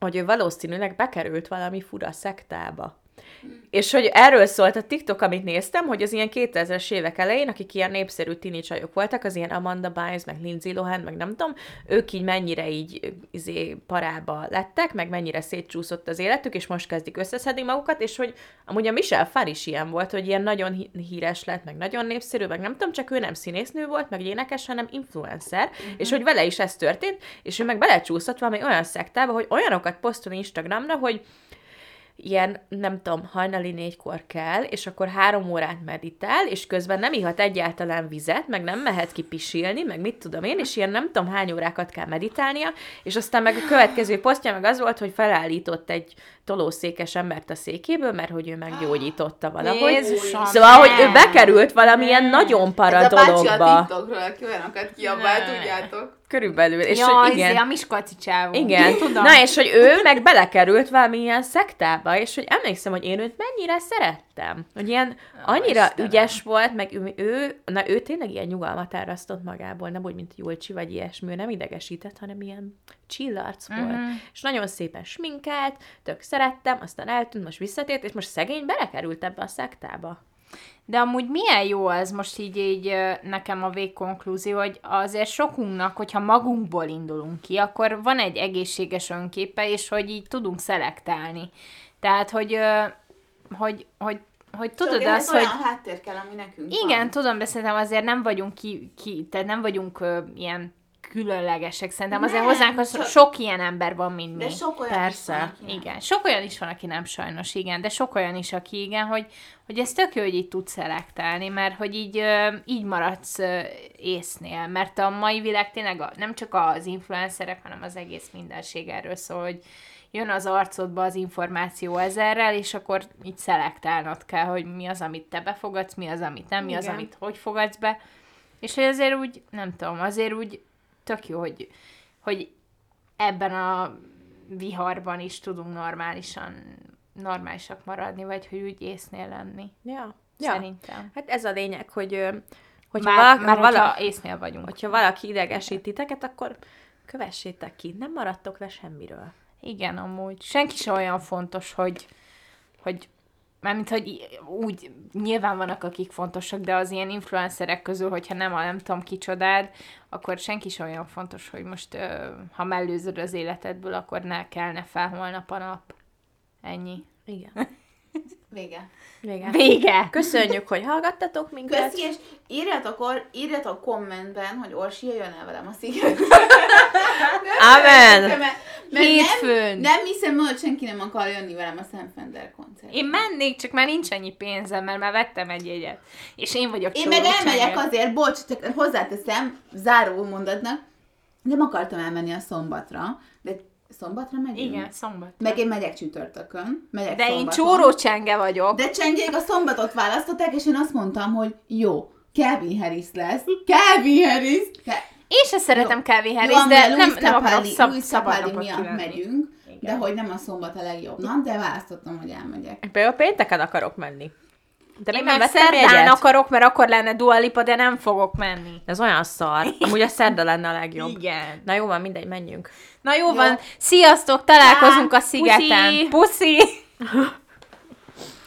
Speaker 1: hogy ő valószínűleg bekerült valami fura szektába. És hogy erről szólt a TikTok, amit néztem, hogy az ilyen 2000-es évek elején, akik ilyen népszerű tini csajok voltak, az ilyen Amanda Bynes, meg Lindsay Lohan, meg nem tudom, ők így mennyire így izé, parába lettek, meg mennyire szétcsúszott az életük, és most kezdik összeszedni magukat, és hogy amúgy a Michelle Pfeiffer is ilyen volt, hogy ilyen nagyon hí- híres lett, meg nagyon népszerű, meg nem tudom, csak ő nem színésznő volt, meg énekes, hanem influencer, uh-huh. és hogy vele is ez történt, és ő meg belecsúszott valami olyan szektába, hogy olyanokat posztol Instagramra, hogy ilyen, nem tudom, hajnali négykor kell, és akkor három órát meditál, és közben nem ihat egyáltalán vizet, meg nem mehet ki pisilni, meg mit tudom én, és ilyen nem tudom hány órákat kell meditálnia, és aztán meg a következő posztja meg az volt, hogy felállított egy tolószékes embert a székéből, mert hogy ő meggyógyította valahogy.
Speaker 3: Jézusom,
Speaker 1: Szóval, hogy ő
Speaker 3: nem.
Speaker 1: bekerült valamilyen nagyon para
Speaker 2: Ez a bácsi a
Speaker 1: dologba.
Speaker 2: TikTokról, aki olyanokat kiabál,
Speaker 3: Ne.
Speaker 2: tudjátok.
Speaker 1: Körülbelül. És
Speaker 3: ja,
Speaker 1: hogy
Speaker 3: igen.
Speaker 1: igen.
Speaker 3: a Miskolci csávó.
Speaker 1: Igen.
Speaker 3: Tudom.
Speaker 1: Na, és hogy ő meg belekerült valamilyen szektába, és hogy emlékszem, hogy én őt mennyire szerettem. Hogy ilyen annyira
Speaker 3: Istenem.
Speaker 1: ügyes volt, meg ő, ő, na ő tényleg ilyen nyugalmat árasztott magából, nem úgy, mint Julcsi vagy ilyesmi, ő nem idegesített, hanem ilyen csillarc volt.
Speaker 3: Mhm.
Speaker 1: És nagyon szépen sminkelt, tök szerettem, aztán eltűnt, most visszatért, és most szegény belekerült ebbe a szektába.
Speaker 3: De amúgy milyen jó az most így, így nekem a végkonklúzió, hogy azért sokunknak, hogyha magunkból indulunk ki, akkor van egy egészséges önképe, és hogy így tudunk szelektálni. Tehát, hogy, hogy, hogy, hogy tudod
Speaker 2: Csak
Speaker 3: azt, hogy...
Speaker 2: olyan háttér kell, ami nekünk
Speaker 3: Igen,
Speaker 2: van.
Speaker 3: tudom, de szerintem azért nem vagyunk ki, ki tehát nem vagyunk ö, ilyen különlegesek. Szerintem azért
Speaker 2: Nem,
Speaker 3: hozzánk az
Speaker 2: csak-
Speaker 3: sok ilyen ember van, mint
Speaker 2: De
Speaker 3: mi.
Speaker 2: sok olyan
Speaker 1: Persze.
Speaker 2: is van, aki nem.
Speaker 3: Igen, sok olyan is van, aki nem sajnos, igen, de sok olyan is, aki igen, hogy, hogy ez tök jó, hogy így tudsz szelektálni, mert hogy így, így maradsz észnél, mert a mai világ tényleg a, nem csak az influencerek, hanem az egész mindenség erről szól, hogy jön az arcodba az információ ezerrel, és akkor így szelektálnod kell, hogy mi az, amit te befogadsz, mi az, amit nem, mi az,
Speaker 1: Igen.
Speaker 3: amit hogy fogadsz be, és hogy azért úgy, nem tudom, azért úgy tök jó, hogy, hogy ebben a viharban is tudunk normálisan, normálisak maradni, vagy hogy úgy észnél lenni.
Speaker 1: Ja.
Speaker 3: Ja. Szerintem.
Speaker 1: Hát ez a lényeg, hogy hogyha
Speaker 3: Már,
Speaker 1: valaki,
Speaker 3: már
Speaker 1: vala,
Speaker 3: hogyha észnél vagyunk.
Speaker 1: hogyha valaki idegesít titeket, akkor kövessétek ki, nem maradtok le semmiről.
Speaker 3: Igen, amúgy. Senki sem olyan fontos, hogy, hogy mármint, hogy úgy, nyilván vannak, akik fontosak, de az ilyen influencerek közül, hogyha nem a nem tudom kicsodád, akkor senki sem olyan fontos, hogy most, ha mellőzöd az életedből, akkor ne kelne fel holnap a nap. Ennyi.
Speaker 1: Igen.
Speaker 2: Vége.
Speaker 1: Vége.
Speaker 3: Vége!
Speaker 1: Köszönjük, hogy hallgattatok minket.
Speaker 2: Köszi, és írjatok, or, írjatok kommentben, hogy Orsi jöjjön el velem a sziget.
Speaker 1: Amen.
Speaker 2: Mert, mert
Speaker 3: Hétfőn.
Speaker 2: Nem, nem hiszem, hogy senki nem akar jönni velem a Sam Fender koncertre.
Speaker 3: Én mennék, csak már nincs annyi pénzem, mert már vettem egy jegyet. És én vagyok
Speaker 2: Én meg elmegyek azért, bocs, csak hozzáteszem, záró mondatnak, nem akartam elmenni a szombatra, de szombatra megyünk?
Speaker 3: Igen, szombat.
Speaker 2: Meg én megyek csütörtökön, megyek
Speaker 3: De én
Speaker 2: szombaton.
Speaker 3: csórócsenge vagyok.
Speaker 2: De csengék a szombatot választották, és én azt mondtam, hogy jó, Calvin Harris lesz. Calvin Harris! Ke-
Speaker 3: Én se szeretem
Speaker 2: Jó.
Speaker 3: Calvin
Speaker 2: Jó,
Speaker 3: Harris, de nem, nem akarok
Speaker 2: Capaldi-
Speaker 3: szab,
Speaker 2: Louis
Speaker 3: szabad
Speaker 2: miatt
Speaker 3: kivenni.
Speaker 2: megyünk, de
Speaker 3: Igen.
Speaker 2: hogy nem a szombat a legjobb nap, de választottam, hogy elmegyek.
Speaker 1: Például pénteken akarok menni. De
Speaker 3: Én
Speaker 1: nem
Speaker 3: meg
Speaker 1: vettem
Speaker 3: szerdán
Speaker 1: jegyet.
Speaker 3: akarok, mert akkor lenne Dua Lipa, de nem fogok menni.
Speaker 1: Ez olyan szar. Amúgy a szerda lenne a legjobb.
Speaker 3: Igen.
Speaker 1: Na jó van, mindegy, menjünk.
Speaker 3: Na jó,
Speaker 2: Jó.
Speaker 3: van, sziasztok, találkozunk a
Speaker 1: Á,
Speaker 3: szigeten.
Speaker 1: puszi.
Speaker 3: Puszi!